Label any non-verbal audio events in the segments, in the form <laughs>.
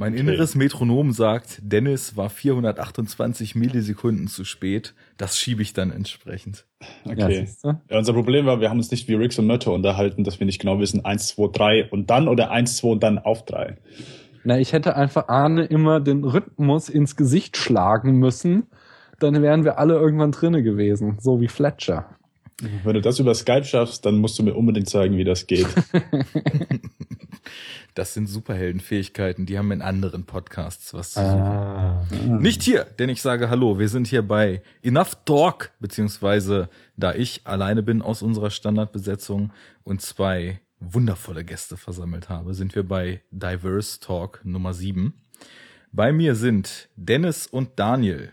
Mein okay. inneres Metronom sagt, Dennis war 428 Millisekunden zu spät. Das schiebe ich dann entsprechend. Okay. Ja, ja, unser Problem war, wir haben uns nicht wie Rix und Mötte unterhalten, dass wir nicht genau wissen, 1, 2, 3 und dann oder 1, 2 und dann auf 3. Na, ich hätte einfach Arne immer den Rhythmus ins Gesicht schlagen müssen. Dann wären wir alle irgendwann drinne gewesen, so wie Fletcher. Wenn du das über Skype schaffst, dann musst du mir unbedingt zeigen, wie das geht. <laughs> Das sind Superheldenfähigkeiten, die haben in anderen Podcasts was zu suchen. Ah. Nicht hier, denn ich sage Hallo, wir sind hier bei Enough Talk, beziehungsweise da ich alleine bin aus unserer Standardbesetzung und zwei wundervolle Gäste versammelt habe, sind wir bei Diverse Talk Nummer 7. Bei mir sind Dennis und Daniel.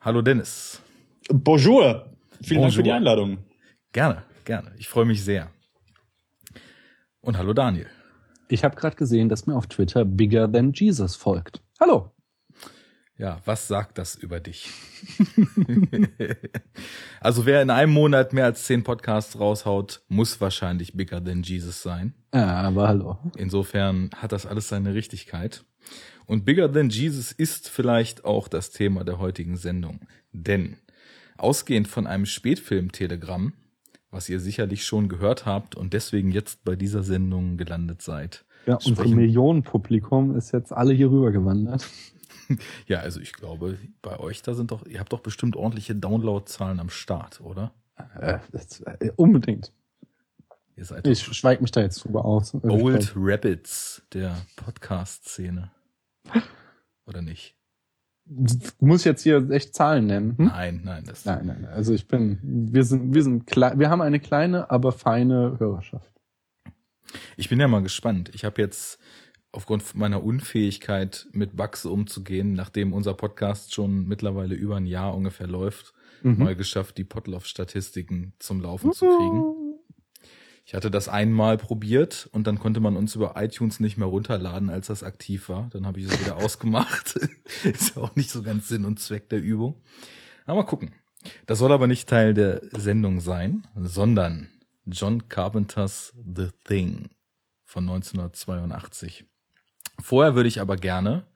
Hallo Dennis. Bonjour. Vielen Bonjour. Dank für die Einladung. Gerne, gerne. Ich freue mich sehr. Und hallo Daniel. Ich habe gerade gesehen, dass mir auf Twitter Bigger Than Jesus folgt. Hallo. Ja, was sagt das über dich? <laughs> also wer in einem Monat mehr als zehn Podcasts raushaut, muss wahrscheinlich bigger than Jesus sein. Ja, aber hallo. Insofern hat das alles seine Richtigkeit. Und bigger than Jesus ist vielleicht auch das Thema der heutigen Sendung. Denn ausgehend von einem Spätfilm-Telegramm was ihr sicherlich schon gehört habt und deswegen jetzt bei dieser Sendung gelandet seid. Ja, unser Millionenpublikum ist jetzt alle hier rüber gewandert. <laughs> ja, also ich glaube, bei euch da sind doch, ihr habt doch bestimmt ordentliche Downloadzahlen am Start, oder? Äh, das, äh, unbedingt. Ihr seid ich schweige mich da jetzt drüber aus. Old Rabbits der Podcast-Szene. <laughs> Oder nicht? Du musst jetzt hier echt Zahlen nennen. Hm? Nein, nein, das. Nein, nein, also ich bin, wir sind, wir sind klein, wir haben eine kleine, aber feine Hörerschaft. Ich bin ja mal gespannt. Ich habe jetzt aufgrund meiner Unfähigkeit mit Bugs umzugehen, nachdem unser Podcast schon mittlerweile über ein Jahr ungefähr läuft, mhm. mal geschafft, die Potloff-Statistiken zum Laufen mhm. zu kriegen. Ich hatte das einmal probiert und dann konnte man uns über iTunes nicht mehr runterladen, als das aktiv war. Dann habe ich es wieder <laughs> ausgemacht. <laughs> Ist ja auch nicht so ganz Sinn und Zweck der Übung. Aber mal gucken. Das soll aber nicht Teil der Sendung sein, sondern John Carpenters The Thing von 1982. Vorher würde ich aber gerne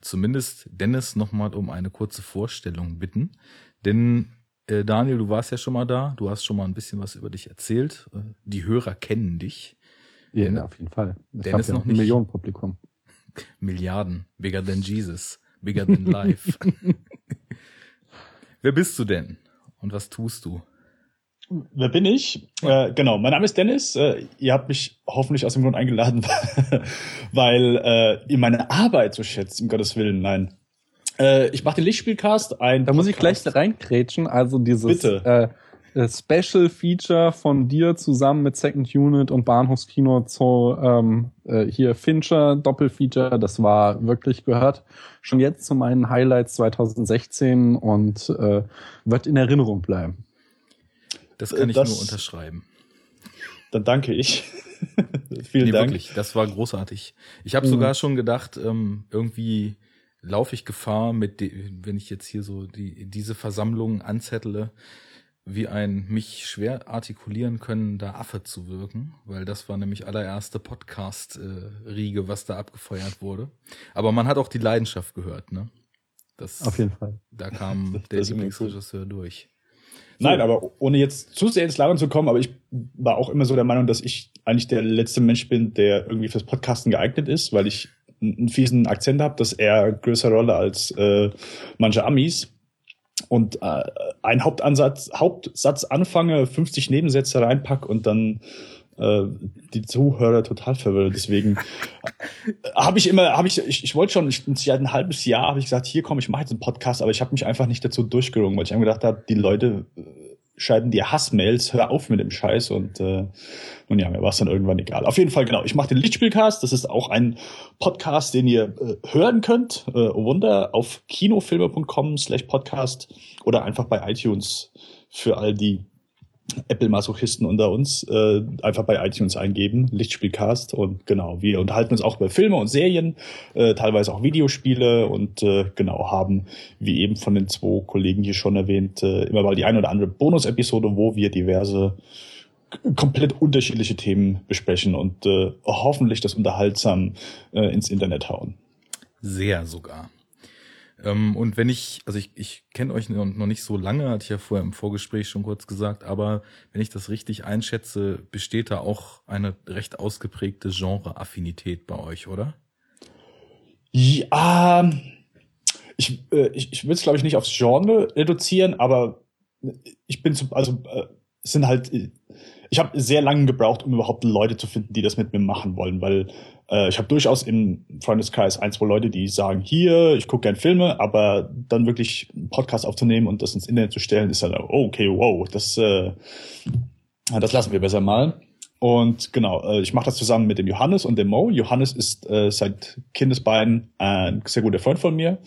zumindest Dennis nochmal um eine kurze Vorstellung bitten, denn äh, Daniel, du warst ja schon mal da, du hast schon mal ein bisschen was über dich erzählt. Äh, die Hörer kennen dich. Ja, Den, auf jeden Fall. Ich Dennis ja noch nicht. Millionen Publikum. <laughs> Milliarden. Bigger than Jesus. Bigger than life. <laughs> Wer bist du denn? Und was tust du? Wer bin ich? Äh, genau, mein Name ist Dennis. Äh, ihr habt mich hoffentlich aus dem Grund eingeladen, <laughs> weil äh, ihr meine Arbeit so schätzt, um Gottes Willen. Nein. Äh, ich mache den Lichtspielcast. Ein da muss ich gleich reinkrätschen. Also dieses äh, äh, Special Feature von dir zusammen mit Second Unit und Bahnhofskino zu ähm, äh, hier Fincher Doppelfeature. Das war wirklich gehört schon jetzt zu meinen Highlights 2016 und äh, wird in Erinnerung bleiben. Das kann ich das, nur unterschreiben. Dann danke ich. <laughs> Vielen nee, Dank. Wirklich, das war großartig. Ich habe mhm. sogar schon gedacht, ähm, irgendwie laufe ich Gefahr, mit wenn ich jetzt hier so die, diese Versammlung anzettle, wie ein mich schwer artikulieren können, da Affe zu wirken, weil das war nämlich allererste Podcast-Riege, äh, was da abgefeuert wurde. Aber man hat auch die Leidenschaft gehört, ne? Das, Auf jeden Fall. Da kam <laughs> der Lieblingsregisseur durch. So. Nein, aber ohne jetzt zu sehr ins Labern zu kommen, aber ich war auch immer so der Meinung, dass ich eigentlich der letzte Mensch bin, der irgendwie fürs Podcasten geeignet ist, weil ich einen fiesen Akzent habe, dass er größere Rolle als äh, manche Amis und äh, ein Hauptansatz, Hauptsatz anfange, 50 Nebensätze reinpack und dann äh, die Zuhörer total verwirrt. Deswegen habe ich immer, habe ich, ich, ich wollte schon, ich, seit ein halbes Jahr habe ich gesagt, hier komm, ich mache jetzt einen Podcast, aber ich habe mich einfach nicht dazu durchgerungen, weil ich einfach gedacht habe, die Leute äh, schreiben dir Hassmails, hör auf mit dem Scheiß und äh, nun ja, mir war es dann irgendwann egal. Auf jeden Fall, genau, ich mache den Lichtspielcast, das ist auch ein Podcast, den ihr äh, hören könnt, äh, oh Wunder, auf kinofilme.com slash podcast oder einfach bei iTunes für all die Apple-Masochisten unter uns äh, einfach bei iTunes eingeben, Lichtspielcast und genau, wir unterhalten uns auch über Filme und Serien, äh, teilweise auch Videospiele und äh, genau haben, wie eben von den zwei Kollegen hier schon erwähnt, äh, immer mal die ein oder andere Bonus-Episode, wo wir diverse komplett unterschiedliche Themen besprechen und äh, hoffentlich das unterhaltsam äh, ins Internet hauen. Sehr sogar. Ähm, und wenn ich, also ich, ich kenne euch noch nicht so lange, hatte ich ja vorher im Vorgespräch schon kurz gesagt, aber wenn ich das richtig einschätze, besteht da auch eine recht ausgeprägte Genre-Affinität bei euch, oder? Ja, ich, äh, ich, ich würde es, glaube ich, nicht aufs Genre reduzieren, aber ich bin zum, also äh, es sind halt, ich habe sehr lange gebraucht, um überhaupt Leute zu finden, die das mit mir machen wollen, weil äh, ich habe durchaus im Freundeskreis ein, zwei Leute, die sagen, hier, ich gucke gern Filme, aber dann wirklich einen Podcast aufzunehmen und das ins Internet zu stellen, ist halt, oh, okay, wow, das, äh, das lassen wir besser mal. Und genau, äh, ich mache das zusammen mit dem Johannes und dem Mo. Johannes ist äh, seit Kindesbeinen ein sehr guter Freund von mir,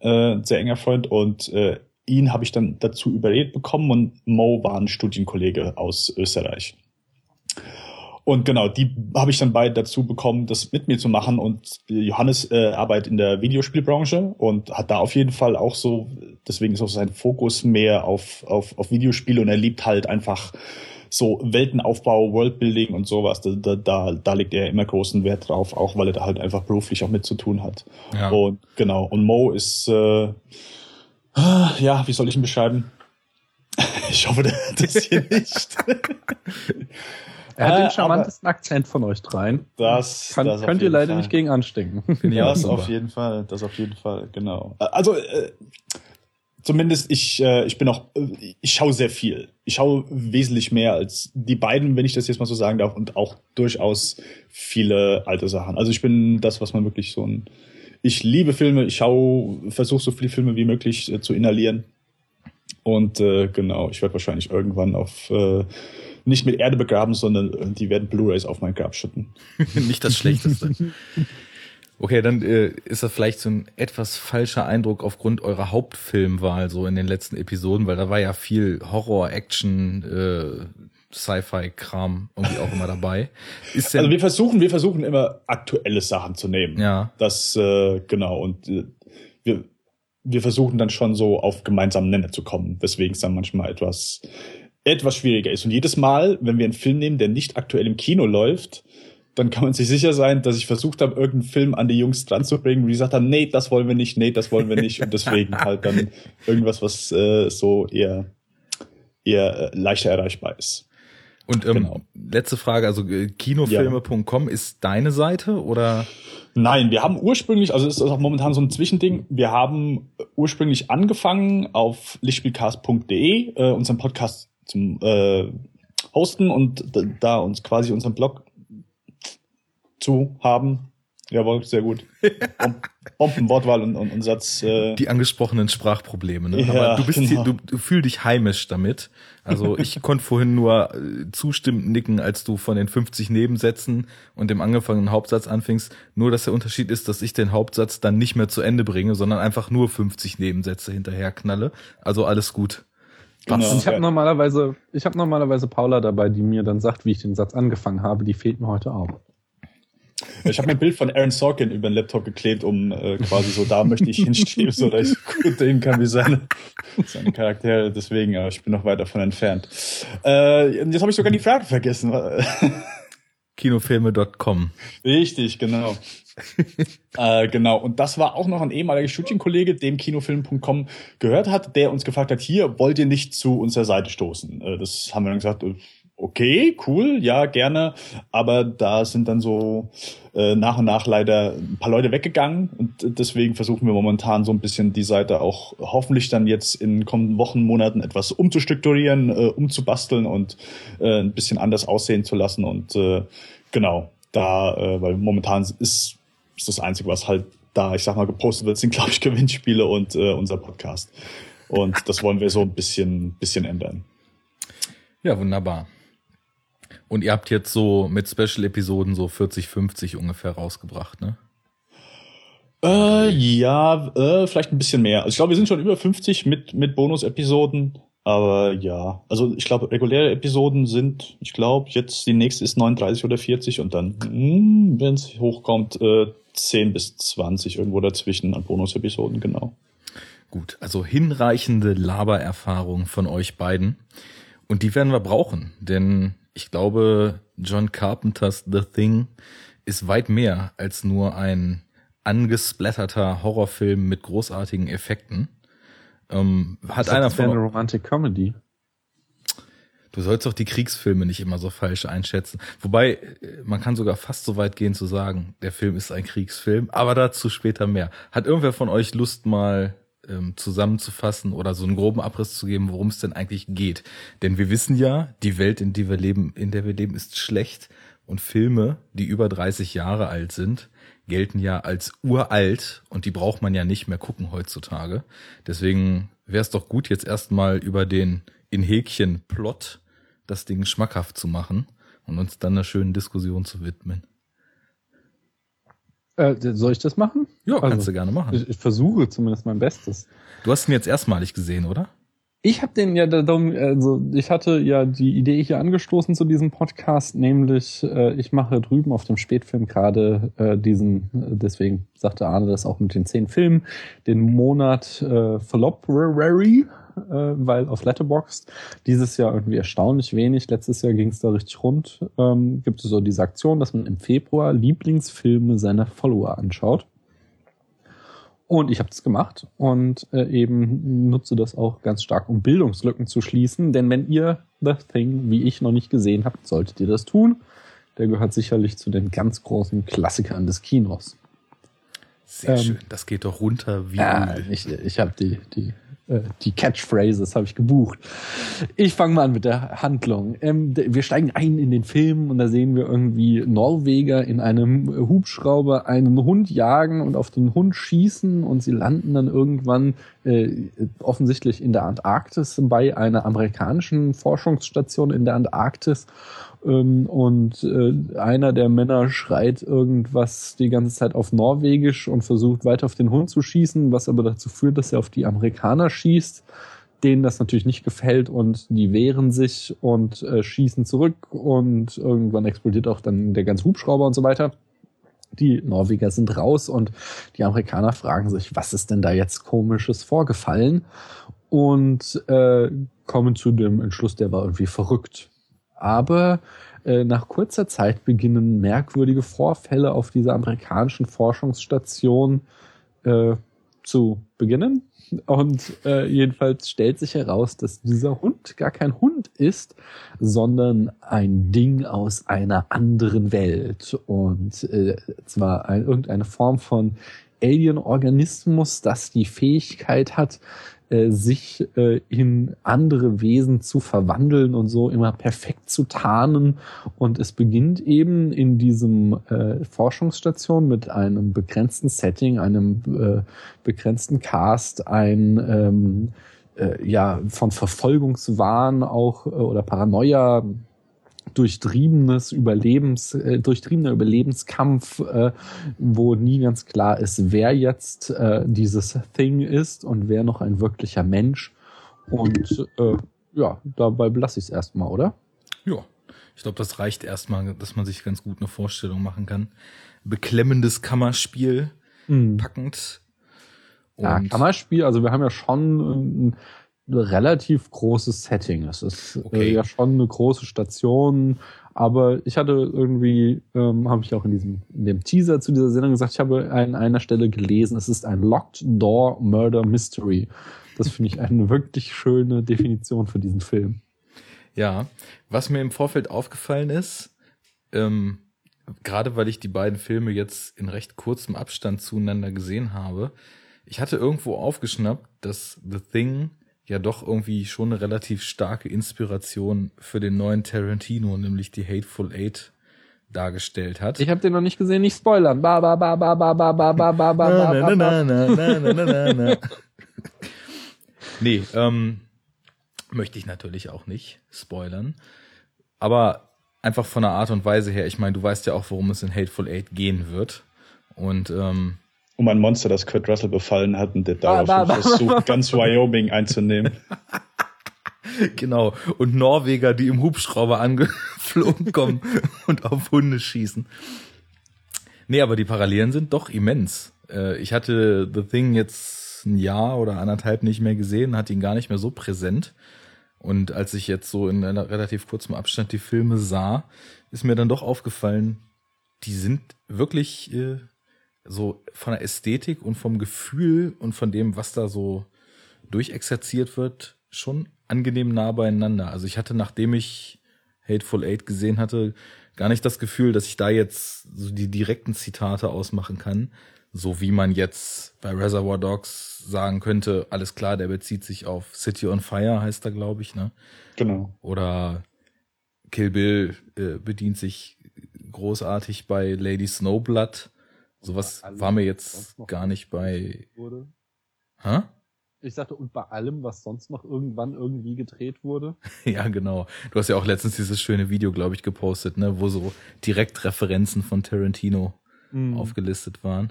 äh, sehr enger Freund und äh, ihn habe ich dann dazu überredet bekommen und Mo war ein Studienkollege aus Österreich. Und genau, die habe ich dann beide dazu bekommen, das mit mir zu machen. Und Johannes äh, arbeitet in der Videospielbranche und hat da auf jeden Fall auch so, deswegen ist auch sein Fokus mehr auf, auf, auf Videospiele und er liebt halt einfach so Weltenaufbau, Worldbuilding und sowas. Da, da, da legt er immer großen Wert drauf, auch weil er da halt einfach beruflich auch mit zu tun hat. Ja. Und genau, und Mo ist äh, ja, wie soll ich ihn beschreiben? <laughs> Ich hoffe, das hier nicht. <laughs> Er hat den äh, charmantesten Akzent von euch dreien. Das, Kann, das könnt ihr leider Fall. nicht gegen anstinken. <laughs> das auf jeden Fall, das auf jeden Fall, genau. Äh, also äh, zumindest ich, äh, ich bin auch, äh, ich schaue sehr viel. Ich schaue wesentlich mehr als die beiden, wenn ich das jetzt mal so sagen darf, und auch durchaus viele alte Sachen. Also ich bin das, was man wirklich so ein, ich liebe Filme, ich schaue, versuche so viele Filme wie möglich äh, zu inhalieren. Und äh, genau, ich werde wahrscheinlich irgendwann auf äh, nicht mit Erde begraben, sondern äh, die werden Blu-rays auf mein Grab schütten. <laughs> nicht das Schlechteste. Okay, dann äh, ist das vielleicht so ein etwas falscher Eindruck aufgrund eurer Hauptfilmwahl so in den letzten Episoden, weil da war ja viel Horror, Action, äh, Sci-Fi-Kram irgendwie auch immer dabei. Ist also wir versuchen, wir versuchen immer aktuelle Sachen zu nehmen. Ja. Das äh, genau und äh, wir wir versuchen dann schon so auf gemeinsamen Nenner zu kommen, weswegen es dann manchmal etwas etwas schwieriger ist. Und jedes Mal, wenn wir einen Film nehmen, der nicht aktuell im Kino läuft, dann kann man sich sicher sein, dass ich versucht habe, irgendeinen Film an die Jungs dran zu bringen, wie gesagt haben, nee, das wollen wir nicht, nee, das wollen wir nicht. Und deswegen <laughs> halt dann irgendwas, was äh, so eher, eher äh, leichter erreichbar ist. Und ähm, genau. letzte Frage, also äh, kinofilme.com ja. ist deine Seite oder? Nein, wir haben ursprünglich, also es ist auch momentan so ein Zwischending, wir haben ursprünglich angefangen auf lichtspielcast.de, äh, unseren Podcast zum äh, Hosten und da uns quasi unseren Blog zu haben. Jawohl, sehr gut. <laughs> Bombenwortwahl und, und, und Satz. Äh Die angesprochenen Sprachprobleme. Ne? Ja, Aber du bist genau. die, du, du fühl dich heimisch damit. Also <laughs> ich konnte vorhin nur äh, zustimmend nicken, als du von den 50 Nebensätzen und dem angefangenen Hauptsatz anfingst. Nur, dass der Unterschied ist, dass ich den Hauptsatz dann nicht mehr zu Ende bringe, sondern einfach nur 50 Nebensätze hinterher knalle. Also alles gut. Genau, ich habe normalerweise, ich habe normalerweise Paula dabei, die mir dann sagt, wie ich den Satz angefangen habe. Die fehlt mir heute auch. Ich habe mir ein Bild von Aaron Sorkin über den Laptop geklebt, um äh, quasi so da möchte ich hinstehen, so dass ich gut sehen kann, wie seine, seine Charaktere. Deswegen, aber ich bin noch weit davon entfernt. Äh, jetzt habe ich sogar die Frage vergessen. Kinofilme.com. Richtig, genau. <laughs> äh, genau. Und das war auch noch ein ehemaliger Shooting-Kollege, dem Kinofilm.com gehört hat, der uns gefragt hat, hier, wollt ihr nicht zu unserer Seite stoßen? Äh, das haben wir dann gesagt, äh, okay, cool, ja, gerne. Aber da sind dann so äh, nach und nach leider ein paar Leute weggegangen. Und deswegen versuchen wir momentan so ein bisschen die Seite auch hoffentlich dann jetzt in kommenden Wochen, Monaten etwas umzustrukturieren, äh, umzubasteln und äh, ein bisschen anders aussehen zu lassen. Und äh, genau, da, äh, weil momentan ist ist das Einzige, was halt da, ich sag mal, gepostet wird, sind, glaube ich, <laughs> Gewinnspiele und äh, unser Podcast. Und das wollen wir so ein bisschen, bisschen ändern. Ja, wunderbar. Und ihr habt jetzt so mit Special-Episoden so 40, 50 ungefähr rausgebracht, ne? Äh, ja, äh, vielleicht ein bisschen mehr. Also ich glaube, wir sind schon über 50 mit, mit Bonus-Episoden. Aber ja, also ich glaube, reguläre Episoden sind, ich glaube, jetzt die nächste ist 39 oder 40 und dann, hm, wenn es hochkommt, äh, 10 bis 20 irgendwo dazwischen an Bonus-Episoden, genau. Gut, also hinreichende Labererfahrung von euch beiden. Und die werden wir brauchen, denn ich glaube, John Carpenters The Thing ist weit mehr als nur ein angesplatterter Horrorfilm mit großartigen Effekten. Ähm, hat einer von eine Romantic Comedy. Du sollst doch die Kriegsfilme nicht immer so falsch einschätzen. Wobei, äh, man kann sogar fast so weit gehen zu sagen, der Film ist ein Kriegsfilm, aber dazu später mehr. Hat irgendwer von euch Lust mal ähm, zusammenzufassen oder so einen groben Abriss zu geben, worum es denn eigentlich geht? Denn wir wissen ja, die Welt, in der wir leben, in der wir leben, ist schlecht und Filme, die über 30 Jahre alt sind, gelten ja als uralt und die braucht man ja nicht mehr gucken heutzutage. Deswegen wäre es doch gut, jetzt erstmal über den in Häkchen Plot das Ding schmackhaft zu machen und uns dann einer schönen Diskussion zu widmen. Äh, soll ich das machen? Ja, also, kannst du gerne machen. Ich, ich, versuche zumindest mein Bestes. Du hast ihn jetzt erstmalig gesehen, oder? Ich habe den ja darum, also ich hatte ja die Idee hier angestoßen zu diesem Podcast, nämlich äh, ich mache drüben auf dem Spätfilm gerade äh, diesen, deswegen sagte Arne das auch mit den zehn Filmen, den Monat äh, äh, weil auf Letterboxd dieses Jahr irgendwie erstaunlich wenig. Letztes Jahr ging es da richtig rund. Ähm, gibt es so diese Aktion, dass man im Februar Lieblingsfilme seiner Follower anschaut. Und ich habe das gemacht und äh, eben nutze das auch ganz stark, um Bildungslücken zu schließen. Denn wenn ihr The Thing wie ich noch nicht gesehen habt, solltet ihr das tun. Der gehört sicherlich zu den ganz großen Klassikern des Kinos. Sehr ähm, schön. Das geht doch runter wie. Ja, ich, ich habe die, die äh, die Catchphrases habe ich gebucht. Ich fange mal an mit der Handlung. Ähm, wir steigen ein in den Film und da sehen wir irgendwie Norweger in einem Hubschrauber einen Hund jagen und auf den Hund schießen und sie landen dann irgendwann äh, offensichtlich in der Antarktis bei einer amerikanischen Forschungsstation in der Antarktis ähm, und äh, einer der Männer schreit irgendwas die ganze Zeit auf Norwegisch und versucht weiter auf den Hund zu schießen, was aber dazu führt, dass er auf die Amerikaner schießt, denen das natürlich nicht gefällt und die wehren sich und äh, schießen zurück und irgendwann explodiert auch dann der ganze Hubschrauber und so weiter. Die Norweger sind raus und die Amerikaner fragen sich, was ist denn da jetzt komisches vorgefallen? Und äh, kommen zu dem Entschluss, der war irgendwie verrückt aber äh, nach kurzer Zeit beginnen merkwürdige Vorfälle auf dieser amerikanischen Forschungsstation äh, zu beginnen. Und äh, jedenfalls stellt sich heraus, dass dieser Hund gar kein Hund ist, sondern ein Ding aus einer anderen Welt. Und äh, zwar ein, irgendeine Form von Alien-Organismus, das die Fähigkeit hat, äh, sich äh, in andere Wesen zu verwandeln und so immer perfekt zu tarnen. Und es beginnt eben in diesem äh, Forschungsstation mit einem begrenzten Setting, einem äh, begrenzten Cast, ein ähm, äh, ja von Verfolgungswahn auch äh, oder Paranoia durchtriebenes Überlebens, äh, durchtriebener Überlebenskampf, äh, wo nie ganz klar ist, wer jetzt äh, dieses Thing ist und wer noch ein wirklicher Mensch. Und äh, ja, dabei belasse ich es erstmal, oder? Ja, ich glaube, das reicht erstmal, dass man sich ganz gut eine Vorstellung machen kann. Beklemmendes Kammerspiel, mhm. packend. Und ja, Kammerspiel, also wir haben ja schon relativ großes Setting. Es ist äh, okay. äh, ja schon eine große Station, aber ich hatte irgendwie, ähm, habe ich auch in diesem in dem Teaser zu dieser Sendung gesagt, ich habe an einer Stelle gelesen, es ist ein Locked Door Murder Mystery. Das finde ich eine wirklich schöne Definition für diesen Film. Ja, was mir im Vorfeld aufgefallen ist, ähm, gerade weil ich die beiden Filme jetzt in recht kurzem Abstand zueinander gesehen habe, ich hatte irgendwo aufgeschnappt, dass The Thing ja doch irgendwie schon eine relativ starke Inspiration für den neuen Tarantino, nämlich die Hateful Eight dargestellt hat. Ich habe den noch nicht gesehen, nicht spoilern. Ba ba ba ba ba ba ba ba ba ba ba na, na, na, na, na, na, na. Nee, ähm, möchte ich natürlich auch nicht spoilern. Aber einfach von der Art und Weise her, ich meine, du weißt ja auch, worum es in Hateful Eight gehen wird. Und ähm, um ein Monster, das Kurt Russell befallen hat und der darauf ah, versucht, ganz Wyoming einzunehmen. <laughs> Genau. Und Norweger, die im Hubschrauber angeflogen kommen <laughs> und auf Hunde schießen. Nee, aber die Parallelen sind doch immens. Äh, ich hatte The Thing jetzt ein Jahr oder anderthalb nicht mehr gesehen, hatte ihn gar nicht mehr so präsent. Und als ich jetzt so in einer relativ kurzem Abstand die Filme sah, ist mir dann doch aufgefallen, die sind wirklich äh, so von der Ästhetik und vom Gefühl und von dem, was da so durchexerziert wird, schon angenehm nah beieinander. Also ich hatte, nachdem ich Hateful Eight gesehen hatte, gar nicht das Gefühl, dass ich da jetzt so die direkten Zitate ausmachen kann, so wie man jetzt bei Reservoir Dogs sagen könnte, alles klar, der bezieht sich auf City on Fire, heißt er, glaube ich, ne? Genau. Oder Kill Bill äh, bedient sich großartig bei Lady Snowblood. Sowas war mir jetzt gar nicht bei. Wurde. Hä? Ich sagte, und bei allem, was sonst noch irgendwann irgendwie gedreht wurde. <laughs> ja, genau. Du hast ja auch letztens dieses schöne Video, glaube ich, gepostet, ne, wo so direkt Referenzen von Tarantino mm. aufgelistet waren.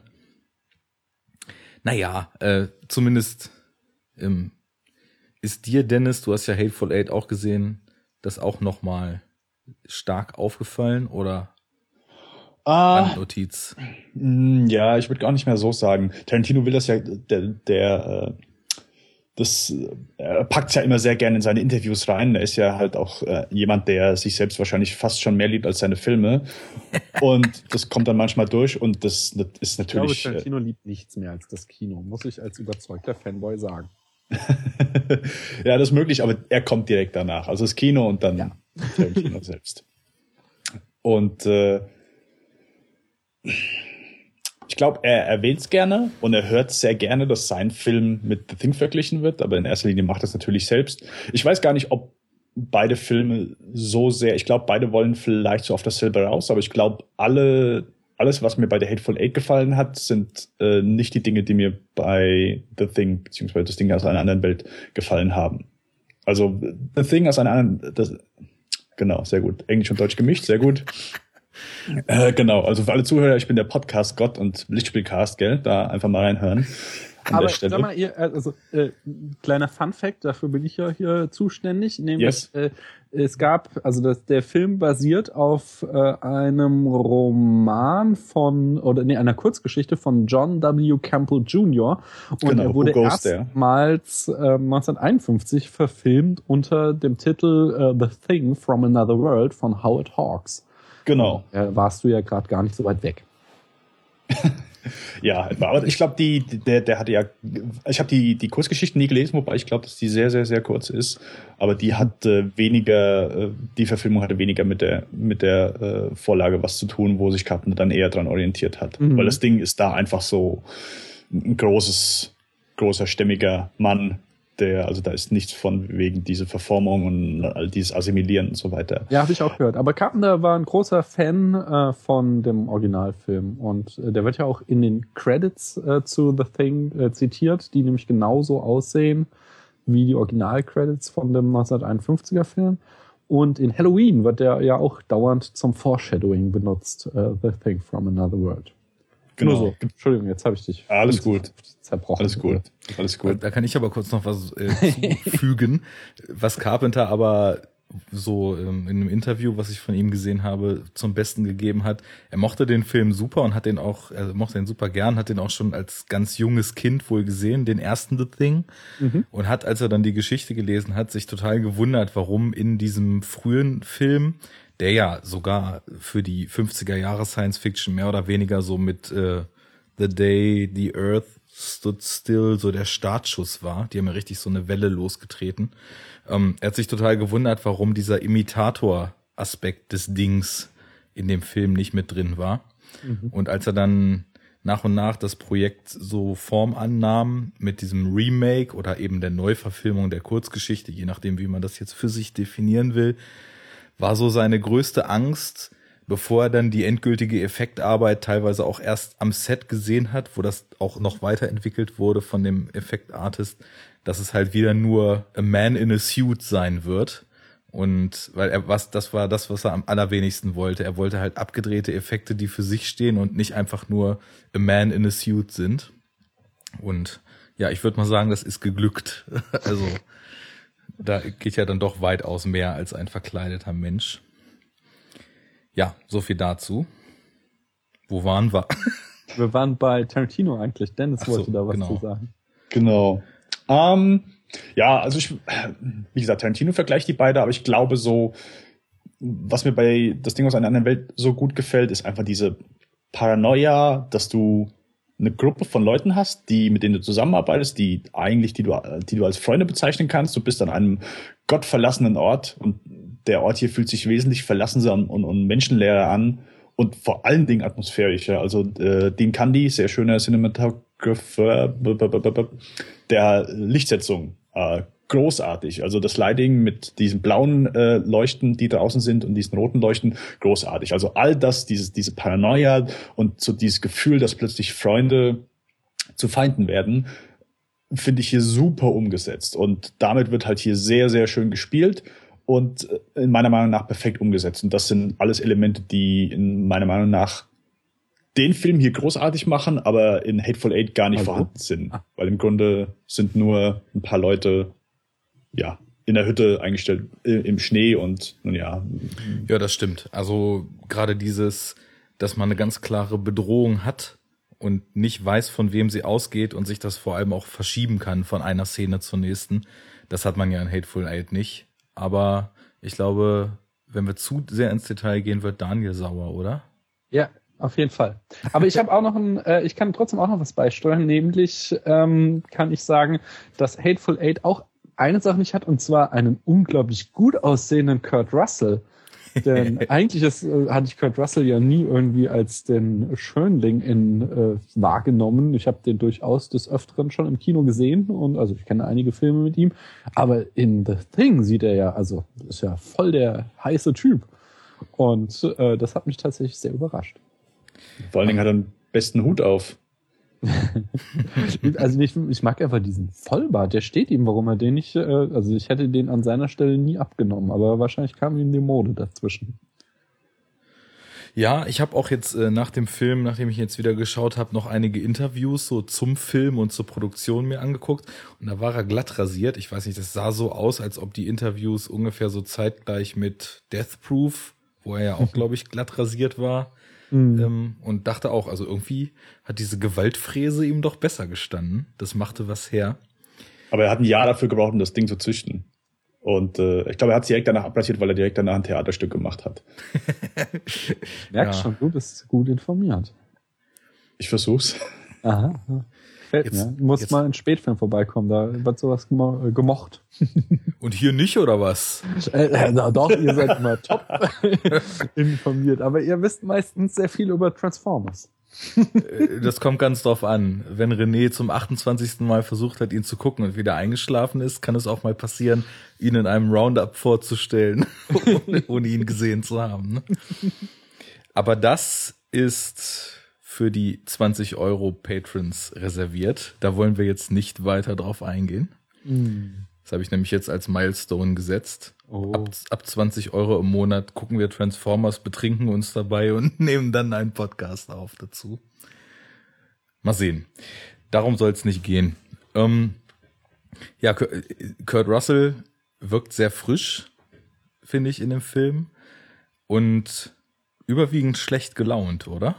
Naja, äh, zumindest ähm, ist dir, Dennis, du hast ja Hateful Eight auch gesehen, das auch nochmal stark aufgefallen oder Ah, Notiz. Mm, ja, ich würde gar nicht mehr so sagen. Tarantino will das ja, der, der äh, das er packt ja immer sehr gerne in seine Interviews rein. Er ist ja halt auch äh, jemand, der sich selbst wahrscheinlich fast schon mehr liebt als seine Filme. <laughs> und das kommt dann manchmal durch und das, das ist natürlich. Ich glaube, Tarantino äh, liebt nichts mehr als das Kino, muss ich als überzeugter Fanboy sagen. <laughs> ja, das ist möglich, aber er kommt direkt danach. Also das Kino und dann ja. Tarantino selbst. Und äh, ich glaube, er erwähnt es gerne und er hört sehr gerne, dass sein Film mit The Thing verglichen wird, aber in erster Linie macht er es natürlich selbst. Ich weiß gar nicht, ob beide Filme so sehr, ich glaube, beide wollen vielleicht so auf dasselbe raus, aber ich glaube, alle, alles, was mir bei The Hateful Eight gefallen hat, sind äh, nicht die Dinge, die mir bei The Thing, beziehungsweise das Ding aus einer anderen Welt gefallen haben. Also The Thing aus einer anderen, das, genau, sehr gut. Englisch und Deutsch gemischt, sehr gut. Äh, genau, also für alle Zuhörer, ich bin der Podcast-Gott und Lichtspielcast, gell? Da einfach mal reinhören. Aber sag mal, ihr, also äh, kleiner Fun-Fact, dafür bin ich ja hier zuständig, nämlich yes. äh, es gab, also das, der Film basiert auf äh, einem Roman von, oder nee, einer Kurzgeschichte von John W. Campbell Jr. Und genau, er wurde erstmals äh, 1951 verfilmt unter dem Titel uh, The Thing from Another World von Howard Hawks. Genau. Da warst du ja gerade gar nicht so weit weg. <laughs> ja, aber ich glaube, die, der, der hatte ja, ich habe die, die Kurzgeschichten nie gelesen, wobei ich glaube, dass die sehr, sehr, sehr kurz ist. Aber die hat äh, weniger, äh, die Verfilmung hatte weniger mit der, mit der äh, Vorlage was zu tun, wo sich Carpenter dann eher dran orientiert hat. Mhm. Weil das Ding ist da einfach so ein großes, großer, stämmiger Mann, der, also da ist nichts von wegen diese Verformung und all dieses Assimilieren und so weiter. Ja, habe ich auch gehört. Aber Carpenter war ein großer Fan äh, von dem Originalfilm und äh, der wird ja auch in den Credits äh, zu The Thing äh, zitiert, die nämlich genauso aussehen wie die Original-Credits von dem 1951er Film. Und in Halloween wird der ja auch dauernd zum Foreshadowing benutzt, äh, The Thing from Another World. Genau. So. Entschuldigung, jetzt habe ich dich. Alles gut. Zerbrochen. Alles gut. Alles gut. Da kann ich aber kurz noch was äh, <laughs> zufügen, was Carpenter aber so ähm, in einem Interview, was ich von ihm gesehen habe, zum Besten gegeben hat. Er mochte den Film super und hat den auch, er mochte den super gern, hat den auch schon als ganz junges Kind wohl gesehen, den ersten The Thing. Mhm. Und hat, als er dann die Geschichte gelesen hat, sich total gewundert, warum in diesem frühen Film der ja sogar für die 50er Jahre Science Fiction mehr oder weniger so mit äh, The Day the Earth Stood Still so der Startschuss war. Die haben ja richtig so eine Welle losgetreten. Ähm, er hat sich total gewundert, warum dieser Imitator-Aspekt des Dings in dem Film nicht mit drin war. Mhm. Und als er dann nach und nach das Projekt so Form annahm mit diesem Remake oder eben der Neuverfilmung der Kurzgeschichte, je nachdem, wie man das jetzt für sich definieren will, war so seine größte Angst, bevor er dann die endgültige Effektarbeit teilweise auch erst am Set gesehen hat, wo das auch noch weiterentwickelt wurde von dem Effektartist, dass es halt wieder nur a man in a suit sein wird. Und weil er was, das war das, was er am allerwenigsten wollte. Er wollte halt abgedrehte Effekte, die für sich stehen und nicht einfach nur a man in a suit sind. Und ja, ich würde mal sagen, das ist geglückt. <laughs> also da geht ja dann doch weitaus mehr als ein verkleideter Mensch. Ja, so viel dazu. Wo waren wir? <laughs> Wir waren bei Tarantino eigentlich. Dennis so, wollte da was genau. zu sagen. Genau. Ähm, ja, also ich, wie gesagt, Tarantino vergleicht die beide, aber ich glaube so, was mir bei das Ding aus einer anderen Welt so gut gefällt, ist einfach diese Paranoia, dass du eine Gruppe von Leuten hast, die, mit denen du zusammenarbeitest, die eigentlich, die du, die du als Freunde bezeichnen kannst. Du bist an einem gottverlassenen Ort und der Ort hier fühlt sich wesentlich verlassener und, und, und menschenleerer an und vor allen Dingen atmosphärischer. Also äh, Dean Candy, sehr schöner Cinematographer der Lichtsetzung. Äh, großartig. Also das Lighting mit diesen blauen äh, Leuchten, die draußen sind und diesen roten Leuchten, großartig. Also all das, dieses, diese Paranoia und so dieses Gefühl, dass plötzlich Freunde zu Feinden werden, finde ich hier super umgesetzt. Und damit wird halt hier sehr, sehr schön gespielt und äh, in meiner Meinung nach perfekt umgesetzt. Und das sind alles Elemente, die in meiner Meinung nach den Film hier großartig machen, aber in Hateful Eight gar nicht also. vorhanden sind. Weil im Grunde sind nur ein paar Leute, ja, in der Hütte eingestellt im Schnee und nun ja. Ja, das stimmt. Also gerade dieses, dass man eine ganz klare Bedrohung hat und nicht weiß, von wem sie ausgeht und sich das vor allem auch verschieben kann von einer Szene zur nächsten. Das hat man ja in Hateful Eight nicht. Aber ich glaube, wenn wir zu sehr ins Detail gehen, wird Daniel sauer, oder? Ja, auf jeden Fall. Aber ich habe auch noch ein, <laughs> äh, ich kann trotzdem auch noch was beisteuern, nämlich ähm, kann ich sagen, dass Hateful Eight auch eine Sache nicht hat, und zwar einen unglaublich gut aussehenden Kurt Russell. Denn <laughs> eigentlich ist, äh, hatte ich Kurt Russell ja nie irgendwie als den Schönling in äh, wahrgenommen. Ich habe den durchaus des Öfteren schon im Kino gesehen und also ich kenne einige Filme mit ihm. Aber in The Thing sieht er ja, also ist ja voll der heiße Typ. Und äh, das hat mich tatsächlich sehr überrascht. Vor allen Dingen hat er den besten Hut auf. Also ich, ich, mag einfach diesen Vollbart, der steht ihm, warum er den nicht, äh, also ich hätte den an seiner Stelle nie abgenommen, aber wahrscheinlich kam ihm die Mode dazwischen. Ja, ich habe auch jetzt äh, nach dem Film, nachdem ich jetzt wieder geschaut habe, noch einige Interviews so zum Film und zur Produktion mir angeguckt und da war er glatt rasiert. Ich weiß nicht, das sah so aus, als ob die Interviews ungefähr so zeitgleich mit Death Proof, wo er ja auch, <laughs> glaube ich, glatt rasiert war, Mhm. Ähm, und dachte auch, also irgendwie hat diese Gewaltfräse ihm doch besser gestanden. Das machte was her. Aber er hat ein Jahr dafür gebraucht, um das Ding zu züchten. Und äh, ich glaube, er hat es direkt danach abrasiert, weil er direkt danach ein Theaterstück gemacht hat. <laughs> Merkst ja. schon, du bist gut informiert. Ich versuch's. Aha. <laughs> Gefällt jetzt, mir. Muss jetzt. mal in Spätfilm vorbeikommen, da wird sowas gemo gemocht. Und hier nicht, oder was? Äh, äh, doch, ihr seid immer top <laughs> informiert, aber ihr wisst meistens sehr viel über Transformers. Äh, das kommt ganz drauf an. Wenn René zum 28. Mal versucht hat, ihn zu gucken und wieder eingeschlafen ist, kann es auch mal passieren, ihn in einem Roundup vorzustellen, <laughs> ohne, ohne ihn gesehen zu haben. Ne? Aber das ist für die 20 Euro Patrons reserviert. Da wollen wir jetzt nicht weiter drauf eingehen. Mm. Das habe ich nämlich jetzt als Milestone gesetzt. Oh. Ab, ab 20 Euro im Monat gucken wir Transformers, betrinken uns dabei und <laughs> nehmen dann einen Podcast auf dazu. Mal sehen. Darum soll es nicht gehen. Ähm, ja, Kurt Russell wirkt sehr frisch, finde ich, in dem Film. Und überwiegend schlecht gelaunt, oder?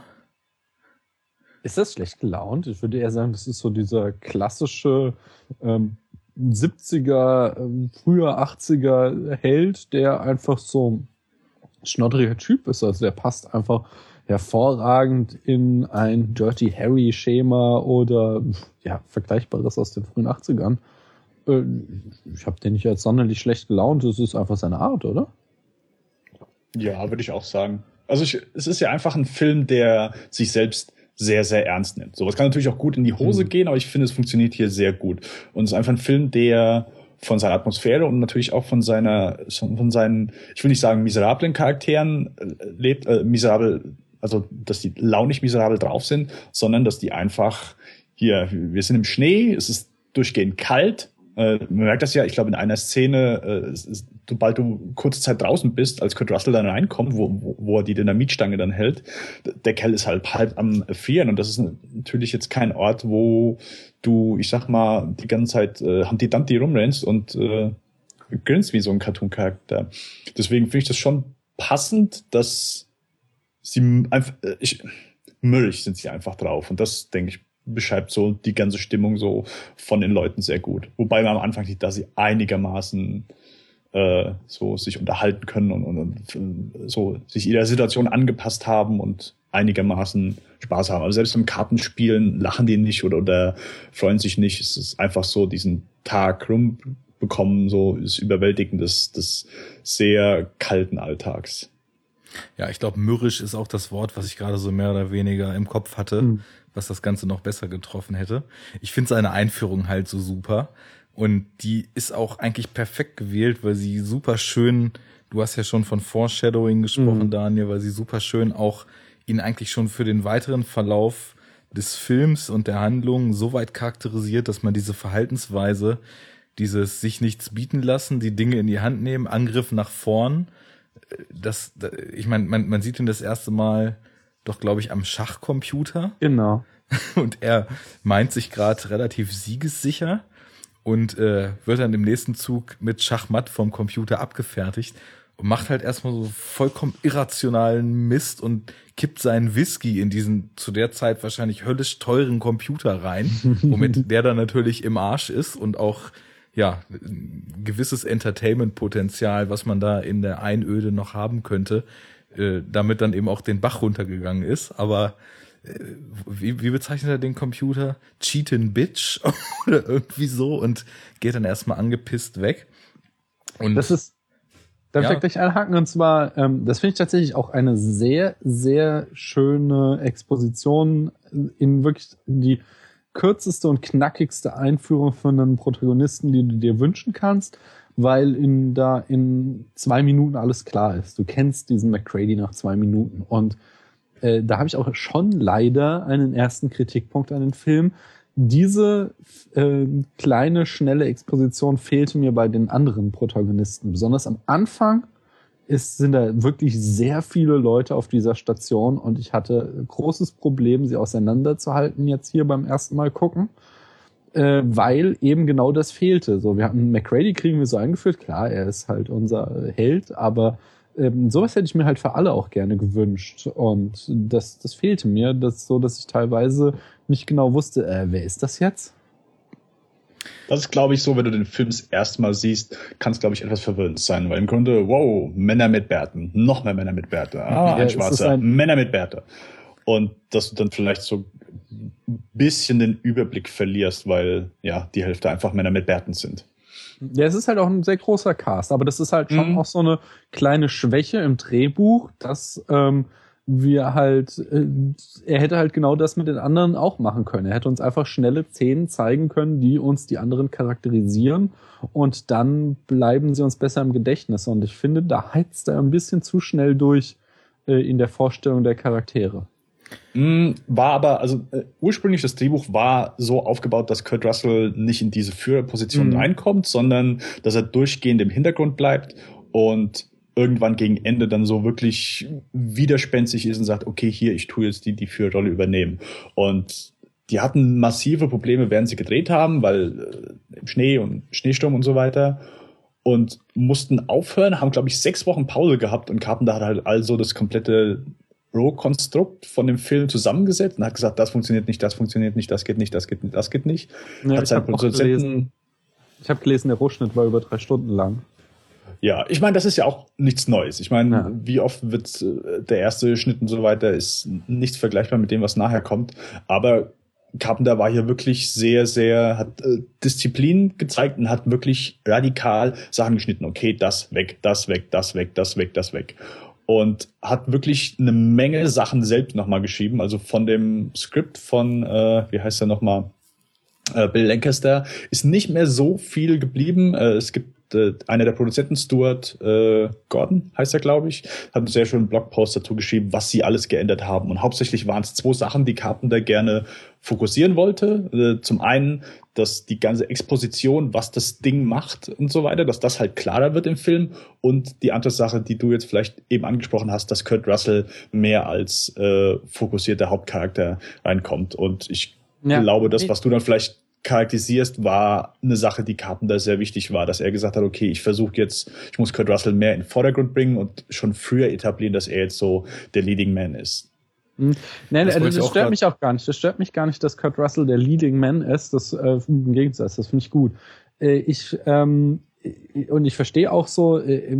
Ist das schlecht gelaunt? Ich würde eher sagen, das ist so dieser klassische ähm, 70er, ähm, früher 80er Held, der einfach so ein schnotteriger Typ ist. Also der passt einfach hervorragend in ein Dirty Harry Schema oder ja, vergleichbares aus den frühen 80ern. Äh, ich habe den nicht als sonderlich schlecht gelaunt, es ist einfach seine Art, oder? Ja, würde ich auch sagen. Also ich, es ist ja einfach ein Film, der sich selbst sehr, sehr ernst nimmt. Sowas kann natürlich auch gut in die Hose mhm. gehen, aber ich finde, es funktioniert hier sehr gut. Und es ist einfach ein Film, der von seiner Atmosphäre und natürlich auch von seiner, von seinen, ich will nicht sagen miserablen Charakteren äh, lebt, äh, miserabel, also dass die launig miserabel drauf sind, sondern dass die einfach hier, wir sind im Schnee, es ist durchgehend kalt, äh, man merkt das ja, ich glaube, in einer Szene, äh, sobald du kurze Zeit draußen bist, als Kurt Russell dann reinkommt, wo, wo, wo er die Dynamitstange dann hält, der Kerl ist halt halb am Frieren und das ist natürlich jetzt kein Ort, wo du, ich sag mal, die ganze Zeit äh, Humpty Dumpty rumrennst und äh, grinst wie so ein Cartoon-Charakter. Deswegen finde ich das schon passend, dass sie einfach, äh, ich, mürrig sind sie einfach drauf und das, denke ich, beschreibt so die ganze Stimmung so von den Leuten sehr gut. Wobei man am Anfang sieht, dass sie einigermaßen äh, so sich unterhalten können und, und, und so sich ihrer Situation angepasst haben und einigermaßen Spaß haben. Also selbst beim Kartenspielen lachen die nicht oder, oder freuen sich nicht. Es ist einfach so diesen Tag rumbekommen, so das Überwältigen des, des sehr kalten Alltags. Ja, ich glaube, mürrisch ist auch das Wort, was ich gerade so mehr oder weniger im Kopf hatte, mhm. Was das Ganze noch besser getroffen hätte. Ich finde seine Einführung halt so super. Und die ist auch eigentlich perfekt gewählt, weil sie super schön, du hast ja schon von Foreshadowing gesprochen, mhm. Daniel, weil sie super schön auch ihn eigentlich schon für den weiteren Verlauf des Films und der Handlung so weit charakterisiert, dass man diese Verhaltensweise, dieses sich nichts bieten lassen, die Dinge in die Hand nehmen, Angriff nach vorn, das, ich meine, man, man sieht ihn das erste Mal doch, glaube ich, am Schachcomputer. Genau. <laughs> Und er meint sich gerade relativ siegessicher und äh, wird dann im nächsten Zug mit Schachmatt vom Computer abgefertigt und macht halt erstmal so vollkommen irrationalen Mist und kippt seinen Whisky in diesen zu der Zeit wahrscheinlich höllisch teuren Computer rein, <laughs> womit der dann natürlich im Arsch ist und auch ja, gewisses Entertainment-Potenzial, was man da in der Einöde noch haben könnte, äh, damit dann eben auch den Bach runtergegangen ist. Aber äh, wie, wie bezeichnet er den Computer? Cheatin' Bitch <laughs> oder irgendwie so und geht dann erstmal angepisst weg. Und das ist, darf ja. ich gleich einhaken? Und zwar, ähm, das finde ich tatsächlich auch eine sehr, sehr schöne Exposition in wirklich die kürzeste und knackigste Einführung von einem Protagonisten, die du dir wünschen kannst, weil in da in zwei Minuten alles klar ist. Du kennst diesen McCready nach zwei Minuten und äh, da habe ich auch schon leider einen ersten Kritikpunkt an den Film. Diese äh, kleine, schnelle Exposition fehlte mir bei den anderen Protagonisten. Besonders am Anfang ist, sind da wirklich sehr viele Leute auf dieser Station und ich hatte großes Problem, sie auseinanderzuhalten jetzt hier beim ersten Mal gucken, äh, weil eben genau das fehlte. So, wir hatten McCready kriegen wir so eingeführt, klar, er ist halt unser Held, aber ähm, sowas hätte ich mir halt für alle auch gerne gewünscht und das, das fehlte mir, das so, dass ich teilweise nicht genau wusste, äh, wer ist das jetzt? Das ist, glaube ich, so, wenn du den Film das erste Mal siehst, kann es, glaube ich, etwas verwirrend sein, weil im Grunde, wow, Männer mit Bärten, noch mehr Männer mit Bärte, ah, ja, ein Schwarzer, ein Männer mit Bärte. Und dass du dann vielleicht so ein bisschen den Überblick verlierst, weil ja die Hälfte einfach Männer mit Bärten sind. Ja, es ist halt auch ein sehr großer Cast, aber das ist halt schon mhm. auch so eine kleine Schwäche im Drehbuch, dass ähm, wir halt, äh, er hätte halt genau das mit den anderen auch machen können. Er hätte uns einfach schnelle Szenen zeigen können, die uns die anderen charakterisieren und dann bleiben sie uns besser im Gedächtnis. Und ich finde, da heizt er ein bisschen zu schnell durch äh, in der Vorstellung der Charaktere. Mm, war aber, also äh, ursprünglich das Drehbuch war so aufgebaut, dass Kurt Russell nicht in diese Führerposition mhm. reinkommt, sondern dass er durchgehend im Hintergrund bleibt und irgendwann gegen Ende dann so wirklich widerspenstig ist und sagt, okay, hier, ich tue jetzt die, die Führerrolle übernehmen. Und die hatten massive Probleme, während sie gedreht haben, weil äh, im Schnee und Schneesturm und so weiter und mussten aufhören, haben, glaube ich, sechs Wochen Pause gehabt und Carpenter hat halt also das komplette Roh-Konstrukt von dem Film zusammengesetzt und hat gesagt, das funktioniert nicht, das funktioniert nicht, das geht nicht, das geht nicht, das geht nicht. Ja, hat ich habe gelesen, ich hab gelesen, der Rohschnitt war über drei Stunden lang. Ja, ich meine, das ist ja auch nichts Neues. Ich meine, ja. wie oft wird äh, der erste Schnitt und so weiter ist nichts vergleichbar mit dem, was nachher kommt. Aber Carpenter war hier wirklich sehr, sehr, hat äh, Disziplin gezeigt und hat wirklich radikal Sachen geschnitten. Okay, das weg, das weg, das weg, das weg, das weg. Und hat wirklich eine Menge Sachen selbst nochmal geschrieben. Also von dem Skript von, äh, wie heißt er nochmal? Äh, Bill Lancaster ist nicht mehr so viel geblieben. Äh, es gibt äh, einer der Produzenten, Stuart äh, Gordon heißt er, glaube ich, hat einen sehr schönen Blogpost dazu geschrieben, was sie alles geändert haben. Und hauptsächlich waren es zwei Sachen, die Carpenter gerne fokussieren wollte. Äh, zum einen, dass die ganze Exposition, was das Ding macht und so weiter, dass das halt klarer wird im Film. Und die andere Sache, die du jetzt vielleicht eben angesprochen hast, dass Kurt Russell mehr als äh, fokussierter Hauptcharakter reinkommt. Und ich ja. glaube, das, was du dann vielleicht charakterisierst, war eine Sache, die Carpenter sehr wichtig war, dass er gesagt hat, okay, ich versuche jetzt, ich muss Kurt Russell mehr in den Vordergrund bringen und schon früher etablieren, dass er jetzt so der Leading Man ist. Hm. Nein, das, das stört mich auch gar nicht. Das stört mich gar nicht, dass Kurt Russell der Leading Man ist. Das äh, im Gegensatz, das finde ich gut. Äh, ich ähm, und ich verstehe auch so, äh,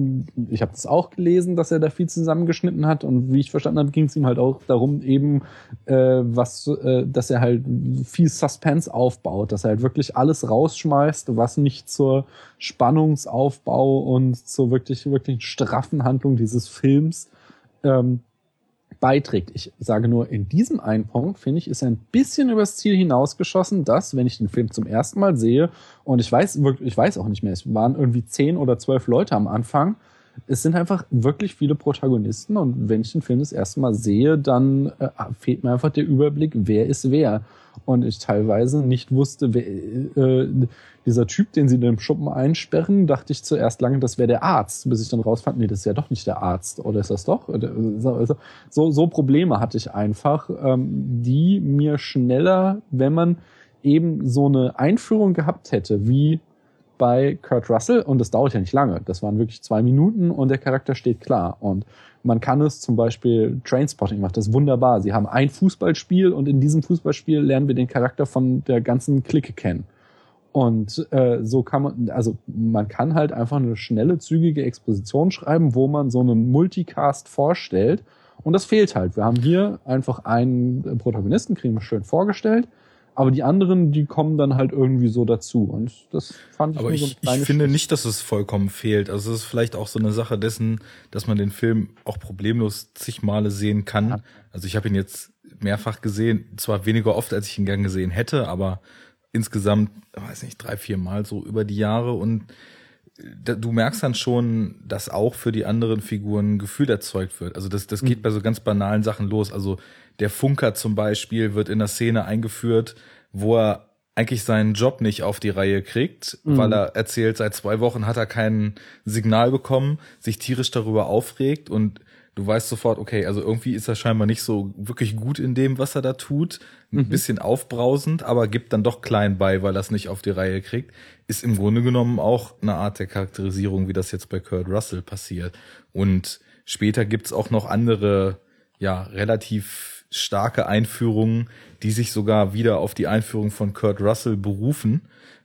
ich habe das auch gelesen, dass er da viel zusammengeschnitten hat. Und wie ich verstanden habe, ging es ihm halt auch darum, eben äh, was, äh, dass er halt viel Suspense aufbaut, dass er halt wirklich alles rausschmeißt, was nicht zur Spannungsaufbau und zur wirklich wirklich straffen Handlung dieses Films ähm, beiträgt. Ich sage nur, in diesem einen Punkt, finde ich, ist er ein bisschen übers Ziel hinausgeschossen, dass, wenn ich den Film zum ersten Mal sehe, und ich weiß ich weiß auch nicht mehr, es waren irgendwie zehn oder zwölf Leute am Anfang, es sind einfach wirklich viele Protagonisten und wenn ich den Film das erste Mal sehe, dann äh, fehlt mir einfach der Überblick, wer ist wer. Und ich teilweise nicht wusste, wer, äh, dieser Typ, den sie in dem Schuppen einsperren, dachte ich zuerst lange, das wäre der Arzt, bis ich dann rausfand, nee, das ist ja doch nicht der Arzt. Oder ist das doch? So, so Probleme hatte ich einfach, ähm, die mir schneller, wenn man eben so eine Einführung gehabt hätte, wie bei Kurt Russell, und das dauert ja nicht lange, das waren wirklich zwei Minuten und der Charakter steht klar. Und man kann es zum Beispiel, Trainspotting macht das wunderbar. Sie haben ein Fußballspiel und in diesem Fußballspiel lernen wir den Charakter von der ganzen Clique kennen. Und äh, so kann man, also man kann halt einfach eine schnelle, zügige Exposition schreiben, wo man so einen Multicast vorstellt. Und das fehlt halt. Wir haben hier einfach einen Protagonisten, kriegen wir schön vorgestellt, aber die anderen, die kommen dann halt irgendwie so dazu. Und das fand ich Aber ich, so ich finde nicht, dass es vollkommen fehlt. Also es ist vielleicht auch so eine Sache dessen, dass man den Film auch problemlos zig Male sehen kann. Ja. Also ich habe ihn jetzt mehrfach gesehen, zwar weniger oft, als ich ihn gern gesehen hätte, aber insgesamt, weiß nicht, drei, vier Mal so über die Jahre und du merkst dann schon, dass auch für die anderen Figuren ein Gefühl erzeugt wird. Also das, das geht mhm. bei so ganz banalen Sachen los. Also der Funker zum Beispiel wird in der Szene eingeführt, wo er eigentlich seinen Job nicht auf die Reihe kriegt, mhm. weil er erzählt, seit zwei Wochen hat er kein Signal bekommen, sich tierisch darüber aufregt und du weißt sofort, okay, also irgendwie ist er scheinbar nicht so wirklich gut in dem, was er da tut. Ein mhm. bisschen aufbrausend, aber gibt dann doch klein bei, weil er es nicht auf die Reihe kriegt. Ist im Grunde genommen auch eine Art der Charakterisierung, wie das jetzt bei Kurt Russell passiert. Und später gibt's auch noch andere, ja, relativ starke Einführungen, die sich sogar wieder auf die Einführung von Kurt Russell berufen.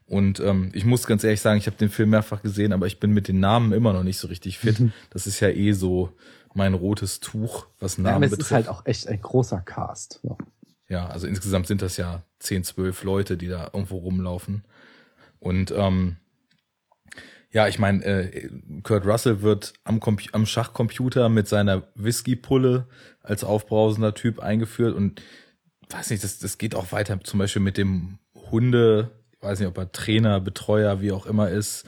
Und ähm, ich muss ganz ehrlich sagen, ich habe den Film mehrfach gesehen, aber ich bin mit den Namen immer noch nicht so richtig fit. Mhm. Das ist ja eh so mein rotes Tuch, was Namen ja, aber es betrifft. ist halt auch echt ein großer Cast. Ja. ja, also insgesamt sind das ja zehn, zwölf Leute, die da irgendwo rumlaufen. Und ähm, ja, ich meine, äh, Kurt Russell wird am, am Schachcomputer mit seiner Whisky-Pulle als aufbrausender Typ eingeführt und weiß nicht, das, das geht auch weiter, zum Beispiel mit dem Hunde, ich weiß nicht, ob er Trainer, Betreuer, wie auch immer ist,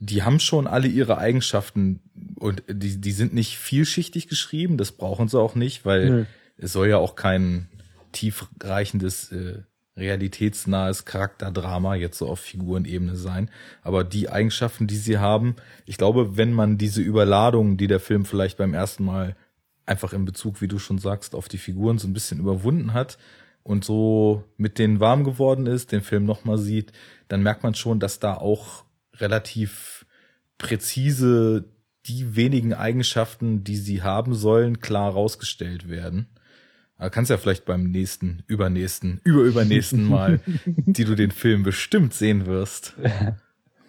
die haben schon alle ihre Eigenschaften und die, die sind nicht vielschichtig geschrieben, das brauchen sie auch nicht, weil mhm. es soll ja auch kein tiefreichendes, äh, realitätsnahes Charakterdrama jetzt so auf Figurenebene sein. Aber die Eigenschaften, die sie haben, ich glaube, wenn man diese Überladung, die der Film vielleicht beim ersten Mal einfach in Bezug, wie du schon sagst, auf die Figuren so ein bisschen überwunden hat und so mit denen warm geworden ist, den Film nochmal sieht, dann merkt man schon, dass da auch relativ präzise die wenigen Eigenschaften, die sie haben sollen, klar rausgestellt werden. Aber kannst ja vielleicht beim nächsten, übernächsten, <laughs> überübernächsten Mal, die du den Film bestimmt sehen wirst,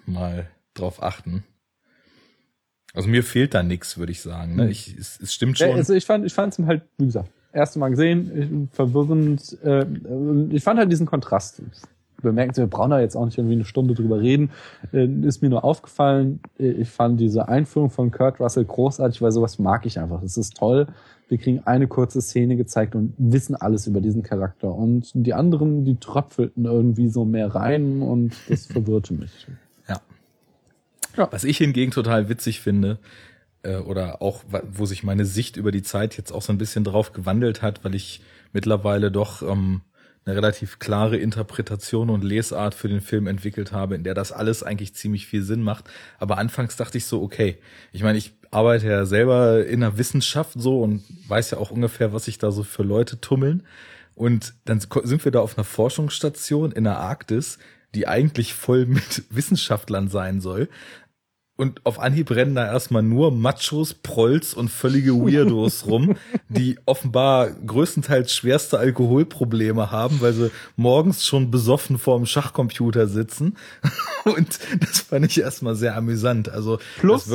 mal drauf achten. Also mir fehlt da nichts, würde ich sagen. Ne? Ich, es, es stimmt schon. Ja, also ich fand, ich fand es halt, wie gesagt, erste Mal gesehen, verwirrend. Äh, ich fand halt diesen Kontrast bemerken Sie, wir brauchen da jetzt auch nicht irgendwie eine Stunde drüber reden. Äh, ist mir nur aufgefallen, äh, ich fand diese Einführung von Kurt Russell großartig, weil sowas mag ich einfach. Es ist toll. Wir kriegen eine kurze Szene gezeigt und wissen alles über diesen Charakter. Und die anderen, die tröpfelten irgendwie so mehr rein und das <laughs> verwirrte mich. Ja. Was ich hingegen total witzig finde, äh, oder auch, wo sich meine Sicht über die Zeit jetzt auch so ein bisschen drauf gewandelt hat, weil ich mittlerweile doch ähm, eine relativ klare Interpretation und Lesart für den Film entwickelt habe, in der das alles eigentlich ziemlich viel Sinn macht. Aber anfangs dachte ich so, okay, ich meine, ich arbeite ja selber in der Wissenschaft so und weiß ja auch ungefähr, was sich da so für Leute tummeln. Und dann sind wir da auf einer Forschungsstation in der Arktis, die eigentlich voll mit <laughs> Wissenschaftlern sein soll. und auf Anhieb rennen da erstmal nur Machos, Prolls und völlige Weirdos <laughs> rum, die offenbar größtenteils schwerste Alkoholprobleme haben, weil sie morgens schon besoffen vorm Schachcomputer sitzen. <laughs> Und das fand ich erstmal sehr amüsant. Also plus,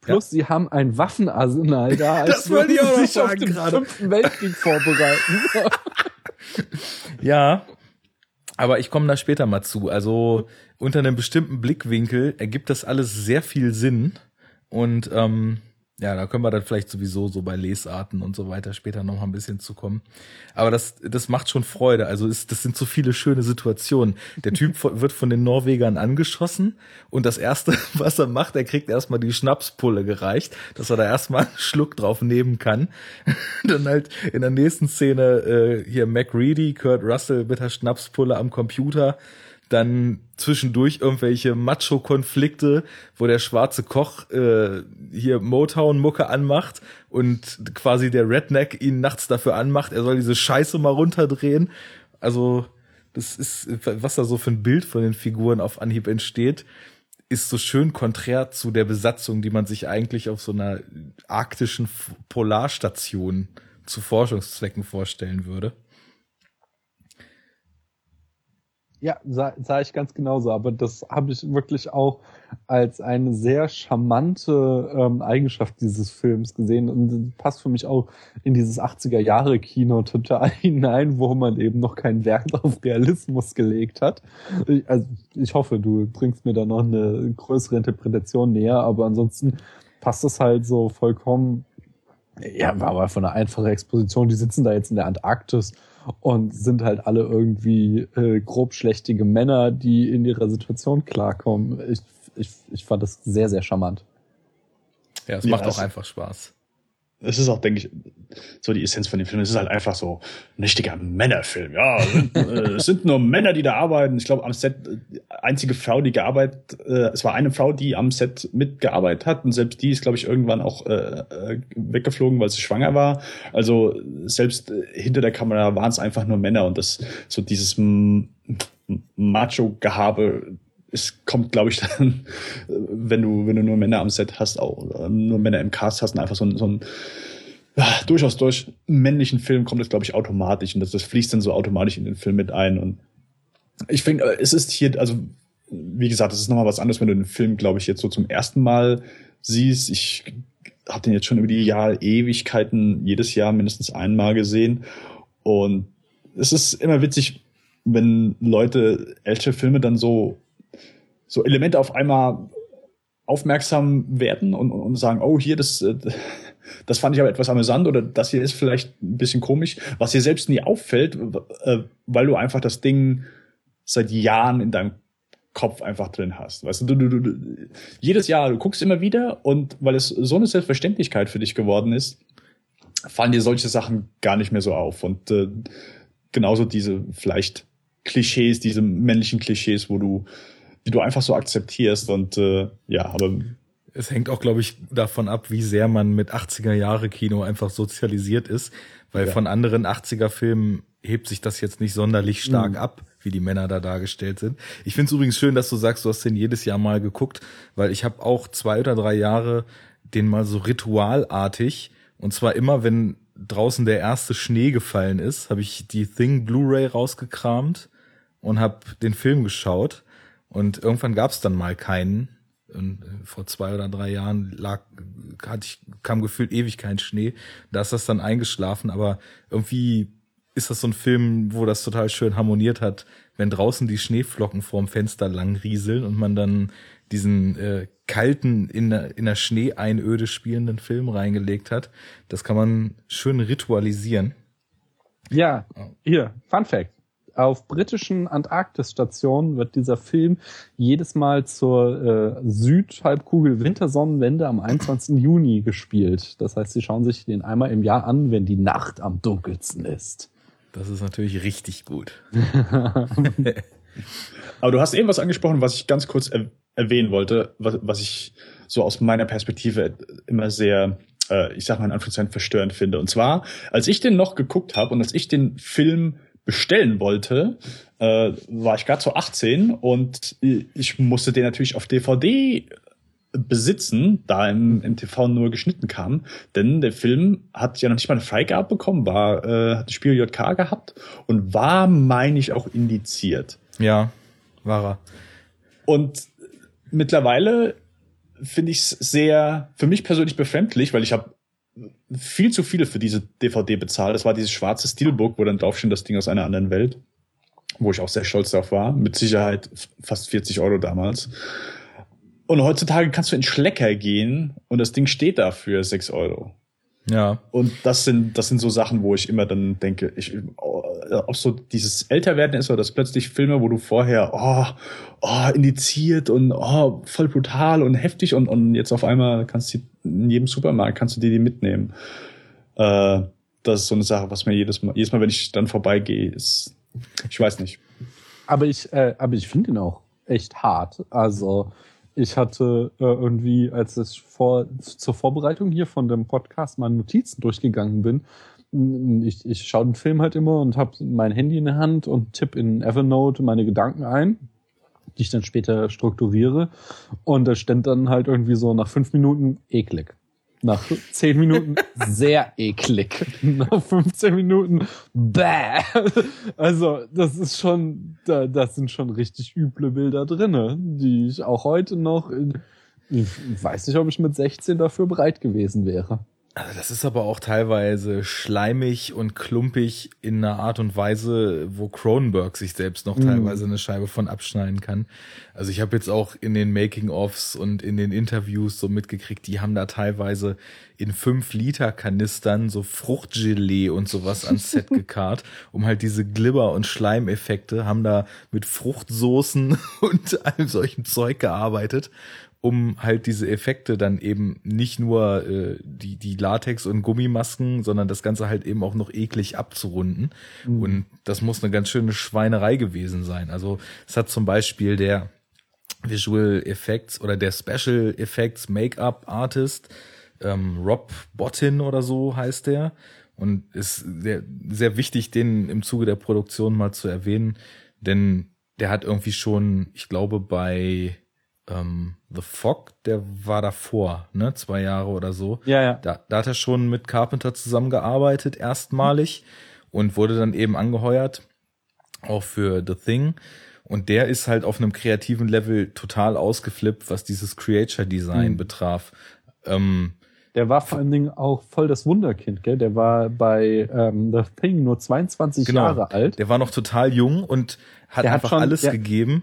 plus ja. sie haben ein Waffenarsenal da, als das wollte ich auch sich auf den gerade. fünften Weltkrieg vorbereiten. ja, aber ich komme da später mal zu. Also unter einem bestimmten Blickwinkel ergibt das alles sehr viel Sinn. Und ähm, ja, da können wir dann vielleicht sowieso so bei Lesarten und so weiter später noch mal ein bisschen zu kommen. Aber das, das macht schon Freude. Also ist, das sind so viele schöne Situationen. Der Typ wird von den Norwegern angeschossen und das erste, <laughs> was er macht, er kriegt erstmal die Schnapspulle gereicht, dass er da erstmal einen Schluck drauf nehmen kann. <laughs> Dann halt in der nächsten Szene äh, hier MacReady, Kurt Russell mit der Schnapspulle am Computer dann zwischendurch irgendwelche Macho-Konflikte, wo der schwarze Koch äh, hier Motown-Mucke anmacht und quasi der Redneck ihn nachts dafür anmacht, er soll diese Scheiße mal runterdrehen. Also das ist, was da so für ein Bild von den Figuren auf Anhieb entsteht, ist so schön konträr zu der Besatzung, die man sich eigentlich auf so einer arktischen Polarstation zu Forschungszwecken vorstellen würde. Ja, sah, sah ich ganz genauso, aber das habe ich wirklich auch als eine sehr charmante ähm, Eigenschaft dieses Films gesehen und passt für mich auch in dieses 80er Jahre Kino total <laughs> hinein, wo man eben noch keinen Wert auf Realismus gelegt hat. Ich, also ich hoffe, du bringst mir da noch eine größere Interpretation näher, aber ansonsten passt das halt so vollkommen. Ja, war aber von einer einfachen Exposition. Die sitzen da jetzt in der Antarktis und sind halt alle irgendwie äh, grobschlächtige Männer, die in ihrer Situation klarkommen. Ich, ich, ich fand das sehr, sehr charmant. Ja, es ja, macht auch einfach Spaß es ist auch, denke ich, so die Essenz von dem Film. Es ist halt einfach so ein richtiger Männerfilm. Ja, sind, <laughs> äh, es sind nur Männer, die da arbeiten. Ich glaube, am Set äh, einzige Frau, die gearbeitet, äh, es war eine Frau, die am Set mitgearbeitet hat und selbst die ist, glaube ich, irgendwann auch äh, äh weggeflogen, weil sie schwanger war. Also selbst äh, hinter der Kamera waren es einfach nur Männer und das so dieses Macho-Gehabe es kommt, glaube ich, <laughs> dann, wenn du, wenn du nur Männer am Set hast, auch oder nur Männer im Cast hast und einfach so ein, so ein durchaus durch männlichen Film kommt das, glaube ich, automatisch und das, das fließt dann so automatisch in den Film mit ein. Und ich finde, äh, es ist hier, also wie gesagt, es ist nochmal was anderes, wenn du den Film, glaube ich, jetzt so zum ersten Mal siehst. Ich habe den jetzt schon über die Jahre Ewigkeiten jedes Jahr mindestens einmal gesehen. Und es ist immer witzig, wenn Leute ältere Filme dann so so Elemente auf einmal aufmerksam werden und, und sagen, oh, hier, das, äh, das fand ich aber etwas amüsant oder das hier ist vielleicht ein bisschen komisch, was dir selbst nie auffällt, äh, weil du einfach das Ding seit Jahren in deinem Kopf einfach drin hast. Weißt du, du, du, du jedes Jahr, du guckst immer wieder und weil es so eine Selbstverständlichkeit für dich geworden ist, fallen dir solche Sachen gar nicht mehr so auf. Und äh, genauso diese vielleicht Klischees, diese männlichen Klischees, wo du die du einfach so akzeptierst und äh, ja, aber es hängt auch, glaube ich, davon ab, wie sehr man mit 80er Jahre Kino einfach sozialisiert ist, weil ja. von anderen 80er Filmen hebt sich das jetzt nicht sonderlich stark mhm. ab, wie die Männer da dargestellt sind. Ich finde es übrigens schön, dass du sagst, du hast den jedes Jahr mal geguckt, weil ich habe auch zwei oder drei Jahre den mal so ritualartig und zwar immer, wenn draußen der erste Schnee gefallen ist, habe ich die Thing Blu-ray rausgekramt und habe den Film geschaut und irgendwann gab es dann mal keinen. Und äh, vor zwei oder drei Jahren lag, hatte ich, kam gefühlt ewig kein Schnee. Da ist das dann eingeschlafen, aber irgendwie ist das so ein Film, wo das total schön harmoniert hat, wenn draußen die Schneeflocken vorm Fenster lang rieseln und man dann diesen äh, kalten, in der, in der Schneeeinöde spielenden Film reingelegt hat. Das kann man schön ritualisieren. Ja, hier, Fun Fact auf britischen Antarktisstationen wird dieser Film jedes Mal zur äh, Südhalbkugel Wintersonnenwende am 21. Juni gespielt. Das heißt, sie schauen sich den einmal im Jahr an, wenn die Nacht am dunkelsten ist. Das ist natürlich richtig gut. <laughs> Aber du hast eben was angesprochen, was ich ganz kurz er erwähnen wollte, was, was ich so aus meiner Perspektive immer sehr äh, ich sag mal in Anführungszeichen verstörend finde. Und zwar, als ich den noch geguckt habe und als ich den Film bestellen wollte, äh, war ich gerade so 18 und ich musste den natürlich auf DVD besitzen, da im, im TV nur geschnitten kam. Denn der Film hat ja noch nicht mal eine Freigabe bekommen, war, äh, hat das Spiel JK gehabt und war, meine ich, auch indiziert. Ja, war er. Und mittlerweile finde ich es sehr, für mich persönlich befremdlich, weil ich habe viel zu viele für diese DVD bezahlt. Das war dieses schwarze Steelbook, wo dann draufsteht, das Ding aus einer anderen Welt, wo ich auch sehr stolz darauf war. Mit Sicherheit fast 40 Euro damals. Und heutzutage kannst du in Schlecker gehen und das Ding steht da für 6 Euro. Ja. Und das sind, das sind so Sachen, wo ich immer dann denke, ich, ob so dieses Älterwerden ist oder dass plötzlich Filme, wo du vorher, oh, oh, indiziert und oh, voll brutal und heftig und, und jetzt auf einmal kannst du in jedem Supermarkt kannst du dir die mitnehmen. Äh, das ist so eine Sache, was mir jedes Mal, jedes Mal, wenn ich dann vorbeigehe, ist, ich weiß nicht. Aber ich, äh, aber ich finde ihn auch echt hart. Also, ich hatte äh, irgendwie, als ich vor, zur Vorbereitung hier von dem Podcast meine Notizen durchgegangen bin, ich, ich schaue den Film halt immer und habe mein Handy in der Hand und tippe in Evernote meine Gedanken ein, die ich dann später strukturiere. Und da stand dann halt irgendwie so nach fünf Minuten eklig. Nach zehn Minuten <laughs> sehr eklig. Nach 15 Minuten bäh. Also, das ist schon, da, das sind schon richtig üble Bilder drinne, die ich auch heute noch, ich weiß nicht, ob ich mit 16 dafür bereit gewesen wäre. Also das ist aber auch teilweise schleimig und klumpig in einer Art und Weise, wo Cronenberg sich selbst noch mhm. teilweise eine Scheibe von abschneiden kann. Also ich habe jetzt auch in den Making-ofs und in den Interviews so mitgekriegt, die haben da teilweise in fünf Liter Kanistern so Fruchtgelee und sowas ans Set <laughs> gekarrt, um halt diese Glibber- und Schleimeffekte, haben da mit Fruchtsoßen <laughs> und allem solchen Zeug gearbeitet um halt diese Effekte dann eben nicht nur äh, die, die Latex- und Gummimasken, sondern das Ganze halt eben auch noch eklig abzurunden. Mhm. Und das muss eine ganz schöne Schweinerei gewesen sein. Also es hat zum Beispiel der Visual Effects oder der Special Effects Make-up Artist, ähm, Rob Bottin oder so heißt der. Und ist sehr, sehr wichtig, den im Zuge der Produktion mal zu erwähnen, denn der hat irgendwie schon, ich glaube, bei ähm, The Fog, der war davor, ne, zwei Jahre oder so. Ja, ja. Da, da hat er schon mit Carpenter zusammengearbeitet, erstmalig, und wurde dann eben angeheuert, auch für The Thing. Und der ist halt auf einem kreativen Level total ausgeflippt, was dieses Creature Design mhm. betraf. Ähm, der war vor allen Dingen auch voll das Wunderkind, gell? Der war bei ähm, The Thing nur 22 genau. Jahre alt. Der war noch total jung und hat der einfach hat schon, alles der, gegeben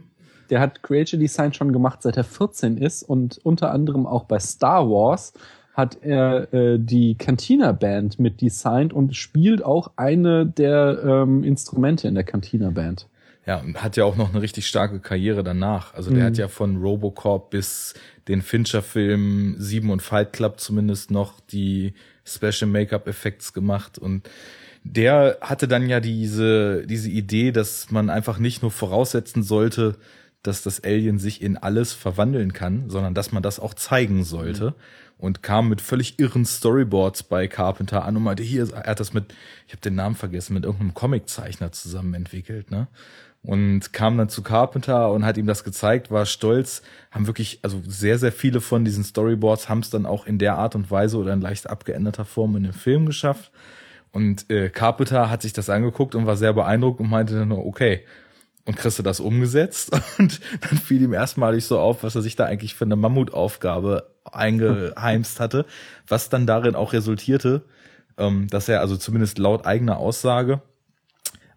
der hat Creature Design schon gemacht, seit er 14 ist und unter anderem auch bei Star Wars hat er äh, die Cantina Band mit designt und spielt auch eine der ähm, Instrumente in der Cantina Band. Ja, und hat ja auch noch eine richtig starke Karriere danach. Also der mhm. hat ja von Robocop bis den Fincher-Film 7 und Fight Club zumindest noch die Special Make-up Effects gemacht und der hatte dann ja diese, diese Idee, dass man einfach nicht nur voraussetzen sollte, dass das Alien sich in alles verwandeln kann, sondern dass man das auch zeigen sollte. Mhm. Und kam mit völlig irren Storyboards bei Carpenter an und meinte, hier, er hat das mit, ich habe den Namen vergessen, mit irgendeinem Comiczeichner zusammen entwickelt, ne? Und kam dann zu Carpenter und hat ihm das gezeigt, war stolz, haben wirklich, also sehr, sehr viele von diesen Storyboards haben es dann auch in der Art und Weise oder in leicht abgeänderter Form in den Film geschafft. Und äh, Carpenter hat sich das angeguckt und war sehr beeindruckt und meinte dann nur, okay, und kriegst das umgesetzt? <laughs> Und dann fiel ihm erstmalig so auf, was er sich da eigentlich für eine Mammutaufgabe eingeheimst hatte, was dann darin auch resultierte, ähm, dass er also zumindest laut eigener Aussage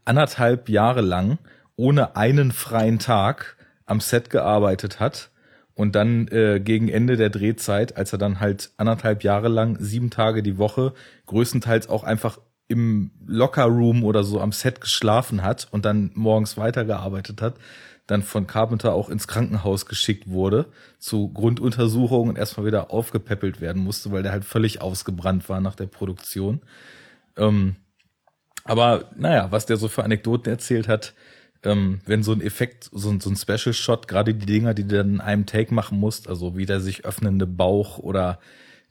anderthalb Jahre lang ohne einen freien Tag am Set gearbeitet hat und dann äh, gegen Ende der Drehzeit, als er dann halt anderthalb Jahre lang sieben Tage die Woche größtenteils auch einfach im Lockerroom oder so am Set geschlafen hat und dann morgens weitergearbeitet hat, dann von Carpenter auch ins Krankenhaus geschickt wurde zu Grunduntersuchungen und erstmal wieder aufgepäppelt werden musste, weil der halt völlig ausgebrannt war nach der Produktion. Ähm, aber naja, was der so für Anekdoten erzählt hat, ähm, wenn so ein Effekt, so, so ein Special Shot, gerade die Dinger, die du dann in einem Take machen musst, also wie der sich öffnende Bauch oder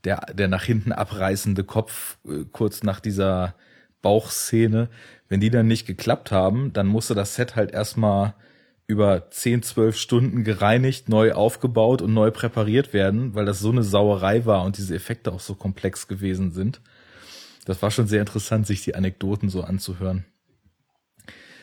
der, der nach hinten abreißende Kopf äh, kurz nach dieser Bauchszene, wenn die dann nicht geklappt haben, dann musste das Set halt erstmal über 10, 12 Stunden gereinigt, neu aufgebaut und neu präpariert werden, weil das so eine Sauerei war und diese Effekte auch so komplex gewesen sind. Das war schon sehr interessant, sich die Anekdoten so anzuhören.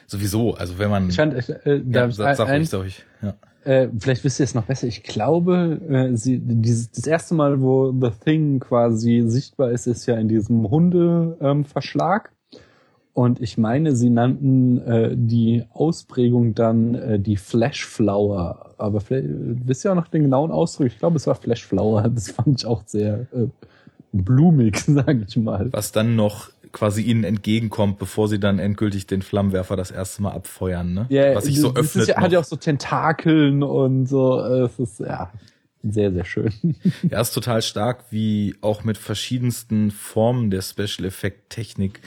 Sowieso, also wenn man. Ich fand, äh, da, ja, sag, sag ein, ich, sag ich. Ja. Äh, vielleicht wisst ihr es noch besser. Ich glaube, äh, sie, dieses, das erste Mal, wo The Thing quasi sichtbar ist, ist ja in diesem Hundeverschlag. Ähm, und ich meine, sie nannten äh, die Ausprägung dann äh, die Flashflower. Aber vielleicht, wisst ihr auch noch den genauen Ausdruck? Ich glaube, es war Flashflower. Das fand ich auch sehr äh, blumig, <laughs> sage ich mal. Was dann noch quasi ihnen entgegenkommt, bevor sie dann endgültig den Flammenwerfer das erste Mal abfeuern, ne? Ja, Was sich so das öffnet. Ja, hat ja auch so Tentakeln und so. Äh, es ist ja sehr, sehr schön. <laughs> Ja, ist total stark, wie auch mit verschiedensten Formen der Special Effect Technik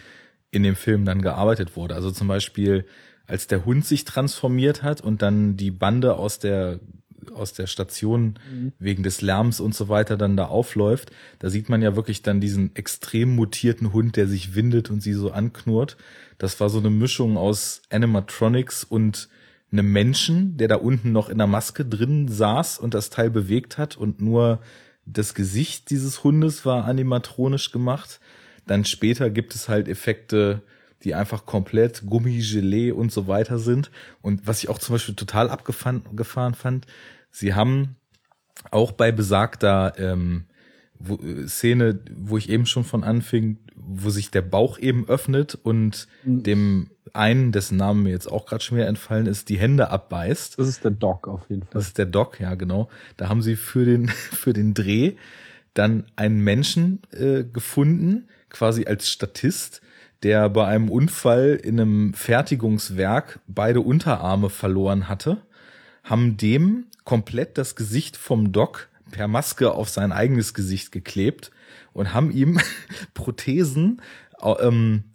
in dem Film dann gearbeitet wurde. Also zum Beispiel, als der Hund sich transformiert hat und dann die Bande aus der aus der Station mhm. wegen des Lärms und so weiter dann da aufläuft, da sieht man ja wirklich dann diesen extrem mutierten Hund, der sich windet und sie so anknurrt. Das war so eine Mischung aus Animatronics und einem Menschen, der da unten noch in der Maske drin saß und das Teil bewegt hat und nur das Gesicht dieses Hundes war animatronisch gemacht. Dann später gibt es halt Effekte, die einfach komplett Gummi, Gelee und so weiter sind. Und was ich auch zum Beispiel total abgefahren fand, Sie haben auch bei besagter ähm, wo, Szene, wo ich eben schon von anfing, wo sich der Bauch eben öffnet und mhm. dem einen, dessen Name mir jetzt auch gerade schwer entfallen ist, die Hände abbeißt. Das ist der Doc auf jeden Fall. Das ist der Doc, ja genau. Da haben sie für den <laughs> für den Dreh dann einen Menschen äh, gefunden, quasi als Statist, der bei einem Unfall in einem Fertigungswerk beide Unterarme verloren hatte, haben dem komplett das Gesicht vom Doc per Maske auf sein eigenes Gesicht geklebt und haben ihm <laughs> Prothesen ähm,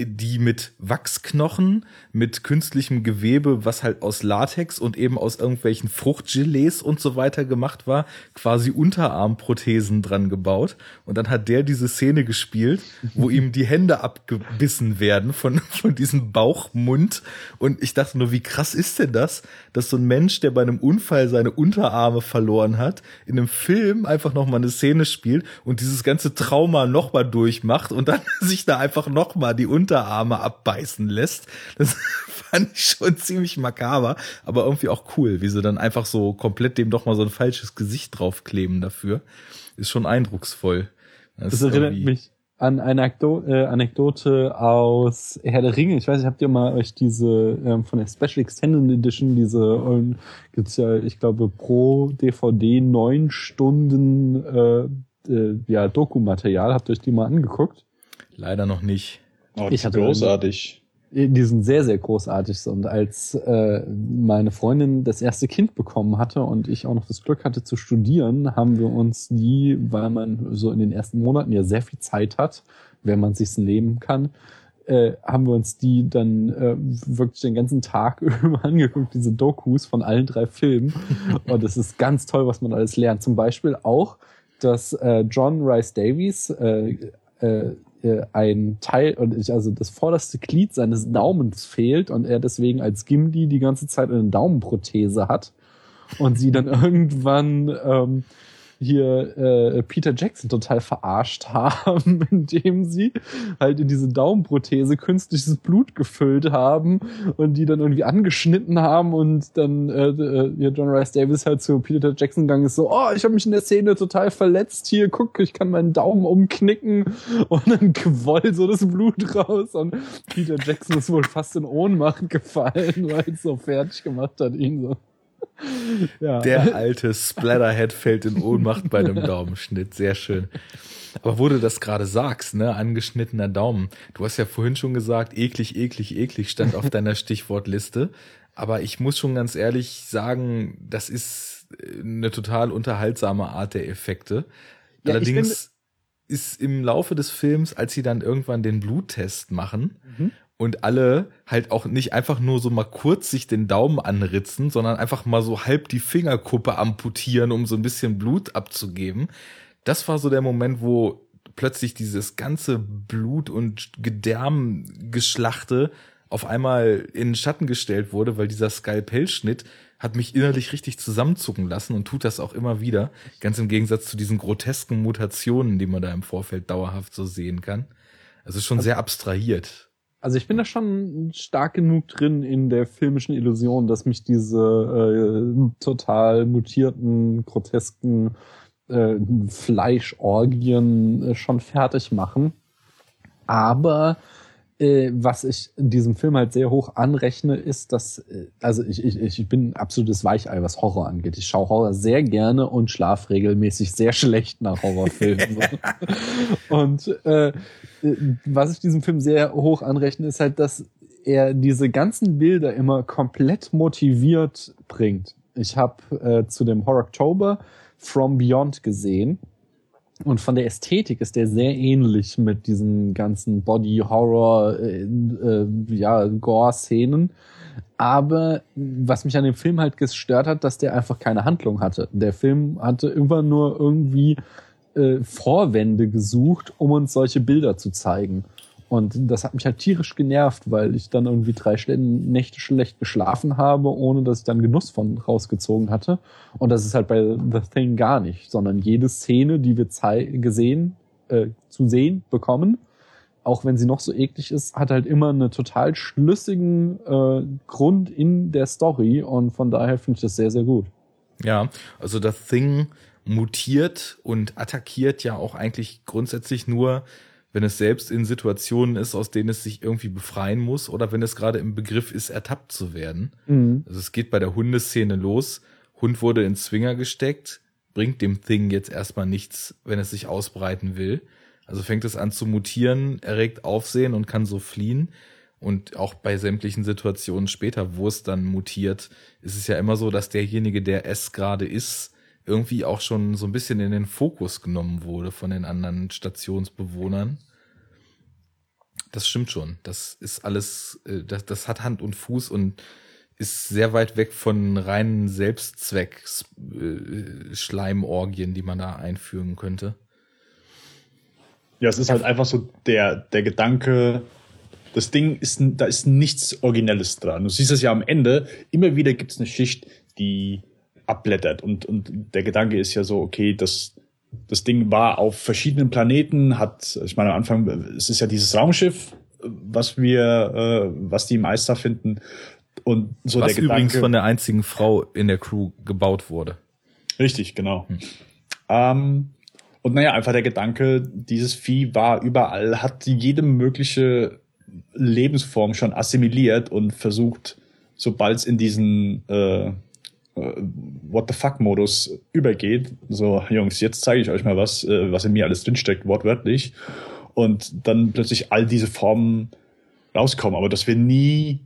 die mit Wachsknochen, mit künstlichem Gewebe, was halt aus Latex und eben aus irgendwelchen Fruchtgelees und so weiter gemacht war, quasi Unterarmprothesen dran gebaut. Und dann hat der diese Szene gespielt, wo ihm die Hände abgebissen werden von, von diesem Bauchmund. Und ich dachte nur, wie krass ist denn das, dass so ein Mensch, der bei einem Unfall seine Unterarme verloren hat, in einem Film einfach nochmal eine Szene spielt und dieses ganze Trauma nochmal durchmacht und dann <laughs> sich da einfach nochmal die Unterarme Unterarme abbeißen lässt. Das <laughs> fand ich schon ziemlich makaber, aber irgendwie auch cool, wie sie dann einfach so komplett dem doch mal so ein falsches Gesicht draufkleben dafür. Ist schon eindrucksvoll. Das, das erinnert mich an eine Anekdo äh, Anekdote aus Herr der Ringe. Ich weiß nicht, habt ihr mal euch diese ähm, von der Special Extended Edition, diese ähm, gibt's ja, ich glaube, pro DVD neun Stunden äh, äh, ja, Dokumaterial. Habt ihr euch die mal angeguckt? Leider noch nicht. Oh, ich hatte großartig. Die sind sehr, sehr großartig. Und als äh, meine Freundin das erste Kind bekommen hatte und ich auch noch das Glück hatte zu studieren, haben wir uns die, weil man so in den ersten Monaten ja sehr viel Zeit hat, wenn man sich's nehmen kann, äh, haben wir uns die dann äh, wirklich den ganzen Tag <laughs> über angeguckt, diese Dokus von allen drei Filmen. und es ist ganz toll, was man alles lernt. Zum Beispiel auch, dass äh, John Rice Davies äh, äh, äh, ein Teil also das vorderste Glied seines Daumens fehlt und er deswegen als Gimli die ganze Zeit eine Daumenprothese hat und sie dann <laughs> irgendwann ähm, hier äh, Peter Jackson total verarscht haben, <laughs> indem sie halt in diese Daumenprothese künstliches Blut gefüllt haben und die dann irgendwie angeschnitten haben und dann äh, äh, John Rice Davis halt zu Peter Jackson gegangen ist so, oh, ich habe mich in der Szene total verletzt, hier, guck, ich kann meinen Daumen umknicken und dann <laughs> quoll so das Blut raus und Peter Jackson ist wohl fast in Ohnmacht gefallen, weil es so fertig gemacht hat ihn so. <laughs> Ja. Der alte Splatterhead fällt in Ohnmacht bei einem Daumenschnitt. Sehr schön. Aber wo du das gerade sagst, ne, angeschnittener Daumen. Du hast ja vorhin schon gesagt, eklig, eklig, eklig stand auf deiner <laughs> Stichwortliste. Aber ich muss schon ganz ehrlich sagen, das ist eine total unterhaltsame Art der Effekte. Ja, Allerdings ist im Laufe des Films, als sie dann irgendwann den Bluttest machen mhm und alle halt auch nicht einfach nur so mal kurz sich den Daumen anritzen, sondern einfach mal so halb die Fingerkuppe amputieren, um so ein bisschen Blut abzugeben. Das war so der Moment, wo plötzlich dieses ganze Blut und Gedärmgeschlachte auf einmal in Schatten gestellt wurde, weil dieser Skalpellschnitt hat mich innerlich richtig zusammenzucken lassen und tut das auch immer wieder. Ganz im Gegensatz zu diesen grotesken Mutationen, die man da im Vorfeld dauerhaft so sehen kann. Also schon sehr abstrahiert. Also ich bin da schon stark genug drin in der filmischen Illusion, dass mich diese äh, total mutierten, grotesken äh, Fleischorgien äh, schon fertig machen. Aber äh, was ich diesem Film halt sehr hoch anrechne, ist, dass, äh, also ich, ich, ich bin ein absolutes Weichei, was Horror angeht. Ich schaue Horror sehr gerne und schlaf regelmäßig sehr schlecht nach Horrorfilmen. <laughs> <laughs> und äh, was ich diesem Film sehr hoch anrechne, ist halt, dass er diese ganzen Bilder immer komplett motiviert bringt. Ich habe äh, zu dem Horror October From Beyond gesehen und von der Ästhetik ist der sehr ähnlich mit diesen ganzen Body-Horror, äh, äh, ja, Gore-Szenen. Aber was mich an dem Film halt gestört hat, dass der einfach keine Handlung hatte. Der Film hatte immer nur irgendwie äh, Vorwände gesucht, um uns solche Bilder zu zeigen. Und das hat mich halt tierisch genervt, weil ich dann irgendwie drei Nächte schlecht geschlafen habe, ohne dass ich dann Genuss von rausgezogen hatte. Und das ist halt bei The Thing gar nicht, sondern jede Szene, die wir gesehen, äh, zu sehen bekommen, auch wenn sie noch so eklig ist, hat halt immer einen total schlüssigen äh, Grund in der Story und von daher finde ich das sehr, sehr gut. Ja, also The Thing mutiert und attackiert ja auch eigentlich grundsätzlich nur wenn es selbst in Situationen ist, aus denen es sich irgendwie befreien muss oder wenn es gerade im Begriff ist, ertappt zu werden. Mhm. Also es geht bei der Hundeszene los. Hund wurde in Zwinger gesteckt, bringt dem Thing jetzt erstmal nichts, wenn es sich ausbreiten will. Also fängt es an zu mutieren, erregt Aufsehen und kann so fliehen. Und auch bei sämtlichen Situationen später, wo es dann mutiert, ist es ja immer so, dass derjenige, der es gerade ist, irgendwie auch schon so ein bisschen in den Fokus genommen wurde von den anderen Stationsbewohnern. Das stimmt schon. Das ist alles, äh, das, das hat Hand und Fuß und ist sehr weit weg von reinen Selbstzweck-Schleimorgien, die man da einführen könnte. Ja, es ist halt einfach so der, der Gedanke, das Ding ist, da ist nichts Originelles dran. Du siehst es ja am Ende, immer wieder gibt es eine Schicht, die abblättert. Und, und der Gedanke ist ja so, okay, das, das Ding war auf verschiedenen Planeten, hat, ich meine, am Anfang, es ist ja dieses Raumschiff, was wir, äh, was die Meister finden. Und so was der Gedanke, übrigens von der einzigen Frau in der Crew gebaut wurde. Richtig, genau. Hm. Ähm, und naja, einfach der Gedanke, dieses Vieh war überall, hat jede mögliche Lebensform schon assimiliert und versucht, sobald es in diesen äh, äh, What the fuck-Modus übergeht. So, Jungs, jetzt zeige ich euch mal was, äh, was in mir alles drinsteckt, wortwörtlich. Und dann plötzlich all diese Formen rauskommen. Aber dass wir nie,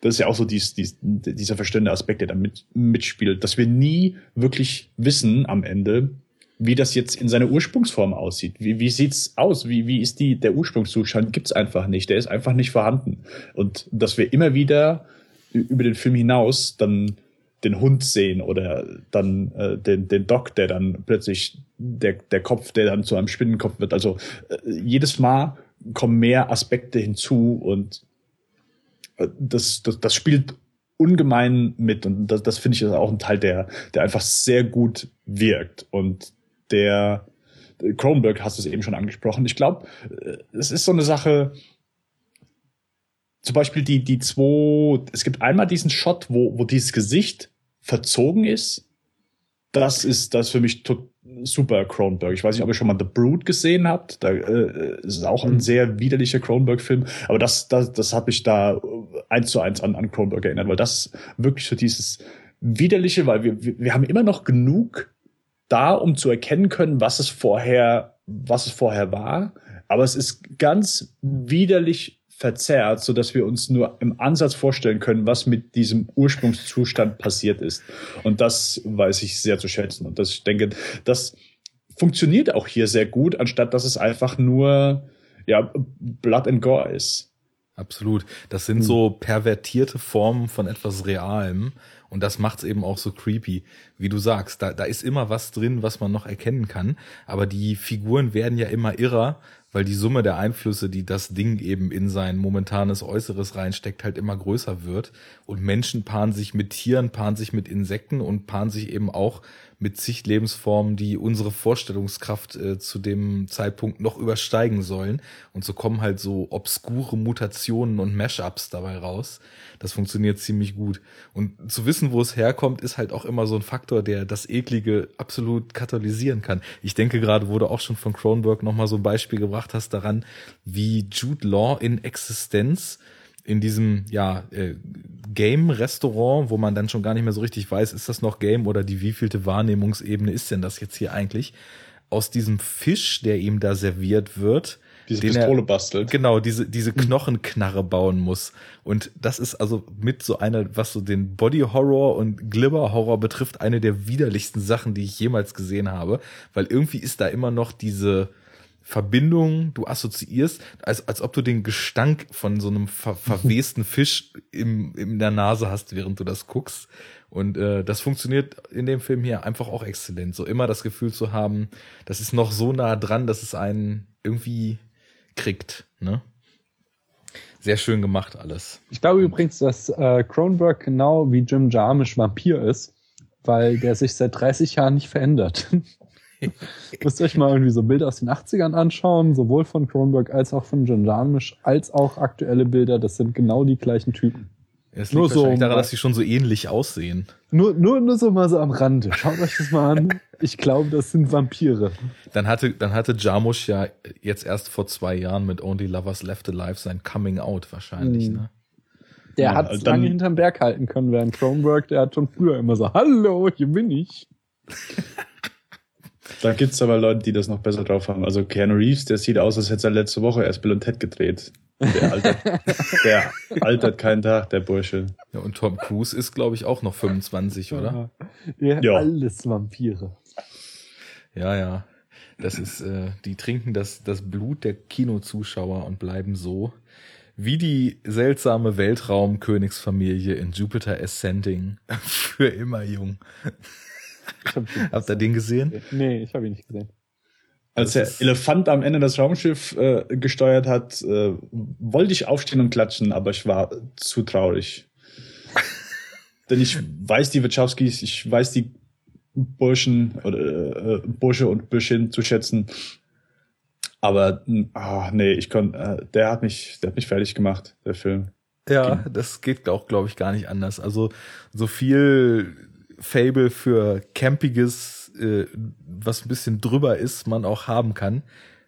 das ist ja auch so dies, dies, dieser verstörende Aspekt, der da mit, mitspielt, dass wir nie wirklich wissen am Ende, wie das jetzt in seiner Ursprungsform aussieht. Wie, wie sieht's aus? Wie, wie ist die, der Ursprungszustand? Gibt's einfach nicht. Der ist einfach nicht vorhanden. Und dass wir immer wieder über den Film hinaus dann den Hund sehen oder dann äh, den, den Doc, der dann plötzlich der, der Kopf, der dann zu einem Spinnenkopf wird. Also äh, jedes Mal kommen mehr Aspekte hinzu und äh, das, das, das spielt ungemein mit und das, das finde ich ist auch ein Teil, der, der einfach sehr gut wirkt und der Kronberg hast du es eben schon angesprochen. Ich glaube, äh, es ist so eine Sache, zum Beispiel die, die zwei, es gibt einmal diesen Shot, wo, wo dieses Gesicht verzogen ist. Das ist das für mich super Cronenberg. Ich weiß nicht, ob ihr schon mal The Brood gesehen habt. Da äh, ist auch ein mhm. sehr widerlicher Cronenberg-Film. Aber das, das, das hat mich da eins zu eins an, an Cronenberg erinnert, weil das wirklich so dieses widerliche, weil wir, wir, wir haben immer noch genug da, um zu erkennen können, was es vorher, was es vorher war. Aber es ist ganz widerlich verzerrt, so dass wir uns nur im Ansatz vorstellen können, was mit diesem Ursprungszustand passiert ist. Und das weiß ich sehr zu schätzen. Und das, ich denke, das funktioniert auch hier sehr gut, anstatt dass es einfach nur ja Blood and Gore ist. Absolut. Das sind so pervertierte Formen von etwas Realem. Und das macht's eben auch so creepy, wie du sagst. Da, da ist immer was drin, was man noch erkennen kann. Aber die Figuren werden ja immer irrer, weil die Summe der Einflüsse, die das Ding eben in sein momentanes Äußeres reinsteckt, halt immer größer wird. Und Menschen paaren sich mit Tieren, paaren sich mit Insekten und paaren sich eben auch mit zig Lebensformen, die unsere Vorstellungskraft äh, zu dem Zeitpunkt noch übersteigen sollen. Und so kommen halt so obskure Mutationen und Mashups dabei raus. Das funktioniert ziemlich gut. Und zu wissen, wo es herkommt, ist halt auch immer so ein Faktor, der das Eklige absolut katalysieren kann. Ich denke gerade, wurde auch schon von Cronenberg nochmal so ein Beispiel gebracht hast daran, wie Jude Law in Existenz in diesem ja äh, Game-Restaurant, wo man dann schon gar nicht mehr so richtig weiß, ist das noch Game oder die wievielte Wahrnehmungsebene ist denn das jetzt hier eigentlich? Aus diesem Fisch, der ihm da serviert wird, diese Pistole er, bastelt. Genau, diese, diese hm. Knochenknarre bauen muss. Und das ist also mit so einer, was so den Body Horror und Glibber Horror betrifft, eine der widerlichsten Sachen, die ich jemals gesehen habe. Weil irgendwie ist da immer noch diese, Verbindung, du assoziierst, als, als ob du den Gestank von so einem ver <laughs> verwesten Fisch im, in der Nase hast, während du das guckst. Und äh, das funktioniert in dem Film hier einfach auch exzellent. So immer das Gefühl zu haben, das ist noch so nah dran, dass es einen irgendwie kriegt. Ne? Sehr schön gemacht alles. Ich glaube übrigens, dass äh, genau wie Jim Jarmusch Vampir ist, weil der sich seit 30 Jahren nicht verändert. <laughs> Müsst ihr euch mal irgendwie so Bilder aus den 80ern anschauen, sowohl von Cronenberg als auch von John Jarmusch, als auch aktuelle Bilder. Das sind genau die gleichen Typen. Es liegt nur so daran, dass sie schon so ähnlich aussehen. Nur, nur, nur so mal so am Rande. Schaut euch das mal an. Ich glaube, das sind Vampire. Dann hatte, dann hatte Jarmusch ja jetzt erst vor zwei Jahren mit Only Lovers Left Alive sein Coming Out wahrscheinlich, mhm. ne? Der ja, hat lange hinterm Berg halten können, während Cronenberg, der hat schon früher immer so, hallo, hier bin ich. <laughs> Da gibt's aber Leute, die das noch besser drauf haben. Also Keanu Reeves, der sieht aus, als hätte er letzte Woche erst Bill und Ted gedreht. Der altert, der altert keinen Tag, der Bursche. Ja, und Tom Cruise ist, glaube ich, auch noch 25, oder? Ja, ja. alles Vampire. Ja, ja. Das ist, äh, die trinken das, das Blut der Kinozuschauer und bleiben so wie die seltsame Weltraumkönigsfamilie in Jupiter Ascending <laughs> für immer jung. Habt ihr den gesehen? Nee, ich habe ihn nicht gesehen. Als der Elefant am Ende das Raumschiff äh, gesteuert hat, äh, wollte ich aufstehen und klatschen, aber ich war zu traurig. <laughs> Denn ich weiß die Wachowskis, ich weiß die Burschen oder äh, Bursche und Bürschin zu schätzen. Aber oh, nee, ich konnte, äh, der hat mich, der hat mich fertig gemacht, der Film. Ja, das geht auch, glaube ich, gar nicht anders. Also so viel Fable für campiges, äh, was ein bisschen drüber ist, man auch haben kann.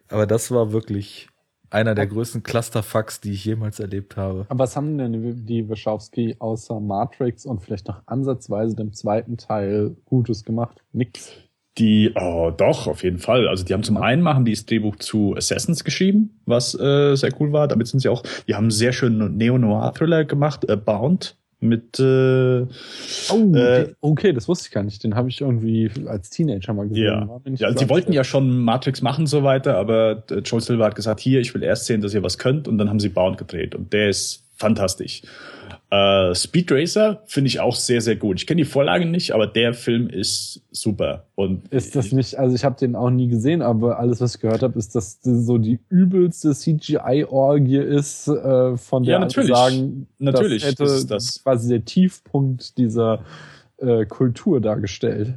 Aber das war wirklich einer der größten Clusterfucks, die ich jemals erlebt habe. Aber was haben denn die Wachowski außer Matrix und vielleicht noch ansatzweise dem zweiten Teil Gutes gemacht? Nix. Die, oh, doch, auf jeden Fall. Also die haben zum einen machen die das Drehbuch zu Assassins geschrieben, was äh, sehr cool war. Damit sind sie auch, die haben einen sehr schönen Neo-Noir-Thriller gemacht, äh, Bound, mit äh, oh, äh, okay, das wusste ich gar nicht. Den habe ich irgendwie als Teenager mal gesehen. Ja, ja sie wollten ja schon Matrix machen und so weiter, aber äh, Joel Silver hat gesagt, hier, ich will erst sehen, dass ihr was könnt und dann haben sie Bound gedreht und der ist fantastisch. Äh, Speed Racer finde ich auch sehr, sehr gut. Ich kenne die Vorlage nicht, aber der Film ist super. Und ist das nicht, also ich habe den auch nie gesehen, aber alles, was ich gehört habe, ist, dass das so die übelste CGI-Orgie ist, äh, von der ja, natürlich. sagen, natürlich das hätte das das. quasi der Tiefpunkt dieser äh, Kultur dargestellt.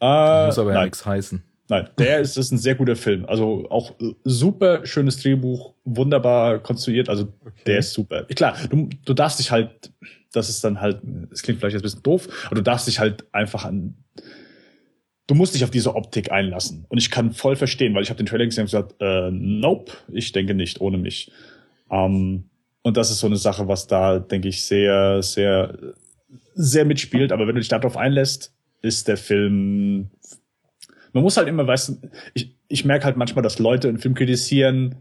Äh, muss aber ja nichts heißen. Nein, der ist, ist ein sehr guter Film. Also auch äh, super schönes Drehbuch, wunderbar konstruiert. Also okay. der ist super. Klar, du, du darfst dich halt, das ist dann halt, es klingt vielleicht ein bisschen doof, aber du darfst dich halt einfach an, du musst dich auf diese Optik einlassen. Und ich kann voll verstehen, weil ich habe den Trailer gesehen und gesagt, äh, nope, ich denke nicht, ohne mich. Ähm, und das ist so eine Sache, was da, denke ich, sehr, sehr, sehr mitspielt. Aber wenn du dich darauf einlässt, ist der Film man muss halt immer, weißt du, ich, ich merke halt manchmal, dass Leute einen Film kritisieren,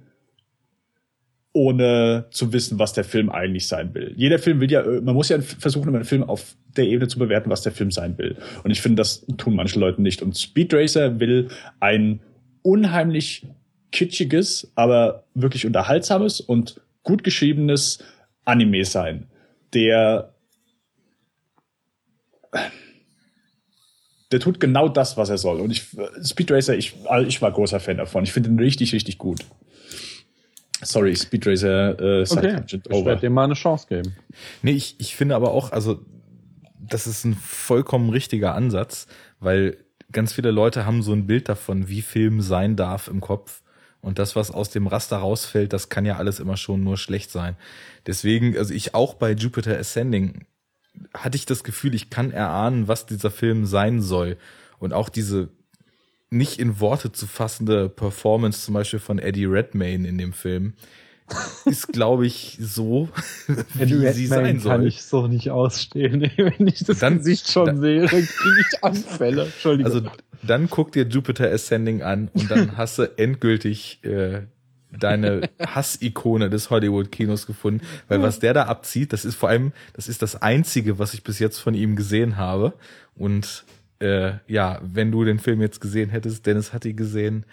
ohne zu wissen, was der Film eigentlich sein will. Jeder Film will ja, man muss ja versuchen, einen Film auf der Ebene zu bewerten, was der Film sein will. Und ich finde, das tun manche Leute nicht. Und Speed Racer will ein unheimlich kitschiges, aber wirklich unterhaltsames und gut geschriebenes Anime sein, der der tut genau das, was er soll. Und ich, Speed Racer, ich, also ich war großer Fan davon. Ich finde ihn richtig, richtig gut. Sorry, Speed Racer äh, okay. Ich werde dem mal eine Chance geben. Nee, ich, ich finde aber auch, also das ist ein vollkommen richtiger Ansatz, weil ganz viele Leute haben so ein Bild davon, wie Film sein darf im Kopf. Und das, was aus dem Raster rausfällt, das kann ja alles immer schon nur schlecht sein. Deswegen, also ich auch bei Jupiter Ascending hatte ich das Gefühl, ich kann erahnen, was dieser Film sein soll. Und auch diese nicht in Worte zu fassende Performance zum Beispiel von Eddie Redmayne in dem Film ist, glaube ich, so, <laughs> wie Redmayne sie sein soll. kann ich so nicht ausstehen. <laughs> Wenn ich das dann, Gesicht schon dann, sehe, dann kriege ich Anfälle. Entschuldigung. Also dann guck dir Jupiter Ascending an und dann hast du endgültig äh, deine Hassikone des Hollywood-Kinos gefunden, weil was der da abzieht, das ist vor allem, das ist das einzige, was ich bis jetzt von ihm gesehen habe. Und äh, ja, wenn du den Film jetzt gesehen hättest, Dennis hat ihn gesehen,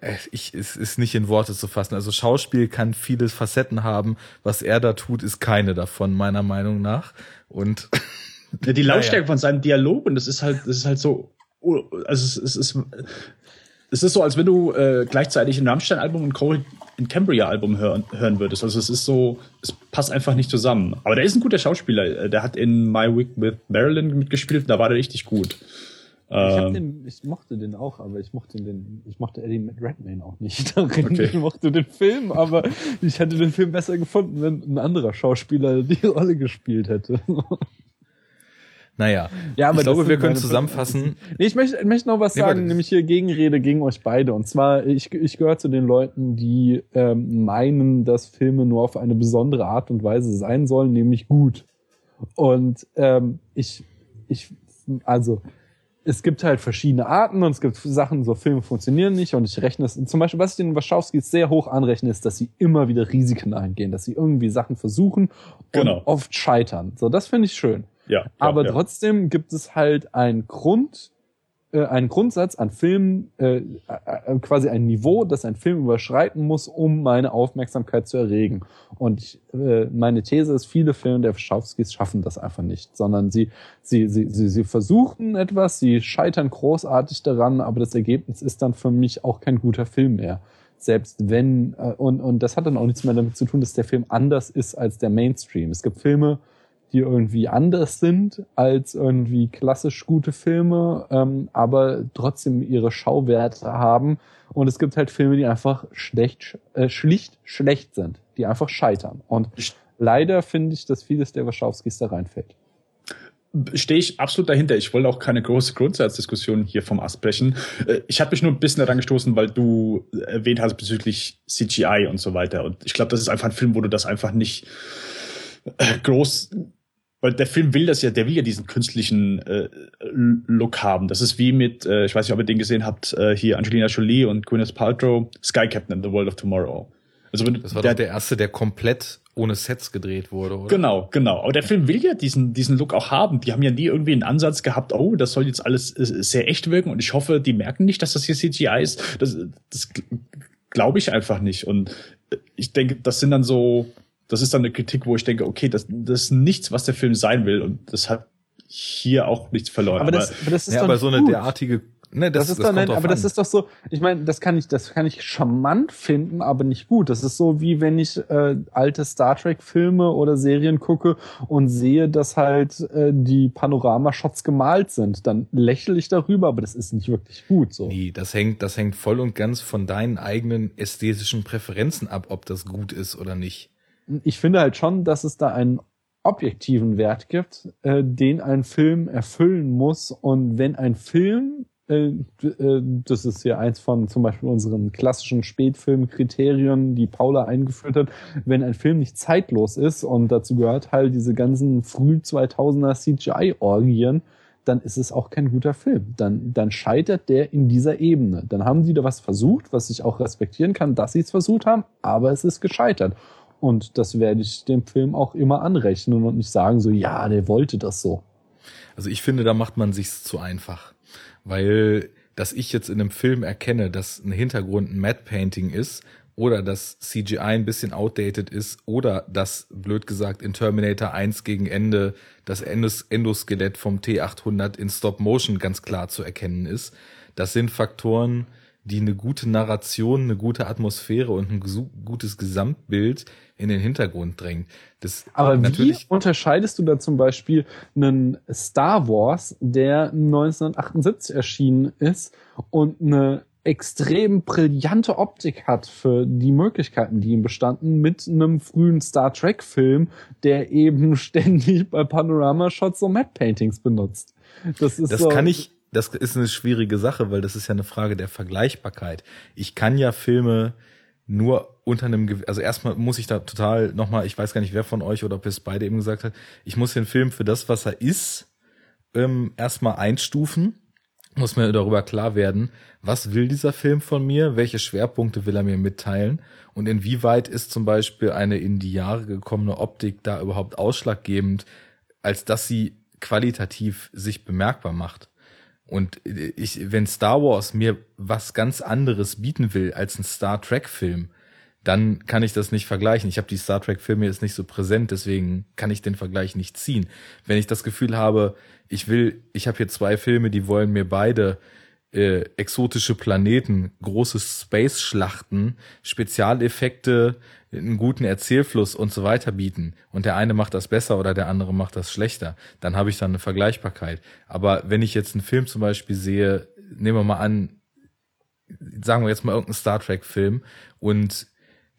äh, ich, es ist nicht in Worte zu fassen. Also Schauspiel kann viele Facetten haben. Was er da tut, ist keine davon, meiner Meinung nach. Und ja, die <laughs> Lautstärke ja. von seinem Dialog und das ist halt, das ist halt so, oh, also es, es ist, es ist so, als wenn du äh, gleichzeitig ein Rammstein-Album und Cole in Cambria-Album hören, hören würdest. Also es ist so, es passt einfach nicht zusammen. Aber der ist ein guter Schauspieler. Äh, der hat in My Week with Marilyn mitgespielt und da war der richtig gut. Ich, ähm, den, ich mochte den auch, aber ich mochte den, ich mochte Eddie Redmayne auch nicht. <laughs> Okay. Ich <laughs> mochte den Film, aber ich hätte den Film besser gefunden, wenn ein anderer Schauspieler die Rolle gespielt hätte. <laughs> Naja, ja, aber ich glaube, wir können zusammenfassen. <laughs> Nee, ich möchte, möchte noch was sagen, nämlich hier Gegenrede gegen euch beide. Und zwar, ich, ich gehöre zu den Leuten, die ähm, meinen, dass Filme nur auf eine besondere Art und Weise sein sollen, nämlich gut. Und ähm, ich, ich, also es gibt halt verschiedene Arten und es gibt Sachen, so Filme funktionieren nicht und ich rechne es, zum Beispiel, was ich den Wachowskis sehr hoch anrechne, ist, dass sie immer wieder Risiken eingehen, dass sie irgendwie Sachen versuchen und genau. oft scheitern. So, das finde ich schön. Ja, Aber ja. trotzdem gibt es halt einen Grund, äh, einen Grundsatz an Filmen, äh, äh, quasi ein Niveau, das ein Film überschreiten muss, um meine Aufmerksamkeit zu erregen. Und ich, äh, meine These ist, viele Filme der Wachowskis schaffen das einfach nicht, sondern sie, sie, sie, sie, sie versuchen etwas, sie scheitern großartig daran, aber das Ergebnis ist dann für mich auch kein guter Film mehr selbst wenn, äh, und, und das hat dann auch nichts mehr damit zu tun, dass der Film anders ist als der Mainstream. Es gibt Filme, die irgendwie anders sind als irgendwie klassisch gute Filme, ähm, aber trotzdem ihre Schauwerte haben. Und es gibt halt Filme, die einfach schlecht, äh, schlicht schlecht sind, die einfach scheitern. Und leider finde ich, dass vieles der Wachowskis da reinfällt stehe ich absolut dahinter. Ich wollte auch keine große Grundsatzdiskussion hier vom Ast brechen. Äh, ich habe mich nur ein bisschen daran gestoßen, weil du erwähnt hast bezüglich CGI und so weiter. Und ich glaube, das ist einfach ein Film, wo du das einfach nicht äh, groß weil der Film will das ja, der will ja diesen künstlichen äh, Look haben. Das ist wie mit, äh, ich weiß nicht, ob ihr den gesehen habt, äh, hier Angelina Jolie und Gwyneth Paltrow, Sky Captain in the World of Tomorrow. Also wenn, das war der, der erste, der komplett ohne Sets gedreht wurde, oder? Genau, genau. Aber der Film will ja diesen, diesen Look auch haben. Die haben ja nie irgendwie einen Ansatz gehabt, oh, das soll jetzt alles äh, sehr echt wirken. Und ich hoffe, die merken nicht, dass das hier CGI ist. Das, das glaube ich einfach nicht. Und äh, ich denke, das sind dann so, das ist dann eine Kritik, wo ich denke, okay, das, das ist nichts, was der Film sein will und das hat hier auch nichts verloren. Aber, das, aber das ist ja, aber so eine derartige Ne, das, das ist das dann, aber das ist doch so, ich meine, das kann ich, das kann ich charmant finden, aber nicht gut. Das ist so wie wenn ich äh, alte Star Trek Filme oder Serien gucke und sehe, dass halt äh, die Panoramashots gemalt sind, dann lächle ich darüber, aber das ist nicht wirklich gut so. Nee, das hängt, das hängt voll und ganz von deinen eigenen ästhetischen Präferenzen ab, ob das gut ist oder nicht ich finde halt schon, dass es da einen objektiven Wert gibt, äh, den ein Film erfüllen muss. Und wenn ein Film, äh, äh, das ist ja eins von zum Beispiel unseren klassischen Spätfilmkriterien, die Paula eingeführt hat, wenn ein Film nicht zeitlos ist und dazu gehört halt diese ganzen früh 2000er CGI-Orgien, dann ist es auch kein guter Film. Dann, dann scheitert der in dieser Ebene. Dann haben die da was versucht, was ich auch respektieren kann, dass sie es versucht haben, aber es ist gescheitert. Und das werde ich dem Film auch immer anrechnen und nicht sagen so, ja, der wollte das so. Also ich finde, da macht man sich's zu einfach. Weil, dass ich jetzt in einem Film erkenne, dass ein Hintergrund ein Matte Painting ist oder dass CGI ein bisschen outdated ist oder dass, blöd gesagt, in Terminator 1 gegen Ende das Endos Endoskelett vom T800 in Stop Motion ganz klar zu erkennen ist. Das sind Faktoren, die eine gute Narration, eine gute Atmosphäre und ein gutes Gesamtbild in den Hintergrund drängt. Das Aber natürlich wie unterscheidest du da zum Beispiel einen Star Wars, der 1978 erschienen ist und eine extrem brillante Optik hat für die Möglichkeiten, die ihm bestanden, mit einem frühen Star Trek Film, der eben <laughs> ständig bei Panorama Shots so Matte Paintings benutzt. Das ist das so, kann ich das ist eine schwierige Sache, weil das ist ja eine Frage der Vergleichbarkeit. Ich kann ja Filme nur unter einem, also erstmal muss ich da total nochmal, ich weiß gar nicht, wer von euch oder ob es beide eben gesagt hat, ich muss den Film für das, was er ist, ähm, erstmal einstufen, muss mir darüber klar werden, was will dieser Film von mir, welche Schwerpunkte will er mir mitteilen und inwieweit ist zum Beispiel eine in die Jahre gekommene Optik da überhaupt ausschlaggebend, als dass sie qualitativ sich bemerkbar macht. Und ich, wenn Star Wars mir was ganz anderes bieten will als ein Star Trek Film, dann kann ich das nicht vergleichen. Ich habe die Star Trek Filme jetzt nicht so präsent, deswegen kann ich den Vergleich nicht ziehen. Wenn ich das Gefühl habe, ich will, ich habe hier zwei Filme, die wollen mir beide äh, exotische Planeten, große Space-Schlachten, Spezialeffekte, einen guten Erzählfluss und so weiter bieten und der eine macht das besser oder der andere macht das schlechter, dann habe ich dann eine Vergleichbarkeit. Aber wenn ich jetzt einen Film zum Beispiel sehe, nehmen wir mal an, sagen wir jetzt mal irgendeinen Star Trek-Film und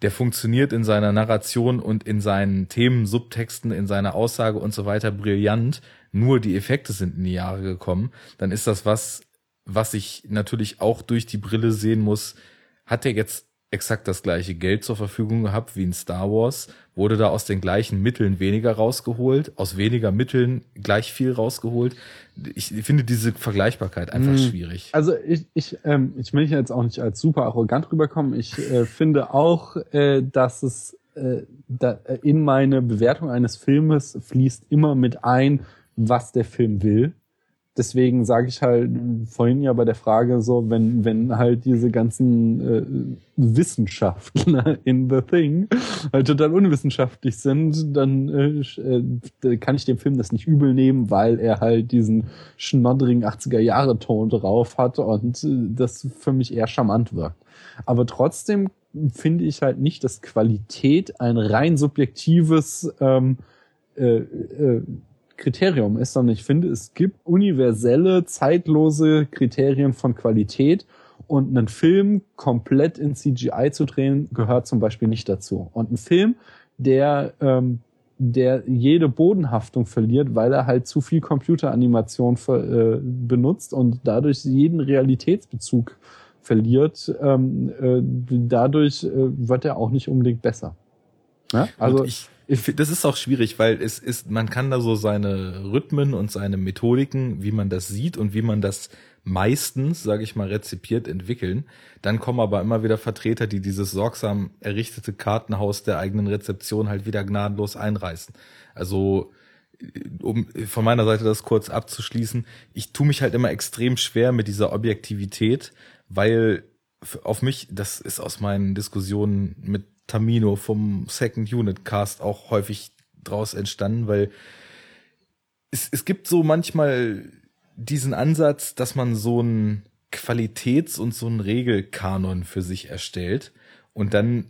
der funktioniert in seiner Narration und in seinen Themen, Subtexten, in seiner Aussage und so weiter brillant, nur die Effekte sind in die Jahre gekommen, dann ist das was, was ich natürlich auch durch die Brille sehen muss, hat er jetzt exakt das gleiche Geld zur Verfügung gehabt wie in Star Wars, wurde da aus den gleichen Mitteln weniger rausgeholt, aus weniger Mitteln gleich viel rausgeholt. Ich finde diese Vergleichbarkeit einfach hm. schwierig. Also ich, ich, ähm, ich will jetzt auch nicht als super arrogant rüberkommen. Ich äh, finde auch, äh, dass es äh, da, äh, in meine Bewertung eines Filmes fließt immer mit ein, was der Film will deswegen sage ich halt vorhin ja bei der Frage so, wenn, wenn halt diese ganzen äh, Wissenschaftler <laughs> in The Thing halt total unwissenschaftlich sind, dann äh, äh, kann ich dem Film das nicht übel nehmen, weil er halt diesen schnoddrigen 80er-Jahre-Ton drauf hat und äh, das für mich eher charmant wirkt. Aber trotzdem finde ich halt nicht, dass Qualität ein rein subjektives ähm, äh, äh, Kriterium ist, sondern ich finde, es gibt universelle, zeitlose Kriterien von Qualität und einen Film komplett in CGI zu drehen, gehört zum Beispiel nicht dazu. Und ein Film, der, ähm, der jede Bodenhaftung verliert, weil er halt zu viel Computeranimation äh, benutzt und dadurch jeden Realitätsbezug verliert, ähm, äh, dadurch äh, wird er auch nicht unbedingt besser. Ja? Also ich, ich, das ist auch schwierig, weil es ist, man kann da so seine Rhythmen und seine Methodiken, wie man das sieht und wie man das meistens, sage ich mal, rezipiert entwickeln. Dann kommen aber immer wieder Vertreter, die dieses sorgsam errichtete Kartenhaus der eigenen Rezeption halt wieder gnadenlos einreißen. Also um von meiner Seite das kurz abzuschließen, ich tue mich halt immer extrem schwer mit dieser Objektivität, weil auf mich, das ist aus meinen Diskussionen mit Tamino vom Second Unit Cast auch häufig draus entstanden, weil es, es gibt so manchmal diesen Ansatz, dass man so einen Qualitäts- und so einen Regelkanon für sich erstellt und dann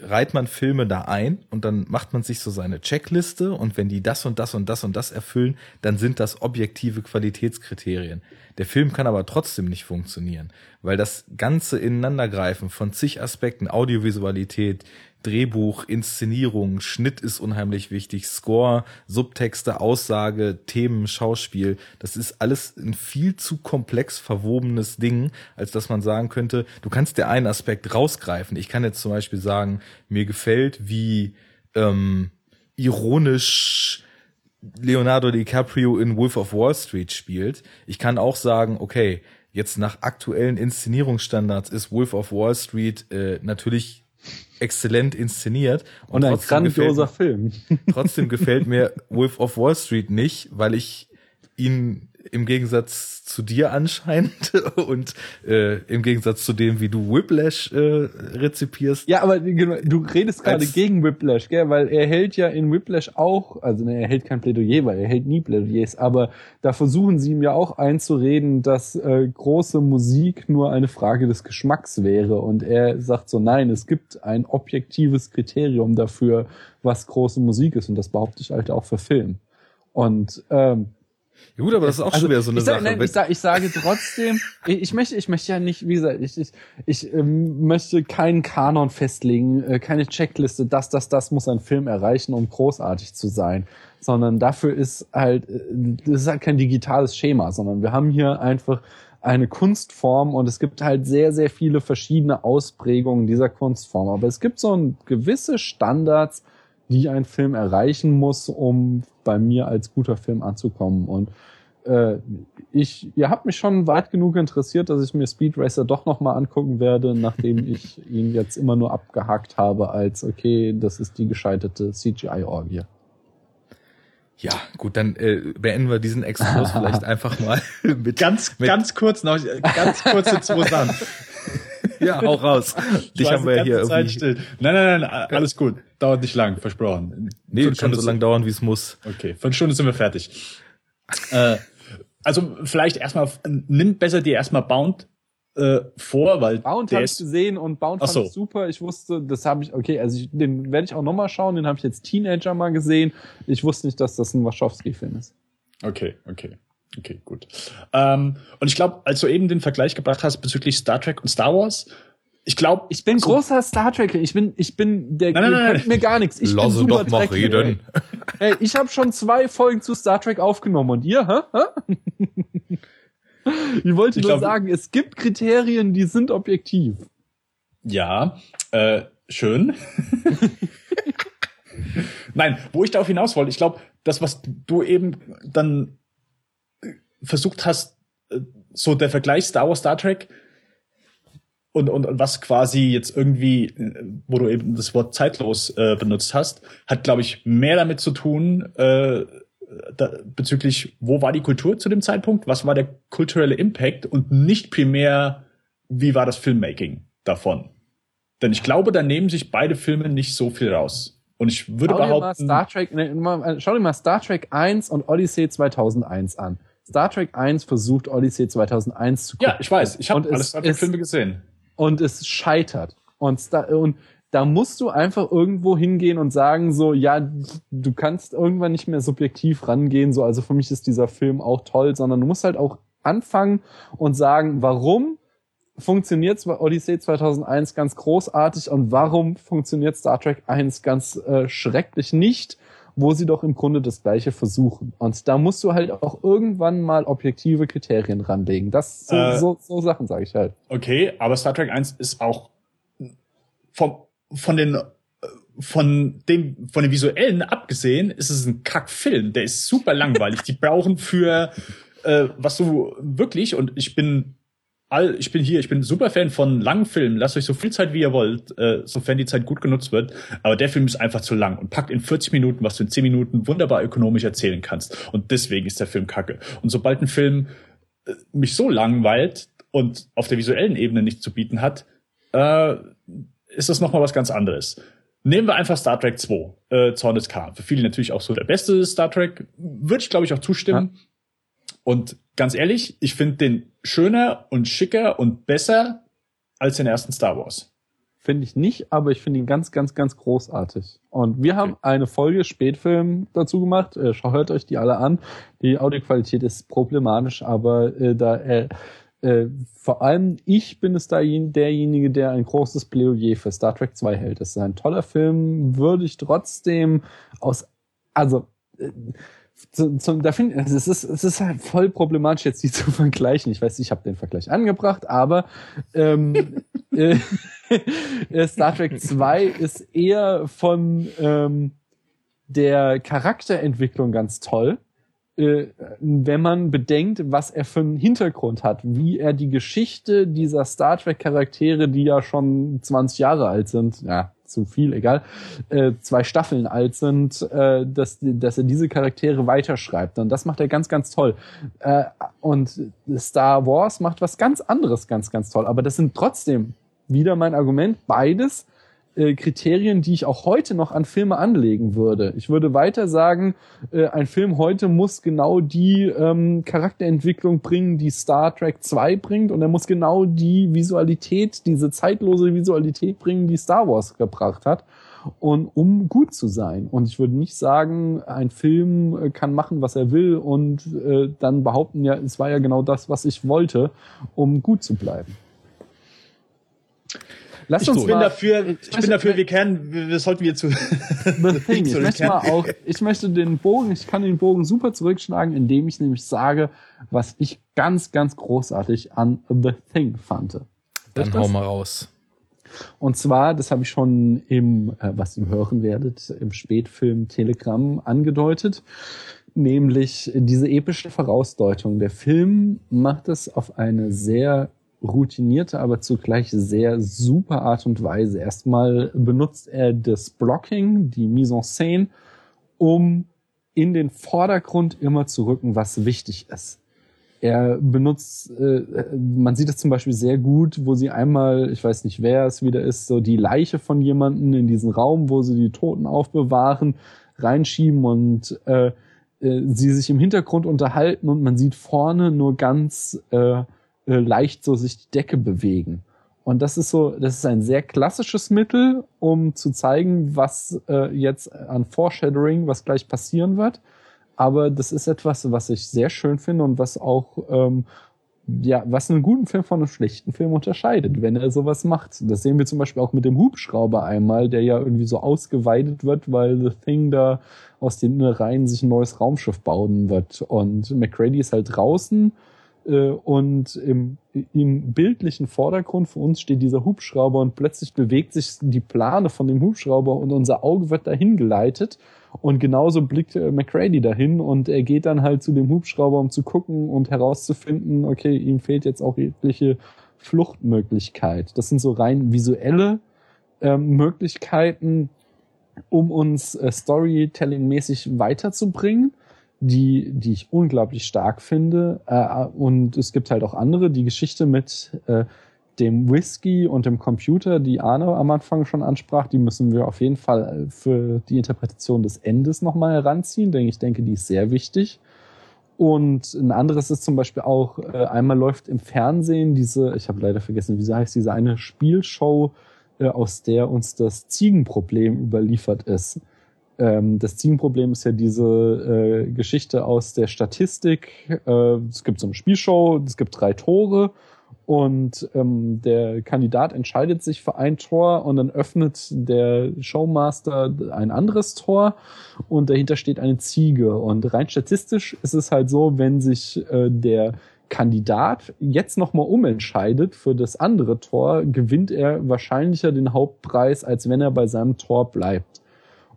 reiht man Filme da ein und dann macht man sich so seine Checkliste und wenn die das und das und das und das erfüllen, dann sind das objektive Qualitätskriterien. Der Film kann aber trotzdem nicht funktionieren, weil das ganze Ineinandergreifen von zig Aspekten, Audiovisualität, Drehbuch, Inszenierung, Schnitt ist unheimlich wichtig, Score, Subtexte, Aussage, Themen, Schauspiel, das ist alles ein viel zu komplex verwobenes Ding, als dass man sagen könnte, du kannst dir einen Aspekt rausgreifen. Ich kann jetzt zum Beispiel sagen, mir gefällt, wie ähm, ironisch Leonardo DiCaprio in Wolf of Wall Street spielt. Ich kann auch sagen, okay, jetzt nach aktuellen Inszenierungsstandards ist Wolf of Wall Street äh, natürlich exzellent inszeniert. Und, und ein grandioser Film. trotzdem gefällt mir <laughs> Wolf of Wall Street nicht, weil ich ihn im Gegensatz zu dir anscheinend <laughs> und äh, im Gegensatz zu dem, wie du Whiplash äh, rezipierst. Ja, aber du redest gerade gegen Whiplash, gell? Weil er hält ja in Whiplash auch, also ne, er hält kein Plädoyer, weil er hält nie Plädoyers, aber da versuchen sie ihm ja auch einzureden, dass äh, große Musik nur eine Frage des Geschmacks wäre. Und er sagt so, nein, es gibt ein objektives Kriterium dafür, was große Musik ist. Und das behaupte ich halt auch für Film. Und ähm, ja gut, aber das ist auch also, schon wieder so eine ich sag, Sache. Nein, ich, sag, ich sage trotzdem, <laughs> ich, ich, möchte, ich möchte ja nicht, wie gesagt, ich, ich, ich ähm, möchte keinen Kanon festlegen, äh, keine Checkliste, das, das, das muss ein Film erreichen, um großartig zu sein, sondern dafür ist halt, äh, das ist halt kein digitales Schema, sondern wir haben hier einfach eine Kunstform und es gibt halt sehr, sehr viele verschiedene Ausprägungen dieser Kunstform. Aber es gibt so ein gewisse Standards, die ein Film erreichen muss, um bei mir als guter Film anzukommen. Und äh, ich, ihr habt mich schon weit genug interessiert, dass ich mir Speed Racer doch nochmal angucken werde, nachdem <laughs> ich ihn jetzt immer nur abgehakt habe als, okay, das ist die gescheiterte CGI-Orgie. Ja, gut, dann äh, beenden wir diesen Exkurs <laughs> vielleicht einfach mal mit ganz mit ganz kurz noch ganz kurze zwei Sachen. <laughs> ja, hau raus. Dich haben wir hier Zeit irgendwie. Still. Nein, nein, nein, alles gut. Dauert nicht lang, versprochen. Nee, kann so lang dauern, wie es muss. Okay, von Stunde sind wir fertig. äh, also vielleicht erstmal, nimm besser dir erstmal Bound äh, vor, weil Bound habe ich gesehen und Bound fand so. ich super. Ich wusste, das habe ich, okay, also ich, den werde ich auch nochmal schauen, den habe ich jetzt Teenager mal gesehen. Ich wusste nicht, dass das ein Wachowski-Film ist. Okay, okay. Okay, gut. Ähm, und ich glaube, als du eben den Vergleich gebracht hast bezüglich Star Trek und Star Wars, ich glaube, ich bin so großer Star Trek. Ich bin, ich bin der nein, nein, nein, mir gar nichts. Ich Lass bin doch mal reden. Ey. ey, ich habe schon zwei Folgen zu Star Trek aufgenommen und ihr, hä? <laughs> ich wollte ich nur glaub, sagen, es gibt Kriterien, die sind objektiv. Ja, äh, schön. <laughs> Nein, wo ich darauf hinaus wollte, ich glaube, das, was du eben dann versucht hast, äh, so der Vergleich Star Wars, Star Trek und, und, und was quasi jetzt irgendwie, äh, wo du eben das Wort zeitlos äh, benutzt hast, hat, glaube ich, mehr damit zu tun, äh, da, bezüglich, wo war die Kultur zu dem Zeitpunkt, was war der kulturelle Impact und nicht primär, wie war das Filmmaking davon. Denn ich glaube, da nehmen sich beide Filme nicht so viel raus. Und ich würde schau behaupten. Dir mal Star Trek, ne, schau dir mal Star Trek 1 und Odyssey 2001 an. Star Trek 1 versucht Odyssey 2001 zu gucken. Ja, ich weiß. Ich habe alle Star Trek Filme gesehen. Und es scheitert. Und, Star, und da musst du einfach irgendwo hingehen und sagen so, ja, du kannst irgendwann nicht mehr subjektiv rangehen, so, also für mich ist dieser Film auch toll, sondern du musst halt auch anfangen und sagen, warum funktioniert Odyssey 2001 ganz großartig und warum funktioniert Star Trek 1 ganz äh, schrecklich nicht wo sie doch im Grunde das Gleiche versuchen. Und da musst du halt auch irgendwann mal objektive Kriterien ranlegen. Das so, äh, so, so Sachen sage ich halt. Okay, aber Star Trek 1 ist auch vom, von den von dem von den visuellen abgesehen ist es ein Kackfilm. Der ist super langweilig. Die brauchen für äh, was du wirklich und ich bin all, ich bin hier, ich bin super Fan von langen Filmen. Lasst euch so viel Zeit, wie ihr wollt, äh, sofern die Zeit gut genutzt wird. Aber der Film ist einfach zu lang und packt in 40 Minuten, was du in 10 Minuten wunderbar ökonomisch erzählen kannst. Und deswegen ist der Film kacke. Und sobald ein Film äh, mich so langweilt und auf der visuellen Ebene nichts zu bieten hat, äh, ist das nochmal was ganz anderes. Nehmen wir einfach Star Trek 2, äh, Zorn des Khan. Für viele natürlich auch so der beste Star Trek. Würde ich, glaube ich, auch zustimmen. Ja. Und ganz ehrlich, ich finde den schöner und schicker und besser als den ersten Star Wars. Finde ich nicht, aber ich finde ihn ganz, ganz, ganz großartig. Und wir haben eine Folge Spätfilm dazu gemacht. Äh, hört euch die alle an. Die Audioqualität ist problematisch, aber äh, da äh, äh, vor allem ich bin es da derjenige, der ein großes Plädoyer für Star Trek 2 hält. Es ist ein toller Film, würde ich trotzdem aus, also äh, zu, zu, da finde also es ist es ist halt voll problematisch jetzt die <laughs> zu vergleichen. Ich weiß, ich habe den Vergleich angebracht, aber ähm, <laughs> äh, Star Trek 2 ist eher von ähm, der Charakterentwicklung ganz toll, äh, wenn man bedenkt, was er für einen Hintergrund hat, wie er die Geschichte dieser Star Trek Charaktere, die ja schon 20 Jahre alt sind, ja zu viel, egal, äh, zwei Staffeln alt sind, äh, dass, dass er diese Charaktere weiterschreibt. Und das macht er ganz, ganz toll. Äh, und Star Wars macht was ganz anderes ganz, ganz toll. Aber das sind trotzdem wieder mein Argument, beides äh, Kriterien, die ich auch heute noch an Filme anlegen würde. Ich würde weiter sagen, äh, ein Film heute muss genau die ähm, Charakterentwicklung bringen, die Star Trek 2 bringt und er muss genau die Visualität, diese zeitlose Visualität bringen, die Star Wars gebracht hat und um gut zu sein. Und ich würde nicht sagen, ein Film äh, kann machen, was er will und äh, dann behaupten, ja, es war ja genau das, was ich wollte, um gut zu bleiben. Lass uns ich bin mal, dafür, ich, ich bin dafür, wir kennen, wir sollten wir zu. <laughs> <laughs> The Thing. ich möchte mal auch, ich möchte den Bogen, ich kann den Bogen super zurückschlagen, indem ich nämlich sage, was ich ganz, ganz großartig an The Thing fand. Dann hau mal raus. Und zwar, das habe ich schon im, äh, was ihr hören werdet, im Spätfilm Telegram angedeutet, nämlich diese epische Vorausdeutung. Der Film macht es auf eine sehr routinierte, aber zugleich sehr super Art und Weise. Erstmal benutzt er das Blocking, die Mise en scène, um in den Vordergrund immer zu rücken, was wichtig ist. Er benutzt, äh, man sieht es zum Beispiel sehr gut, wo sie einmal, ich weiß nicht wer es wieder ist, so die Leiche von jemanden in diesen Raum, wo sie die Toten aufbewahren, reinschieben und äh, äh, sie sich im Hintergrund unterhalten und man sieht vorne nur ganz äh, äh, leicht so sich die Decke bewegen. Und das ist so, das ist ein sehr klassisches Mittel, um zu zeigen, was äh, jetzt an Foreshadowing, was gleich passieren wird. Aber das ist etwas, was ich sehr schön finde und was auch, ähm, ja, was einen guten Film von einem schlechten Film unterscheidet, wenn er sowas macht. Das sehen wir zum Beispiel auch mit dem Hubschrauber einmal, der ja irgendwie so ausgeweidet wird, weil The Thing da aus den Innereien sich ein neues Raumschiff bauen wird. Und McCready ist halt draußen und im, im bildlichen Vordergrund für uns steht dieser Hubschrauber und plötzlich bewegt sich die Plane von dem Hubschrauber und unser Auge wird dahin geleitet. Und genauso blickt äh, McCready dahin und er geht dann halt zu dem Hubschrauber, um zu gucken und herauszufinden, okay, ihm fehlt jetzt auch jegliche Fluchtmöglichkeit. Das sind so rein visuelle ähm, Möglichkeiten, um uns äh, Storytelling-mäßig weiterzubringen die, die ich unglaublich stark finde. Äh, und es gibt halt auch andere. Die Geschichte mit äh, dem Whisky und dem Computer, die Arne am Anfang schon ansprach, die müssen wir auf jeden Fall für die Interpretation des Endes nochmal heranziehen, denn ich denke, die ist sehr wichtig. Und ein anderes ist zum Beispiel auch, äh, einmal läuft im Fernsehen diese, ich habe leider vergessen, wie sie heißt, diese eine Spielshow, äh, aus der uns das Ziegenproblem überliefert ist. Ähm, das Teamproblem ist ja diese äh, Geschichte aus der Statistik. Äh, es gibt so eine Spielshow, es gibt drei Tore und ähm, der Kandidat entscheidet sich für ein Tor und dann öffnet der Showmaster ein anderes Tor und dahinter steht eine Ziege. Und rein statistisch ist es halt so, wenn sich äh, der Kandidat jetzt nochmal umentscheidet für das andere Tor, gewinnt er wahrscheinlicher den Hauptpreis, als wenn er bei seinem Tor bleibt.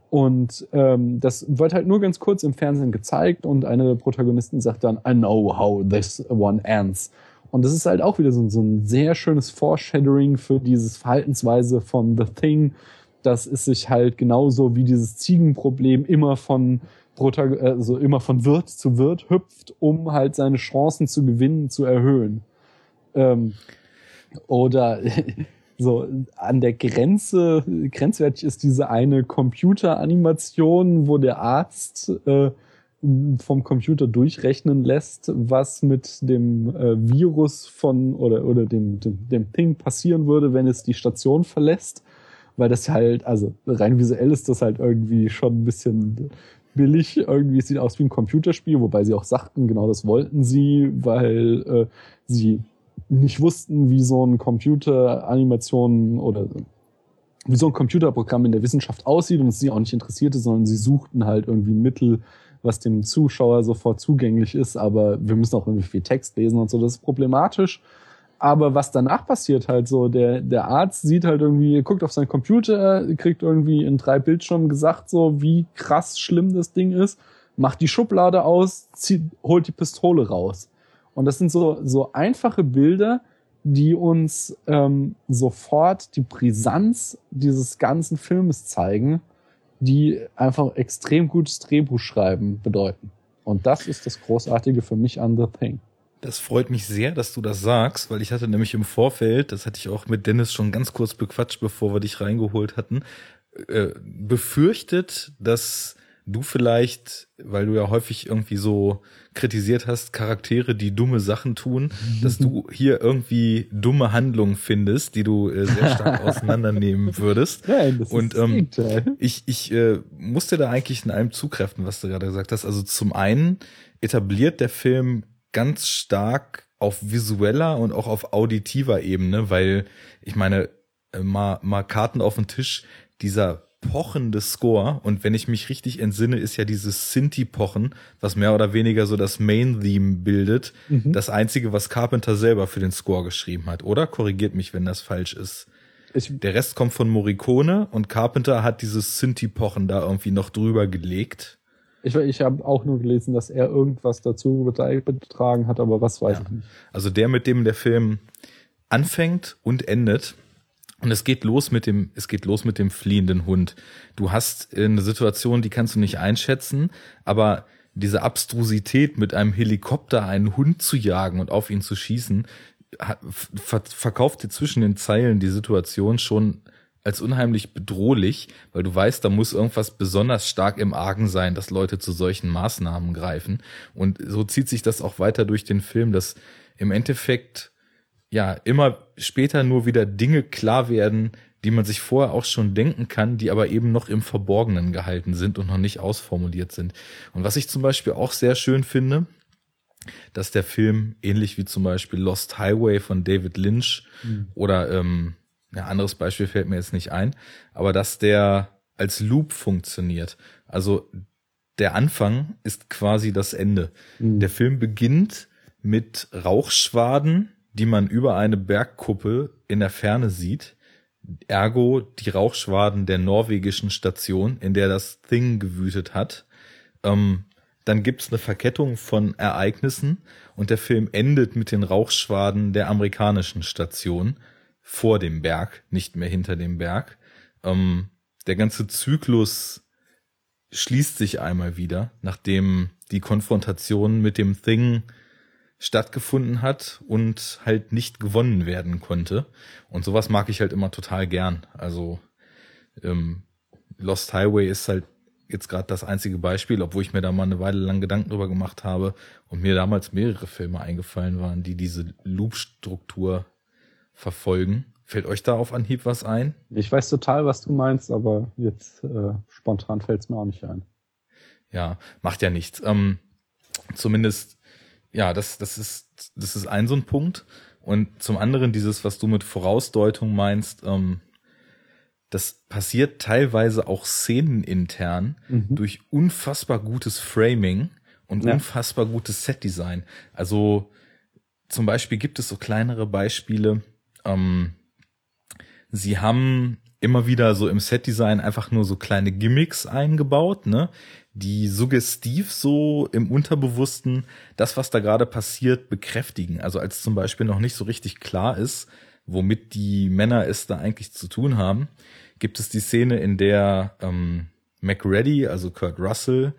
Und ähm, das wird halt nur ganz kurz im Fernsehen gezeigt und einer der Protagonisten sagt dann, I know how this one ends. Und das ist halt auch wieder so, so ein sehr schönes Foreshadowing für dieses Verhaltensweise von The Thing, dass es sich halt genauso wie dieses Ziegenproblem immer von Protag also immer von Wirt zu Wirt hüpft, um halt seine Chancen zu gewinnen zu erhöhen. Ähm, oder <laughs> so an der Grenze, grenzwertig ist diese eine Computeranimation, wo der Arzt äh, vom Computer durchrechnen lässt, was mit dem äh, Virus von oder oder dem, dem dem Thing passieren würde, wenn es die Station verlässt, weil das halt also rein visuell ist das halt irgendwie schon ein bisschen billig, irgendwie sieht aus wie ein Computerspiel, wobei sie auch sagten, genau das wollten sie, weil äh, sie nicht wussten, wie so ein Computeranimation oder wie so ein Computerprogramm in der Wissenschaft aussieht und es sie auch nicht interessierte, sondern sie suchten halt irgendwie ein Mittel, was dem Zuschauer sofort zugänglich ist, aber wir müssen auch irgendwie viel Text lesen und so, das ist problematisch. Aber was danach passiert halt so, der, der Arzt sieht halt irgendwie, guckt auf seinen Computer, kriegt irgendwie in drei Bildschirmen gesagt so, wie krass schlimm das Ding ist, macht die Schublade aus, zieht, holt die Pistole raus. Und das sind so, so einfache Bilder, die uns ähm, sofort die Brisanz dieses ganzen Filmes zeigen, die einfach extrem gutes Drehbuchschreiben bedeuten. Und das ist das Großartige für mich an The Thing. Das freut mich sehr, dass du das sagst, weil ich hatte nämlich im Vorfeld, das hatte ich auch mit Dennis schon ganz kurz bequatscht, bevor wir dich reingeholt hatten, äh, befürchtet, dass du vielleicht, weil du ja häufig irgendwie so kritisiert hast, Charaktere, die dumme Sachen tun, dass du <laughs> hier irgendwie dumme Handlungen findest, die du äh, sehr stark <laughs> auseinandernehmen würdest. Nein, das Und ähm, ich, ich äh, musste da eigentlich in einem zukräften, was du gerade gesagt hast. Also zum einen etabliert der Film ganz stark auf visueller und auch auf auditiver Ebene, weil ich meine, äh, mal, mal Karten auf den Tisch, dieser pochende Score und wenn ich mich richtig entsinne, ist ja dieses Sinti-Pochen, was mehr oder weniger so das Main-Theme bildet, mhm. das einzige, was Carpenter selber für den Score geschrieben hat, oder? Korrigiert mich, wenn das falsch ist. Ich Der Rest kommt von Morricone und Carpenter hat dieses Sinti-Pochen da irgendwie noch drüber gelegt. Ich, ich habe auch nur gelesen, dass er irgendwas dazu betragen hat, aber was weiß ja. ich nicht. Also der, mit dem der Film anfängt und endet, und es geht los mit dem, es geht los mit dem fliehenden Hund. Du hast eine Situation, die kannst du nicht einschätzen, aber diese Abstrusität mit einem Helikopter einen Hund zu jagen und auf ihn zu schießen, verkauft dir zwischen den Zeilen die Situation schon als unheimlich bedrohlich, weil du weißt, da muss irgendwas besonders stark im Argen sein, dass Leute zu solchen Maßnahmen greifen. Und so zieht sich das auch weiter durch den Film, dass im Endeffekt ja immer später nur wieder Dinge klar werden, die man sich vorher auch schon denken kann, die aber eben noch im Verborgenen gehalten sind und noch nicht ausformuliert sind. Und was ich zum Beispiel auch sehr schön finde, dass der Film ähnlich wie zum Beispiel Lost Highway von David Lynch mhm. oder ähm, ein anderes Beispiel fällt mir jetzt nicht ein, aber dass der als Loop funktioniert. Also der Anfang ist quasi das Ende. Mhm. Der Film beginnt mit Rauchschwaden, die man über eine Bergkuppel in der Ferne sieht, ergo die Rauchschwaden der norwegischen Station, in der das Thing gewütet hat. Ähm, dann gibt's eine Verkettung von Ereignissen und der Film endet mit den Rauchschwaden der amerikanischen Station vor dem Berg, nicht mehr hinter dem Berg. Ähm, der ganze Zyklus schließt sich einmal wieder, nachdem die Konfrontation mit dem Thing stattgefunden hat und halt nicht gewonnen werden konnte. Und sowas mag ich halt immer total gern. Also ähm, Lost Highway ist halt jetzt gerade das einzige Beispiel, obwohl ich mir da mal eine Weile lang Gedanken drüber gemacht habe und mir damals mehrere Filme eingefallen waren, die diese Loop-Struktur verfolgen. Fällt euch da auf Anhieb was ein? Ich weiß total, was du meinst, aber jetzt äh, spontan fällt es mir auch nicht ein. Ja, macht ja nichts. Ähm, zumindest ja, das, das ist, das ist ein so ein Punkt. Und zum anderen dieses, was du mit Vorausdeutung meinst, ähm, das passiert teilweise auch szenenintern mhm. durch unfassbar gutes Framing und ja. unfassbar gutes Setdesign. Also zum Beispiel gibt es so kleinere Beispiele. Ähm, sie haben immer wieder so im Setdesign einfach nur so kleine Gimmicks eingebaut, ne? die suggestiv so im Unterbewussten das, was da gerade passiert, bekräftigen. Also als zum Beispiel noch nicht so richtig klar ist, womit die Männer es da eigentlich zu tun haben, gibt es die Szene, in der ähm, McReady, also Kurt Russell,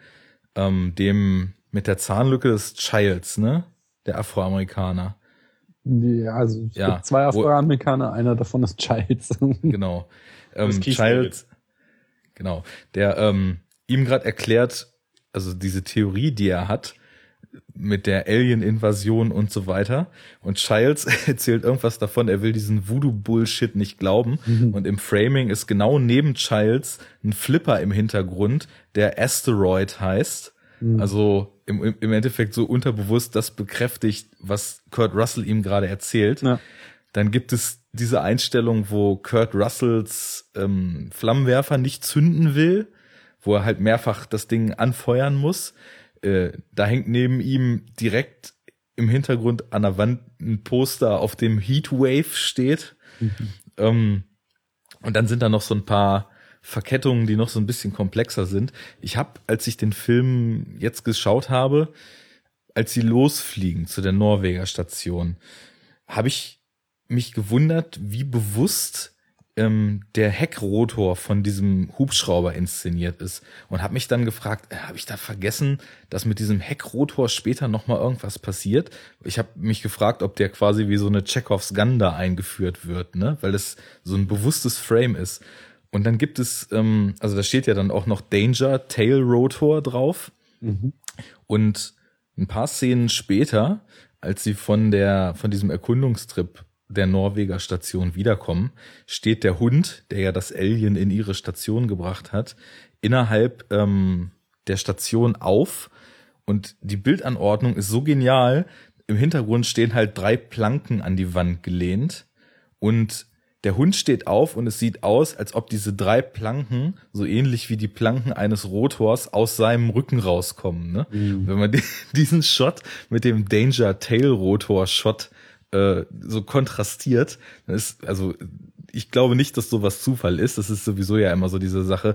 ähm, dem mit der Zahnlücke des Childs, ne, der Afroamerikaner. Ja, also es ja, gibt zwei Afroamerikaner, einer davon ist Childs. <laughs> genau. Ähm, Childs, genau. Der ähm, ihm gerade erklärt, also diese Theorie, die er hat, mit der Alien-Invasion und so weiter. Und Childs <laughs> erzählt irgendwas davon, er will diesen Voodoo-Bullshit nicht glauben. Mhm. Und im Framing ist genau neben Childs ein Flipper im Hintergrund, der Asteroid heißt. Mhm. Also im, im Endeffekt so unterbewusst das bekräftigt, was Kurt Russell ihm gerade erzählt. Ja. Dann gibt es diese Einstellung, wo Kurt Russells ähm, Flammenwerfer nicht zünden will wo er halt mehrfach das Ding anfeuern muss. Äh, da hängt neben ihm direkt im Hintergrund an der Wand ein Poster, auf dem Heatwave steht. Mhm. Ähm, und dann sind da noch so ein paar Verkettungen, die noch so ein bisschen komplexer sind. Ich habe, als ich den Film jetzt geschaut habe, als sie losfliegen zu der Norweger Station, habe ich mich gewundert, wie bewusst ähm, der Heckrotor von diesem Hubschrauber inszeniert ist und habe mich dann gefragt, äh, habe ich da vergessen, dass mit diesem Heckrotor später noch mal irgendwas passiert? Ich habe mich gefragt, ob der quasi wie so eine Chekhovs Gun da eingeführt wird, ne, weil das so ein bewusstes Frame ist. Und dann gibt es, ähm, also da steht ja dann auch noch Danger Tail Rotor drauf. Mhm. Und ein paar Szenen später, als sie von der von diesem Erkundungstrip der Norweger Station wiederkommen, steht der Hund, der ja das Alien in ihre Station gebracht hat, innerhalb ähm, der Station auf. Und die Bildanordnung ist so genial. Im Hintergrund stehen halt drei Planken an die Wand gelehnt. Und der Hund steht auf und es sieht aus, als ob diese drei Planken, so ähnlich wie die Planken eines Rotors, aus seinem Rücken rauskommen. Ne? Mhm. Wenn man <laughs> diesen Shot mit dem Danger Tail Rotor Shot äh, so kontrastiert. ist, also ich glaube nicht, dass sowas Zufall ist. Das ist sowieso ja immer so diese Sache.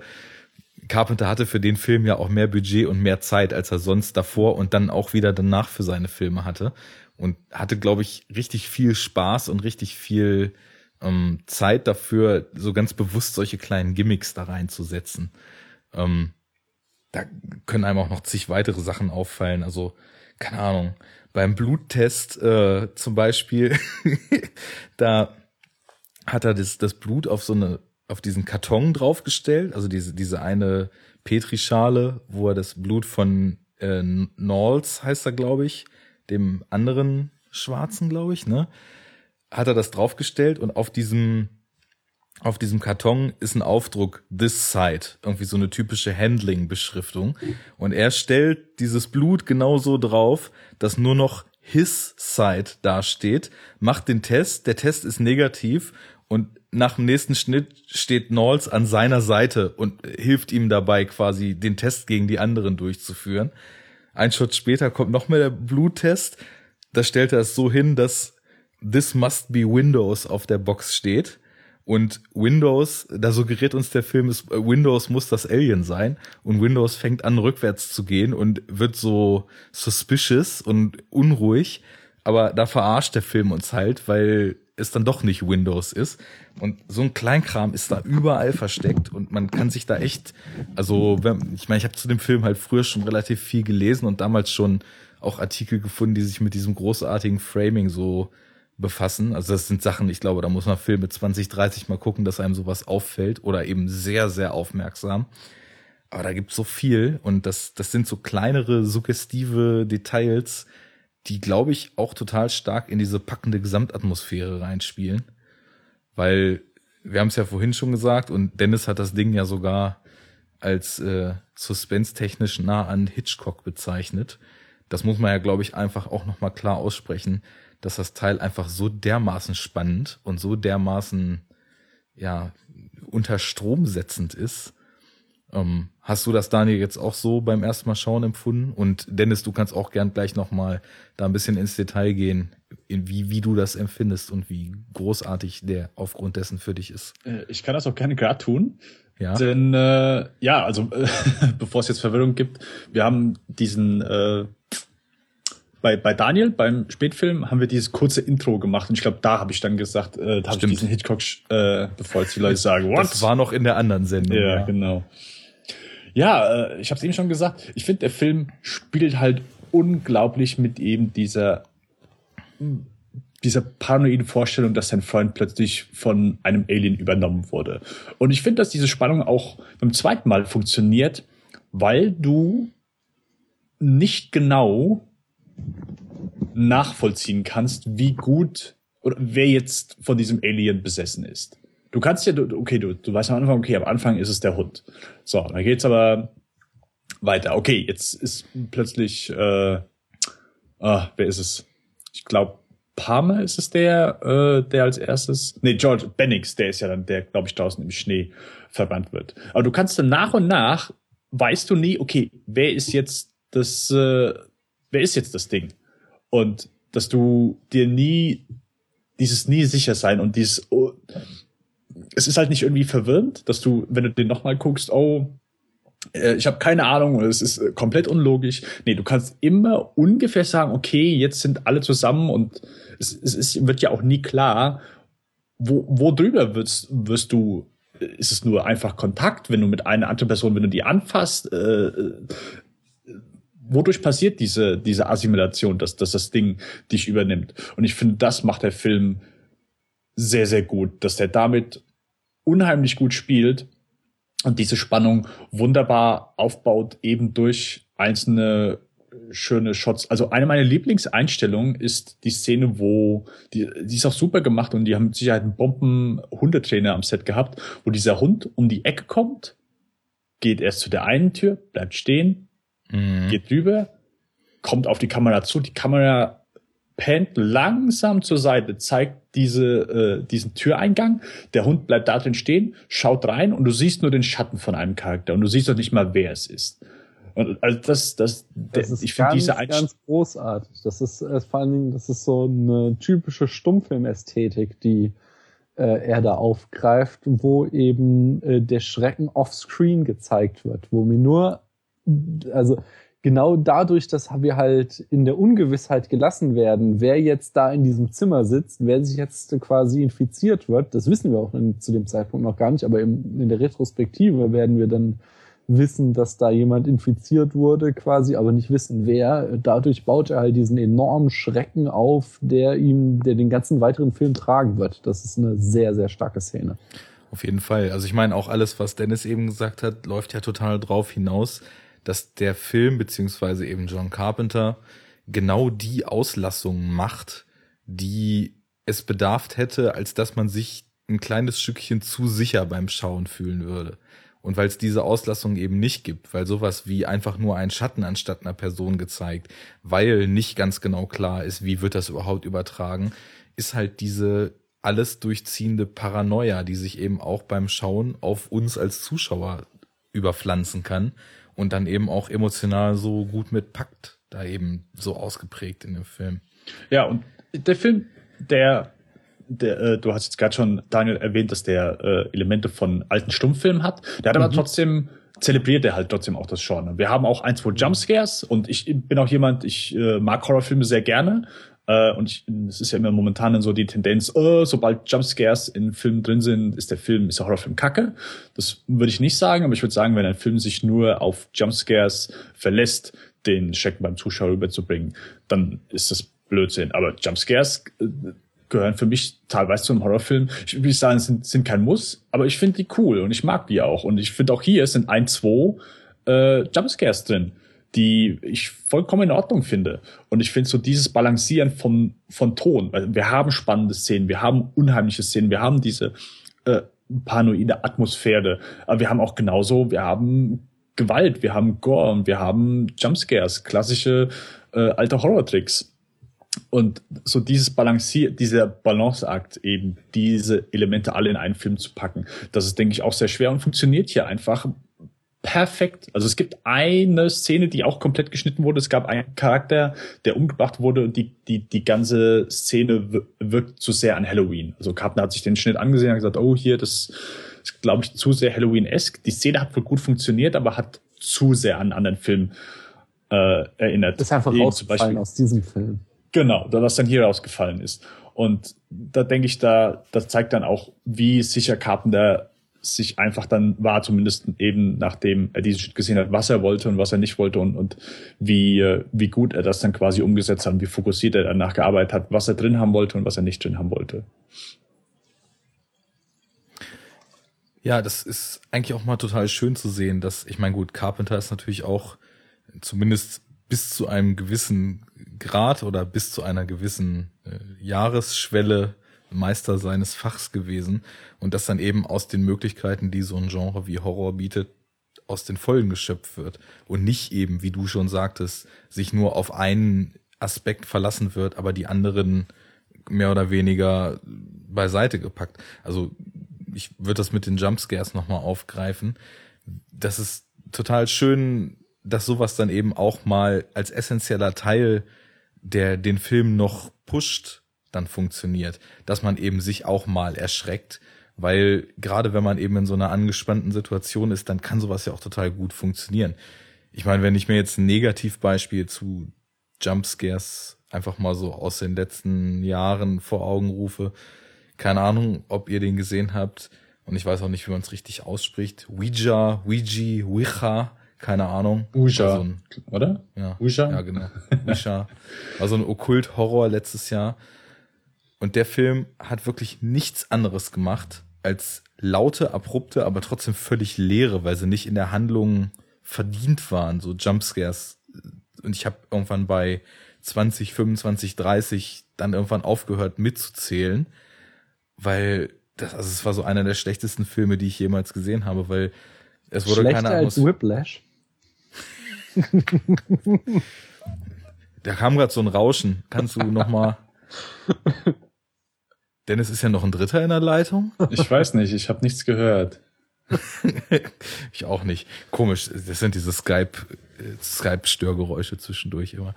Carpenter hatte für den Film ja auch mehr Budget und mehr Zeit, als er sonst davor und dann auch wieder danach für seine Filme hatte. Und hatte, glaube ich, richtig viel Spaß und richtig viel ähm, Zeit dafür, so ganz bewusst solche kleinen Gimmicks da reinzusetzen. Ähm, da können einem auch noch zig weitere Sachen auffallen. Also, keine Ahnung beim Bluttest äh, zum Beispiel, <laughs> da hat er das, das Blut auf so eine, auf diesen Karton draufgestellt, also diese, diese eine Petrischale, wo er das Blut von äh, Knowles, heißt er, glaube ich, dem anderen Schwarzen, glaube ich, ne, hat er das draufgestellt und auf diesem auf diesem Karton ist ein Aufdruck This Side, irgendwie so eine typische Handling-Beschriftung. Und er stellt dieses Blut genauso drauf, dass nur noch His Side dasteht, macht den Test, der Test ist negativ und nach dem nächsten Schnitt steht Knowles an seiner Seite und hilft ihm dabei quasi den Test gegen die anderen durchzuführen. Ein Schritt später kommt noch mehr der Bluttest. Da stellt er es so hin, dass This must be Windows auf der Box steht und Windows, da suggeriert uns der Film, ist, äh, Windows muss das Alien sein. Und Windows fängt an, rückwärts zu gehen und wird so suspicious und unruhig. Aber da verarscht der Film uns halt, weil es dann doch nicht Windows ist. Und so ein Kleinkram ist da überall versteckt und man kann sich da echt, also ich meine, ich habe zu dem Film halt früher schon relativ viel gelesen und damals schon auch Artikel gefunden, die sich mit diesem großartigen Framing so befassen. Also das sind Sachen, ich glaube, da muss man Filme 20, 30 mal gucken, dass einem sowas auffällt oder eben sehr, sehr aufmerksam. Aber da gibt's so viel und das, das sind so kleinere, suggestive Details, die, glaube ich, auch total stark in diese packende Gesamtatmosphäre reinspielen. Weil wir haben es ja vorhin schon gesagt und Dennis hat das Ding ja sogar als äh, suspense-technisch nah an Hitchcock bezeichnet. Das muss man ja, glaube ich, einfach auch nochmal klar aussprechen dass das Teil einfach so dermaßen spannend und so dermaßen, ja, unter Strom setzend ist. Ähm, hast du das, Daniel, jetzt auch so beim ersten Mal schauen empfunden? Und Dennis, du kannst auch gern gleich nochmal da ein bisschen ins Detail gehen, in wie, wie du das empfindest und wie großartig der aufgrund dessen für dich ist. Äh, ich kann das auch gerne gerade tun. Ja. Denn äh, ja, also äh, <laughs> bevor es jetzt Verwirrung gibt, wir haben diesen äh, bei, bei Daniel, beim Spätfilm, haben wir dieses kurze Intro gemacht und ich glaube, da habe ich dann gesagt, äh, da habe ich diesen Hitchcock, äh, bevor jetzt die Leute sagen, what? Das war noch in der anderen Sendung. Ja, ja. genau. Ja, äh, ich habe es eben schon gesagt, ich finde, der Film spielt halt unglaublich mit eben dieser dieser paranoiden Vorstellung, dass sein Freund plötzlich von einem Alien übernommen wurde. Und ich finde, dass diese Spannung auch beim zweiten Mal funktioniert, weil du nicht genau nachvollziehen kannst, wie gut oder wer jetzt von diesem Alien besessen ist. Du kannst ja, okay, du, du weißt am Anfang, okay, am Anfang ist es der Hund. So, dann geht's aber weiter. Okay, jetzt ist plötzlich, äh, ah, wer ist es? Ich glaube, Palmer ist es der, äh, der als erstes, nee, George Bennings, der ist ja dann der, glaube ich, draußen im Schnee verbrannt wird. Aber du kannst dann nach und nach, weißt du nie, okay, wer ist jetzt das, äh, wer ist jetzt das Ding? Und dass du dir nie, dieses nie sicher sein und dieses, oh, es ist halt nicht irgendwie verwirrend, dass du, wenn du den nochmal guckst, oh, äh, ich habe keine Ahnung, es ist äh, komplett unlogisch. Nee, du kannst immer ungefähr sagen, okay, jetzt sind alle zusammen und es, es ist, wird ja auch nie klar, wo, wo drüber wirst, wirst du, ist es nur einfach Kontakt, wenn du mit einer anderen Person, wenn du die anfasst, äh, wodurch passiert diese, diese Assimilation, dass, dass das Ding dich übernimmt? Und ich finde, das macht der Film sehr, sehr gut, dass der damit unheimlich gut spielt und diese Spannung wunderbar aufbaut, eben durch einzelne schöne Shots. Also eine meiner Lieblingseinstellungen ist die Szene, wo die, die ist auch super gemacht und die haben mit Sicherheit einen Bomben-Hundetrainer am Set gehabt, wo dieser Hund um die Ecke kommt, geht erst zu der einen Tür, bleibt stehen, mhm. geht rüber, kommt auf die Kamera zu, die Kamera pennt langsam zur Seite, zeigt diese, äh, diesen Türeingang. Der Hund bleibt da drin stehen, schaut rein und du siehst nur den Schatten von einem Charakter und du siehst doch nicht mal, wer es ist. Und also das, das, das ist ich finde diese ganz großartig. Das ist äh, vor allen Dingen, das ist so eine typische Stummfilmästhetik, die äh, er da aufgreift, wo eben äh, der Schrecken offscreen gezeigt wird, wo mir nur, also genau dadurch, dass wir halt in der Ungewissheit gelassen werden, wer jetzt da in diesem Zimmer sitzt, wer sich jetzt quasi infiziert wird, das wissen wir auch zu dem Zeitpunkt noch gar nicht, aber in der Retrospektive werden wir dann wissen, dass da jemand infiziert wurde, quasi, aber nicht wissen, wer. Dadurch baut er halt diesen enormen Schrecken auf, der ihm, der den ganzen weiteren Film tragen wird. Das ist eine sehr, sehr starke Szene. Auf jeden Fall. Also ich meine, auch alles, was Dennis eben gesagt hat, läuft ja total drauf hinaus, dass der Film beziehungsweise eben John Carpenter genau die Auslassungen macht, die es bedarf hätte, als dass man sich ein kleines Stückchen zu sicher beim Schauen fühlen würde. Und weil es diese Auslassung eben nicht gibt, weil sowas wie einfach nur ein Schatten anstatt einer Person gezeigt, weil nicht ganz genau klar ist, wie wird das überhaupt übertragen, ist halt diese alles durchziehende Paranoia, die sich eben auch beim Schauen auf uns als Zuschauer überpflanzen kann und dann eben auch emotional so gut mitpackt, da eben so ausgeprägt in dem Film. Ja, und der Film, der, der äh, du hast jetzt gerade schon, Daniel, erwähnt, dass der äh, Elemente von alten Stummfilmen hat. Der hat mhm. aber trotzdem zelebriert er halt trotzdem auch das Genre. Wir haben auch ein, zwei Jumpscares und ich bin auch jemand, ich äh, mag Horrorfilme sehr gerne äh, und es ist ja immer momentan so die Tendenz, oh, sobald Jumpscares in Filmen drin sind, ist der Film, ist der Horrorfilm kacke. Das würde ich nicht sagen, aber ich würde sagen, wenn ein Film sich nur auf Jumpscares verlässt, den Schrecken beim Zuschauer rüberzubringen, dann ist das Blödsinn. Aber Jumpscares äh, gehören für mich teilweise zu einem Horrorfilm. Ich würde sagen, sind, sind kein Muss, aber ich finde die cool und ich mag die auch. Und ich finde auch hier sind ein, zwei äh, Jumpscares drin die ich vollkommen in Ordnung finde. Und ich finde so dieses Balancieren von, von Ton, weil wir haben spannende Szenen, wir haben unheimliche Szenen, wir haben diese äh, paranoide Atmosphäre, aber wir haben auch genauso, wir haben Gewalt, wir haben Gore und wir haben Jumpscares, klassische äh, alte Horrortricks. Und so dieses Balancier, dieser Balanceakt eben, diese Elemente alle in einen Film zu packen, das ist, denke ich, auch sehr schwer und funktioniert hier einfach perfekt. Also es gibt eine Szene, die auch komplett geschnitten wurde. Es gab einen Charakter, der umgebracht wurde und die, die, die ganze Szene wirkt zu sehr an Halloween. Also Carpenter hat sich den Schnitt angesehen und gesagt, oh, hier, das ist, glaube ich, zu sehr Halloween-esque. Die Szene hat wohl gut funktioniert, aber hat zu sehr an anderen Film äh, erinnert. Das ist einfach rausgefallen aus diesem Film. Genau, was dann hier rausgefallen ist. Und da denke ich, da, das zeigt dann auch, wie sicher Carpenter sich einfach dann war, zumindest eben nachdem er diesen Schritt gesehen hat, was er wollte und was er nicht wollte und, und wie, äh, wie gut er das dann quasi umgesetzt hat wie fokussiert er danach gearbeitet hat, was er drin haben wollte und was er nicht drin haben wollte. Ja, das ist eigentlich auch mal total schön zu sehen, dass, ich meine, gut, Carpenter ist natürlich auch zumindest bis zu einem gewissen Grad oder bis zu einer gewissen äh, Jahresschwelle Meister seines Fachs gewesen und das dann eben aus den Möglichkeiten, die so ein Genre wie Horror bietet, aus den Vollen geschöpft wird und nicht eben, wie du schon sagtest, sich nur auf einen Aspekt verlassen wird, aber die anderen mehr oder weniger beiseite gepackt. Also ich würde das mit den Jumpscares nochmal aufgreifen. Das ist total schön, dass sowas dann eben auch mal als essentieller Teil, der den Film noch pusht, dann funktioniert, dass man eben sich auch mal erschreckt, weil gerade wenn man eben in so einer angespannten Situation ist, dann kann sowas ja auch total gut funktionieren. Ich meine, wenn ich mir jetzt ein Negativbeispiel zu Jumpscares einfach mal so aus den letzten Jahren vor Augen rufe, keine Ahnung, ob ihr den gesehen habt, und ich weiß auch nicht, wie man es richtig ausspricht. Ouija, Ouija, Ouija, keine Ahnung. Ouija, so oder? Ja, Ouija? ja genau. Ouija. War so ein Okkult-Horror letztes Jahr. Und der Film hat wirklich nichts anderes gemacht, als laute, abrupte, aber trotzdem völlig leere, weil sie nicht in der Handlung verdient waren, so Jumpscares. Und ich habe irgendwann bei 20, 25, 30 dann irgendwann aufgehört mitzuzählen, weil das, also es war so einer der schlechtesten Filme, die ich jemals gesehen habe, weil es wurde Schlechter keine als Whiplash. <laughs> da kam gerade so ein Rauschen. Kannst du noch mal <laughs> Dennis ist ja noch ein Dritter in der Leitung. Ich weiß nicht, ich habe nichts gehört. <laughs> ich auch nicht. Komisch, das sind diese Skype Skype zwischendurch immer.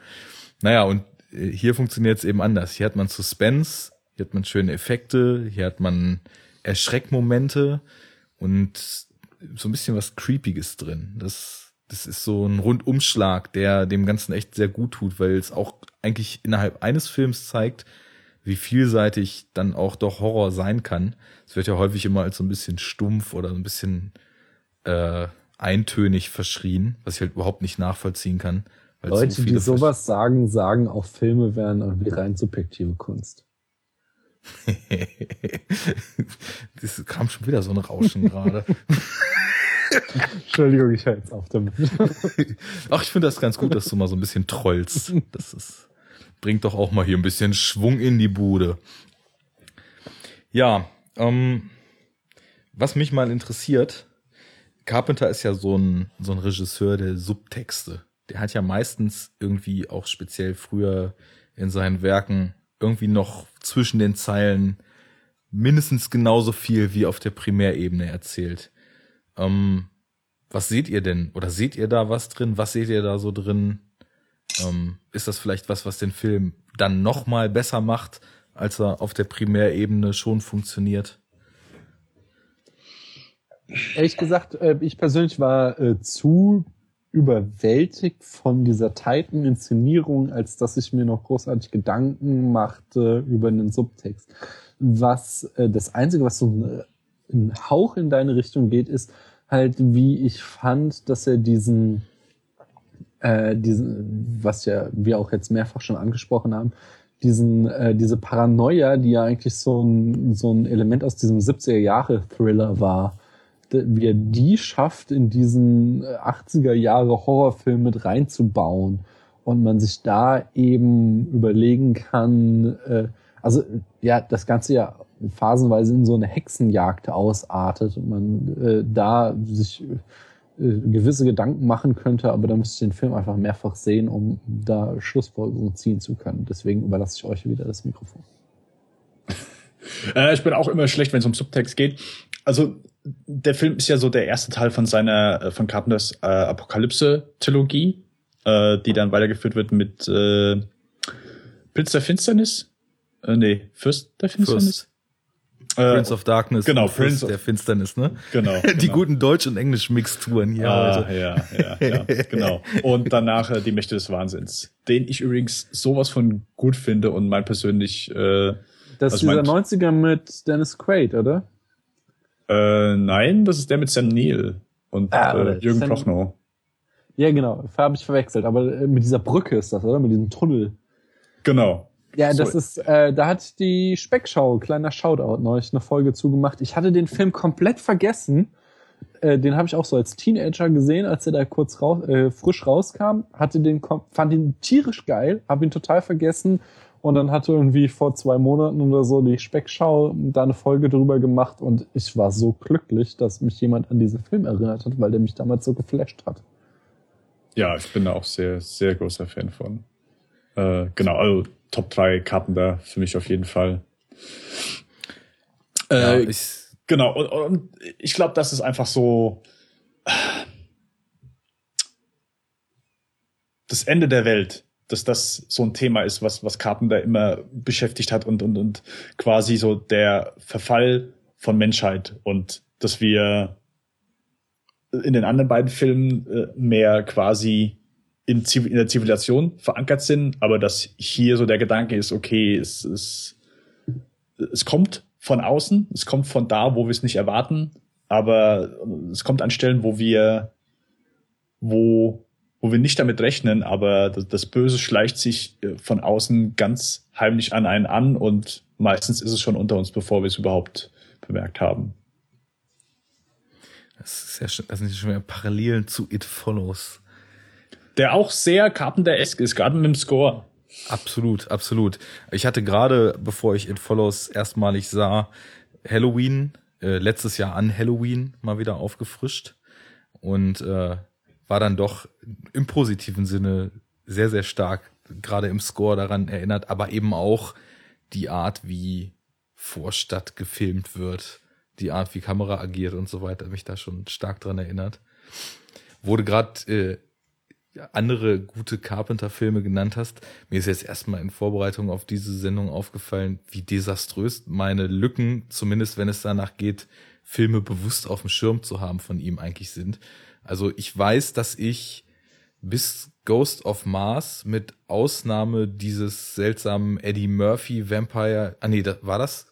Naja, und äh, hier funktioniert es eben anders. Hier hat man Suspense, hier hat man schöne Effekte, hier hat man Erschreckmomente und so ein bisschen was Creepiges drin. Das, das ist so ein Rundumschlag, der dem Ganzen echt sehr gut tut, weil es auch eigentlich innerhalb eines Films zeigt, wie vielseitig dann auch doch Horror sein kann. Es wird ja häufig immer als so ein bisschen stumpf oder so ein bisschen äh, eintönig verschrien, was ich halt überhaupt nicht nachvollziehen kann. Leute, so die sowas sagen, sagen auch Filme wären irgendwie rein subjektive Kunst. <laughs> das kam schon wieder so ein Rauschen gerade. <laughs> Entschuldigung, ich höre jetzt auf damit. <laughs> Ach, ich finde das ganz gut, dass du mal so ein bisschen trollst. Das ist, bringt doch auch mal hier ein bisschen Schwung in die Bude. Ja, ähm, was mich mal interessiert, Carpenter ist ja so ein, so ein Regisseur der Subtexte. Der hat ja meistens irgendwie auch speziell früher in seinen Werken irgendwie noch zwischen den Zeilen mindestens genauso viel wie auf der Primärebene erzählt. Ähm, was seht ihr denn? Oder seht ihr da was drin? Was seht ihr da so drin? Ähm, ist das vielleicht was, was den Film dann noch mal besser macht, als er auf der Primärebene schon funktioniert? Ehrlich gesagt, äh, ich persönlich war äh, zu überwältigt von dieser tighten Inszenierung, als dass ich mir noch großartig Gedanken machte über einen Subtext. Was äh, das Einzige, was so ein Hauch in deine Richtung geht, ist halt, wie ich fand, dass er diesen äh, diesen, was ja wir auch jetzt mehrfach schon angesprochen haben, diesen, äh, diese Paranoia, die ja eigentlich so ein, so ein Element aus diesem 70er Jahre Thriller war, wie er die schafft, in diesen 80er äh, Jahre Horrorfilm mit reinzubauen und man sich da eben überlegen kann, äh, also ja, das Ganze ja phasenweise in so eine Hexenjagd ausartet und man äh, da sich gewisse Gedanken machen könnte, aber da müsste ich den Film einfach mehrfach sehen, um da Schlussfolgerungen ziehen zu können. Deswegen überlasse ich euch wieder das Mikrofon. <laughs> Äh, ich bin auch immer schlecht, wenn es um Subtext geht. Also der Film ist ja so der erste Teil von seiner, äh, von Carpenters äh, Apokalypse-Trilogie, äh, die dann weitergeführt wird mit äh, Pilz der Finsternis. Äh, nee, Fürst der Finsternis. Fürst. Äh, Prince of Darkness. Genau, Prince der Finsternis, ne? Genau. <laughs> Die genau. guten Deutsch- und Englisch-Mixturen hier ah, heute. Ja, ja, ja, genau. Und danach äh, die Mächte des Wahnsinns, den ich übrigens sowas von gut finde und mein persönlich. Äh, das ist dieser 90er mit Dennis Quaid, oder? Äh, nein, das ist der mit Sam Neill und ah, äh, Jürgen Sam Prochnow. Ja, genau. Habe ich verwechselt. Aber äh, mit dieser Brücke ist das, oder? Mit diesem Tunnel. Genau. Ja, das so. ist, äh, da hat die Speckschau, kleiner Shoutout, neulich eine Folge zugemacht. Ich hatte den Film komplett vergessen. Äh, den habe ich auch so als Teenager gesehen, als er da kurz raus, äh, frisch rauskam. Hatte den, fand ihn tierisch geil, habe ihn total vergessen und dann hatte irgendwie vor zwei Monaten oder so die Speckschau da eine Folge drüber gemacht und ich war so glücklich, dass mich jemand an diesen Film erinnert hat, weil der mich damals so geflasht hat. Ja, ich bin da auch sehr, sehr großer Fan von. Äh, genau, also Top 3 Karten da für mich auf jeden Fall. Äh, ja, ich, genau, und, und ich glaube, das ist einfach so das Ende der Welt dass das so ein Thema ist, was, was Carpenter immer beschäftigt hat und, und, und quasi so der Verfall von Menschheit und dass wir in den anderen beiden Filmen äh, mehr quasi in, in, der Zivilisation verankert sind, aber dass hier so der Gedanke ist, okay, es, es, es kommt von außen, es kommt von da, wo wir es nicht erwarten, aber es kommt an Stellen, wo wir, wo, wo wir nicht damit rechnen, aber das, das Böse schleicht sich äh, von außen ganz heimlich an einen an und meistens ist es schon unter uns, bevor wir es überhaupt bemerkt haben. Das ist ja schon, das sind schon mehr Parallelen zu It Follows. Der auch sehr Carpenter-esque ist, gerade mit dem Score. Absolut, absolut. Ich hatte gerade, bevor ich It Follows erstmalig sah, Halloween, äh, letztes Jahr an Halloween mal wieder aufgefrischt und äh, war dann doch im positiven Sinne sehr, sehr stark, gerade im Score daran erinnert, aber eben auch die Art, wie Vorstadt gefilmt wird die Art, wie Kamera agiert und so weiter, mich da schon stark dran erinnert. Wurde gerade äh, andere gute Carpenter-Filme genannt hast. Mir ist jetzt erstmal in Vorbereitung auf diese Sendung aufgefallen, wie desaströs meine Lücken, zumindest wenn es danach geht, Filme bewusst auf dem Schirm zu haben von ihm eigentlich sind. Also ich weiß, dass ich bis Ghost of Mars mit Ausnahme dieses seltsamen Eddie Murphy Vampire, ah nee, da, war das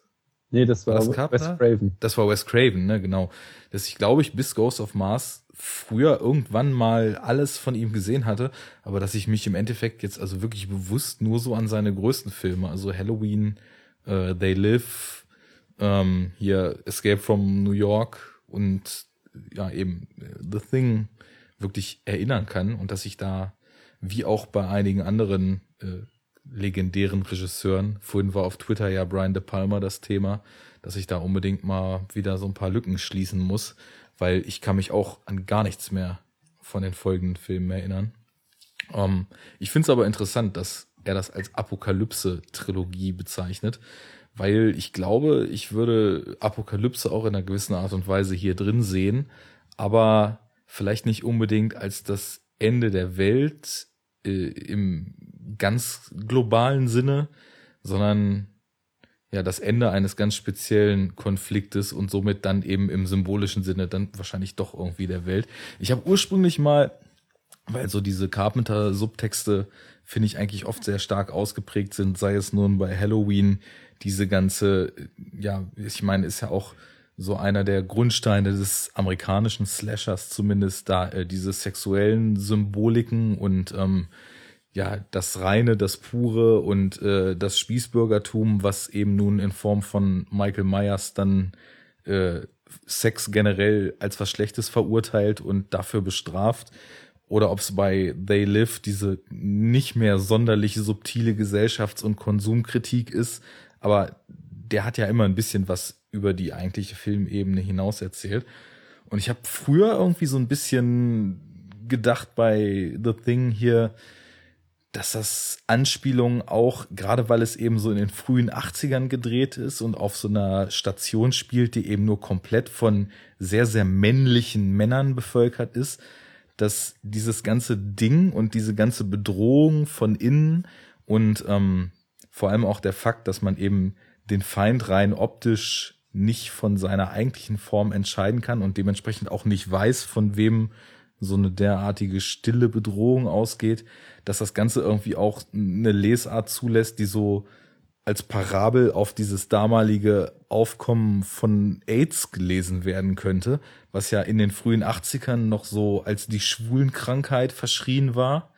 Nee, das war, war das Wes Craven. Das war Wes Craven, ne, genau. Dass ich glaube ich bis Ghost of Mars früher irgendwann mal alles von ihm gesehen hatte, aber dass ich mich im Endeffekt jetzt also wirklich bewusst nur so an seine größten Filme, also Halloween, uh, They Live, ähm, hier Escape from New York und ja eben The Thing wirklich erinnern kann und dass ich da wie auch bei einigen anderen äh, legendären Regisseuren. Vorhin war auf Twitter ja Brian De Palma das Thema, dass ich da unbedingt mal wieder so ein paar Lücken schließen muss, weil ich kann mich auch an gar nichts mehr von den folgenden Filmen erinnern. Ähm, ich finde es aber interessant, dass er das als Apokalypse-Trilogie bezeichnet, weil ich glaube, ich würde Apokalypse auch in einer gewissen Art und Weise hier drin sehen, aber vielleicht nicht unbedingt als das Ende der Welt äh, im ganz globalen Sinne, sondern ja das Ende eines ganz speziellen Konfliktes und somit dann eben im symbolischen Sinne dann wahrscheinlich doch irgendwie der Welt. Ich habe ursprünglich mal, weil so diese Carpenter-Subtexte finde ich eigentlich oft sehr stark ausgeprägt sind, sei es nun bei Halloween, diese ganze, ja, ich meine, ist ja auch so einer der Grundsteine des amerikanischen Slashers zumindest da, äh, diese sexuellen Symboliken und ähm, ja, das reine, das pure und äh, das Spießbürgertum, was eben nun in Form von Michael Myers dann äh, Sex generell als was Schlechtes verurteilt und dafür bestraft. Oder ob es bei They Live diese nicht mehr sonderlich subtile Gesellschafts- und Konsumkritik ist. Aber der hat ja immer ein bisschen was über die eigentliche Filmebene hinaus erzählt. Und ich habe früher irgendwie so ein bisschen gedacht bei The Thing hier, dass das Anspielungen auch, gerade weil es eben so in den frühen 80ern gedreht ist und auf so einer Station spielt, die eben nur komplett von sehr, sehr männlichen Männern bevölkert ist, dass dieses ganze Ding und diese ganze Bedrohung von innen und ähm, vor allem auch der Fakt, dass man eben den Feind rein optisch nicht von seiner eigentlichen Form entscheiden kann und dementsprechend auch nicht weiß, von wem so eine derartige stille Bedrohung ausgeht, dass das Ganze irgendwie auch eine Lesart zulässt, die so als Parabel auf dieses damalige Aufkommen von AIDS gelesen werden könnte, was ja in den frühen 80ern noch so als die Schwulenkrankheit verschrien war.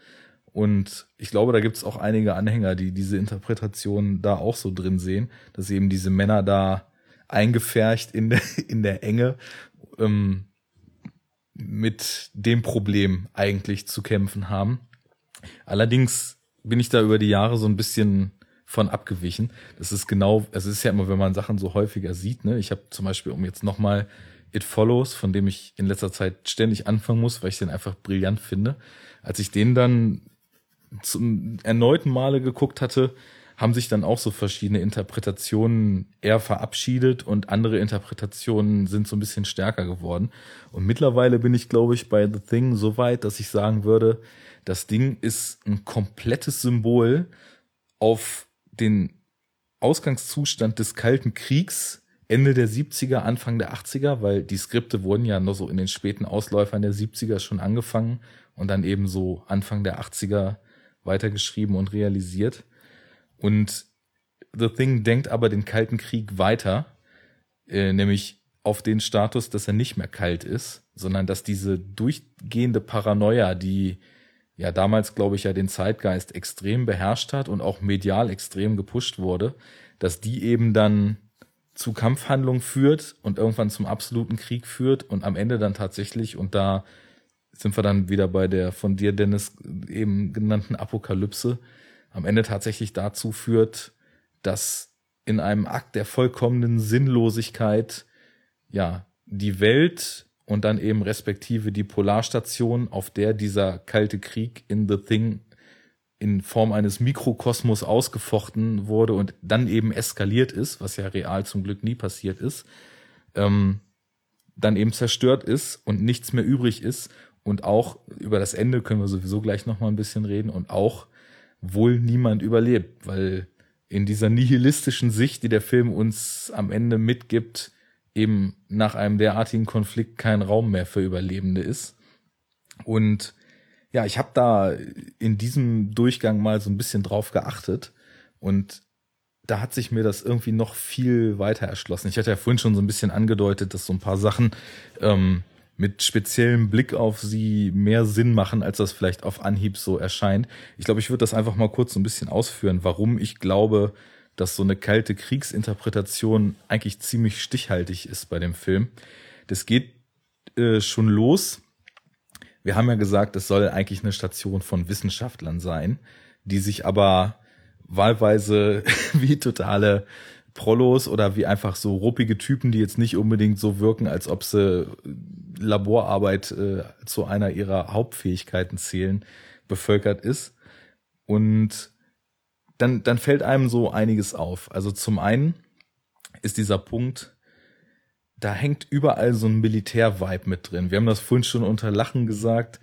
Und ich glaube, da gibt es auch einige Anhänger, die diese Interpretation da auch so drin sehen, dass eben diese Männer da eingefärcht in der, in der Enge ähm, mit dem Problem eigentlich zu kämpfen haben. Allerdings bin ich da über die Jahre so ein bisschen von abgewichen. Das ist genau, es ist ja immer, wenn man Sachen so häufiger sieht. Ne? Ich habe zum Beispiel, um jetzt nochmal It Follows, von dem ich in letzter Zeit ständig anfangen muss, weil ich den einfach brillant finde. Als ich den dann zum erneuten Male geguckt hatte, haben sich dann auch so verschiedene Interpretationen eher verabschiedet und andere Interpretationen sind so ein bisschen stärker geworden. Und mittlerweile bin ich, glaube ich, bei The Thing so weit, dass ich sagen würde, das Ding ist ein komplettes Symbol auf den Ausgangszustand des Kalten Kriegs Ende der 70er, Anfang der 80er, weil die Skripte wurden ja noch so in den späten Ausläufern der 70er schon angefangen und dann eben so Anfang der 80er weitergeschrieben und realisiert. Und The Thing denkt aber den Kalten Krieg weiter, äh, nämlich auf den Status, dass er nicht mehr kalt ist, sondern dass diese durchgehende Paranoia, die ja damals, glaube ich, ja den Zeitgeist extrem beherrscht hat und auch medial extrem gepusht wurde, dass die eben dann zu Kampfhandlungen führt und irgendwann zum absoluten Krieg führt und am Ende dann tatsächlich, und da sind wir dann wieder bei der von dir, Dennis, eben genannten Apokalypse, am Ende tatsächlich dazu führt, dass in einem Akt der vollkommenen Sinnlosigkeit ja die Welt und dann eben respektive die Polarstation, auf der dieser kalte Krieg in The Thing in Form eines Mikrokosmos ausgefochten wurde und dann eben eskaliert ist, was ja real zum Glück nie passiert ist, ähm, dann eben zerstört ist und nichts mehr übrig ist. Und auch über das Ende können wir sowieso gleich noch mal ein bisschen reden und auch wohl niemand überlebt, weil in dieser nihilistischen Sicht, die der Film uns am Ende mitgibt, eben nach einem derartigen Konflikt kein Raum mehr für Überlebende ist. Und ja, ich habe da in diesem Durchgang mal so ein bisschen drauf geachtet und da hat sich mir das irgendwie noch viel weiter erschlossen. Ich hatte ja vorhin schon so ein bisschen angedeutet, dass so ein paar Sachen ähm, mit speziellem Blick auf sie mehr Sinn machen, als das vielleicht auf Anhieb so erscheint. Ich glaube, ich würde das einfach mal kurz so ein bisschen ausführen, warum ich glaube, dass so eine kalte Kriegsinterpretation eigentlich ziemlich stichhaltig ist bei dem Film. Das geht äh, schon los. Wir haben ja gesagt, es soll eigentlich eine Station von Wissenschaftlern sein, die sich aber wahlweise <laughs> wie totale Prollos oder wie einfach so ruppige Typen, die jetzt nicht unbedingt so wirken, als ob sie Laborarbeit äh, zu einer ihrer Hauptfähigkeiten zählen, bevölkert ist. Und dann, dann fällt einem so einiges auf. Also zum einen ist dieser Punkt, da hängt überall so ein Militär-Vibe mit drin. Wir haben das vorhin schon unter Lachen gesagt.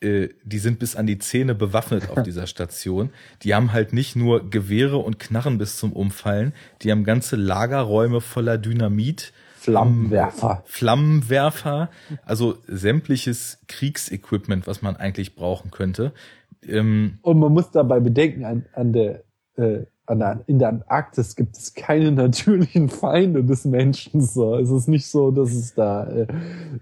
Äh, die sind bis an die Zähne bewaffnet auf dieser Station. Die haben halt nicht nur Gewehre und Knarren bis zum Umfallen, die haben ganze Lagerräume voller Dynamit. Flammenwerfer. Flammenwerfer, also sämtliches Kriegsequipment, was man eigentlich brauchen könnte. Ähm, und man muss dabei bedenken, an, an der äh, in der Antarktis gibt es keine <laughs> natürlichen Feinde des Menschen. So. Es ist nicht so, dass es da äh,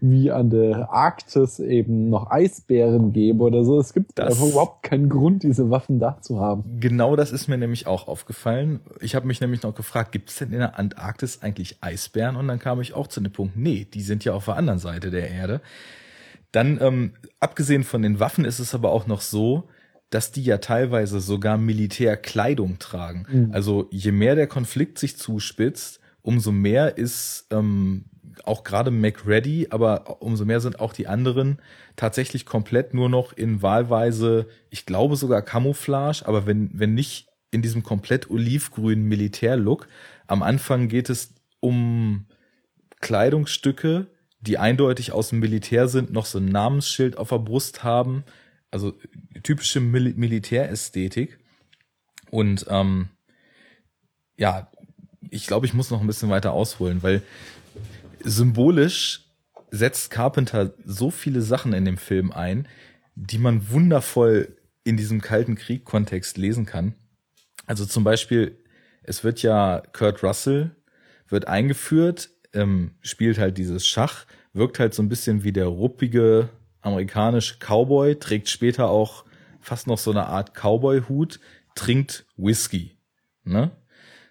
wie an der Arktis eben noch Eisbären gäbe oder so. Es gibt das, einfach überhaupt keinen Grund, diese Waffen da zu haben. Genau das ist mir nämlich auch aufgefallen. Ich habe mich nämlich noch gefragt, gibt es denn in der Antarktis eigentlich Eisbären? Und dann kam ich auch zu dem Punkt, nee, die sind ja auf der anderen Seite der Erde. Dann, ähm, abgesehen von den Waffen, ist es aber auch noch so, dass die ja teilweise sogar Militärkleidung tragen. Mhm. Also je mehr der Konflikt sich zuspitzt, umso mehr ist ähm, auch gerade McReady, aber umso mehr sind auch die anderen tatsächlich komplett nur noch in wahlweise, ich glaube sogar Camouflage, aber wenn, wenn nicht in diesem komplett olivgrünen Militärlook. Am Anfang geht es um Kleidungsstücke, die eindeutig aus dem Militär sind, noch so ein Namensschild auf der Brust haben, also typische Mil Militärästhetik. Und ähm, ja, ich glaube, ich muss noch ein bisschen weiter ausholen, weil symbolisch setzt Carpenter so viele Sachen in dem Film ein, die man wundervoll in diesem Kalten Krieg-Kontext lesen kann. Also zum Beispiel, es wird ja Kurt Russell wird eingeführt, ähm, spielt halt dieses Schach, wirkt halt so ein bisschen wie der ruppige amerikanische Cowboy, trägt später auch fast noch so eine Art Cowboy-Hut, trinkt Whisky. Ne?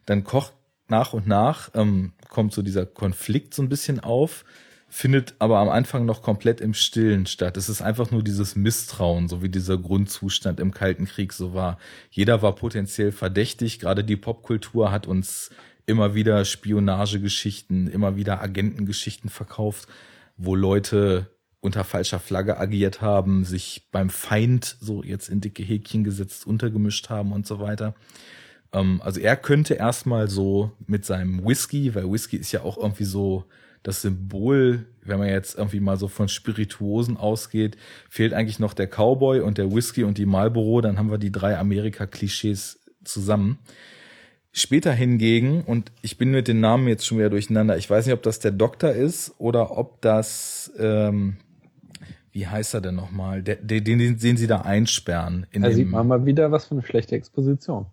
Dann kocht nach und nach, ähm, kommt so dieser Konflikt so ein bisschen auf, findet aber am Anfang noch komplett im Stillen statt. Es ist einfach nur dieses Misstrauen, so wie dieser Grundzustand im Kalten Krieg so war. Jeder war potenziell verdächtig, gerade die Popkultur hat uns immer wieder Spionagegeschichten, immer wieder Agentengeschichten verkauft, wo Leute unter falscher Flagge agiert haben, sich beim Feind so jetzt in dicke Häkchen gesetzt, untergemischt haben und so weiter. Ähm, also er könnte erstmal so mit seinem Whisky, weil Whisky ist ja auch irgendwie so das Symbol, wenn man jetzt irgendwie mal so von Spirituosen ausgeht, fehlt eigentlich noch der Cowboy und der Whisky und die Marlboro, dann haben wir die drei Amerika-Klischees zusammen. Später hingegen, und ich bin mit den Namen jetzt schon wieder durcheinander, ich weiß nicht, ob das der Doktor ist oder ob das, ähm, wie heißt er denn nochmal, den, den, den, den sie da einsperren. In da sieht man mal wieder was für eine schlechte Exposition.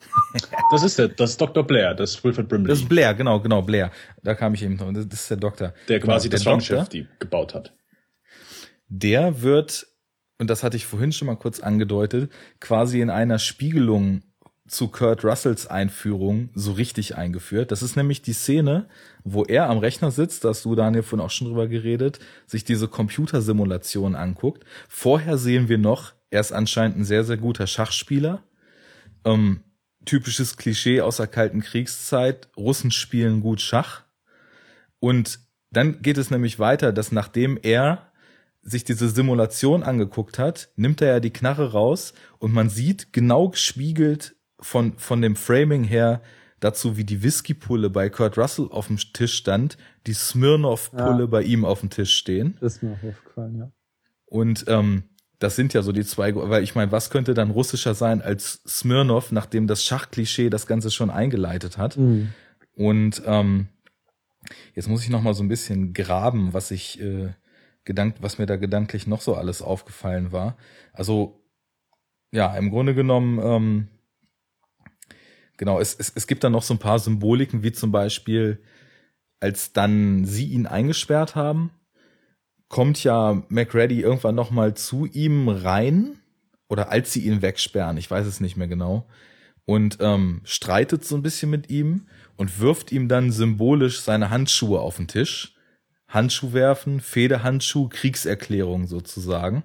<laughs> das ist der, das ist Dr. Blair, das ist Wilfred Brimley. Das ist Blair, genau, genau, Blair. Da kam ich eben noch. Das ist der Doktor. Der quasi genau, das Raumschiff die gebaut hat. Der wird, und das hatte ich vorhin schon mal kurz angedeutet, quasi in einer Spiegelung zu Kurt Russells Einführung so richtig eingeführt. Das ist nämlich die Szene, wo er am Rechner sitzt, da hast du Daniel vorhin auch schon drüber geredet, sich diese Computersimulation anguckt. Vorher sehen wir noch, er ist anscheinend ein sehr, sehr guter Schachspieler. Ähm, typisches Klischee aus der Kalten Kriegszeit. Russen spielen gut Schach. Und dann geht es nämlich weiter, dass nachdem er sich diese Simulation angeguckt hat, nimmt er ja die Knarre raus und man sieht genau gespiegelt von, von dem Framing her dazu, wie die Whiskypulle bei Kurt Russell auf dem Tisch stand, die Smirnoff-Pulle ja. bei ihm auf dem Tisch stehen. Das ist mir auch aufgefallen, ja. Und ähm, das sind ja so die zwei, weil ich meine, was könnte dann russischer sein als Smirnoff, nachdem das Schachklischee das Ganze schon eingeleitet hat. Mhm. Und ähm, jetzt muss ich noch mal so ein bisschen graben, was ich äh, gedankt, was mir da gedanklich noch so alles aufgefallen war. Also ja, im Grunde genommen ähm, Genau, es, es, es gibt dann noch so ein paar Symboliken, wie zum Beispiel, als dann sie ihn eingesperrt haben, kommt ja McReady irgendwann noch mal zu ihm rein oder als sie ihn wegsperren, ich weiß es nicht mehr genau, und ähm, streitet so ein bisschen mit ihm und wirft ihm dann symbolisch seine Handschuhe auf den Tisch. Handschuh werfen, Federhandschuh, Kriegserklärung sozusagen.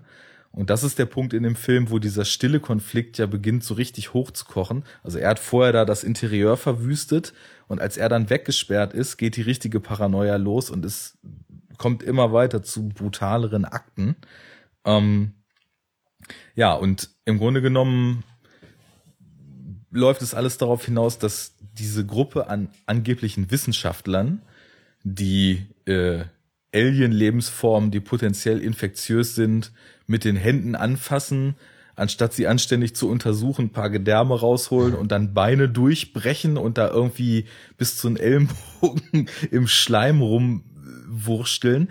Und das ist der Punkt in dem Film, wo dieser stille Konflikt ja beginnt, so richtig hochzukochen. Also er hat vorher da das Interieur verwüstet und als er dann weggesperrt ist, geht die richtige Paranoia los und es kommt immer weiter zu brutaleren Akten. Ähm, ja, und im Grunde genommen läuft es alles darauf hinaus, dass diese Gruppe an angeblichen Wissenschaftlern, die äh, Alien-Lebensformen, die potenziell infektiös sind, mit den Händen anfassen, anstatt sie anständig zu untersuchen, ein paar Gedärme rausholen und dann Beine durchbrechen und da irgendwie bis zu den Ellenbogen <laughs> im Schleim rumwursteln,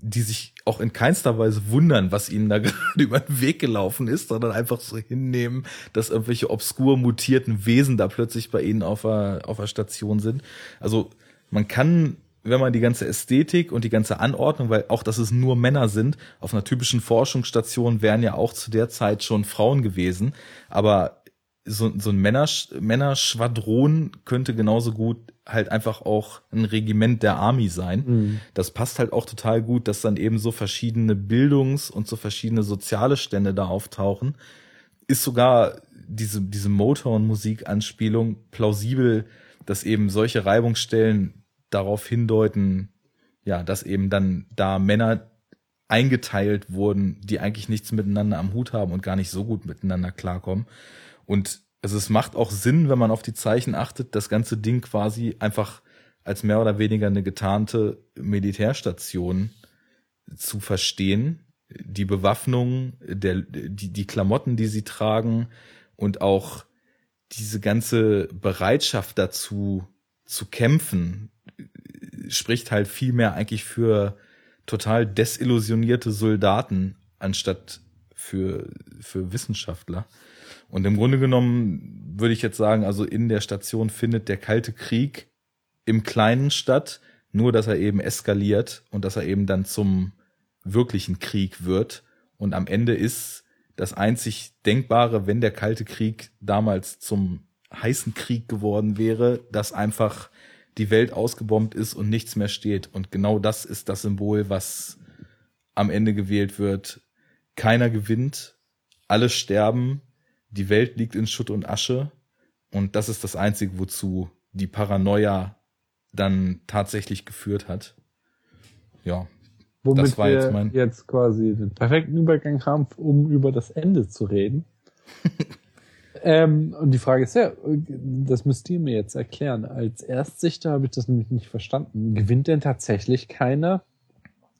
die sich auch in keinster Weise wundern, was ihnen da <laughs> gerade über den Weg gelaufen ist, sondern einfach so hinnehmen, dass irgendwelche obskur mutierten Wesen da plötzlich bei ihnen auf der, auf der Station sind. Also man kann wenn man die ganze Ästhetik und die ganze Anordnung, weil auch, dass es nur Männer sind, auf einer typischen Forschungsstation wären ja auch zu der Zeit schon Frauen gewesen, aber so, so ein Männer, Männerschwadron könnte genauso gut halt einfach auch ein Regiment der Army sein. Mhm. Das passt halt auch total gut, dass dann eben so verschiedene Bildungs- und so verschiedene soziale Stände da auftauchen. Ist sogar diese, diese Motown-Musik-Anspielung plausibel, dass eben solche Reibungsstellen darauf hindeuten, ja, dass eben dann da Männer eingeteilt wurden, die eigentlich nichts miteinander am Hut haben und gar nicht so gut miteinander klarkommen. Und also es macht auch Sinn, wenn man auf die Zeichen achtet, das ganze Ding quasi einfach als mehr oder weniger eine getarnte Militärstation zu verstehen. Die Bewaffnung, der, die, die Klamotten, die sie tragen und auch diese ganze Bereitschaft dazu zu kämpfen, spricht halt viel mehr eigentlich für total desillusionierte Soldaten anstatt für, für Wissenschaftler. Und im Grunde genommen würde ich jetzt sagen, also in der Station findet der Kalte Krieg im Kleinen statt, nur dass er eben eskaliert und dass er eben dann zum wirklichen Krieg wird. Und am Ende ist das einzig Denkbare, wenn der Kalte Krieg damals zum heißen Krieg geworden wäre, dass einfach die Welt ausgebombt ist und nichts mehr steht. Und genau das ist das Symbol, was am Ende gewählt wird. Keiner gewinnt, alle sterben, die Welt liegt in Schutt und Asche. Und das ist das Einzige, wozu die Paranoia dann tatsächlich geführt hat. Ja. Womit das war jetzt mein. Jetzt quasi den perfekten Übergang haben, um über das Ende zu reden. <laughs> Ähm, und die Frage ist ja, das müsst ihr mir jetzt erklären. Als Erstsichter habe ich das nämlich nicht verstanden. Gewinnt denn tatsächlich keiner?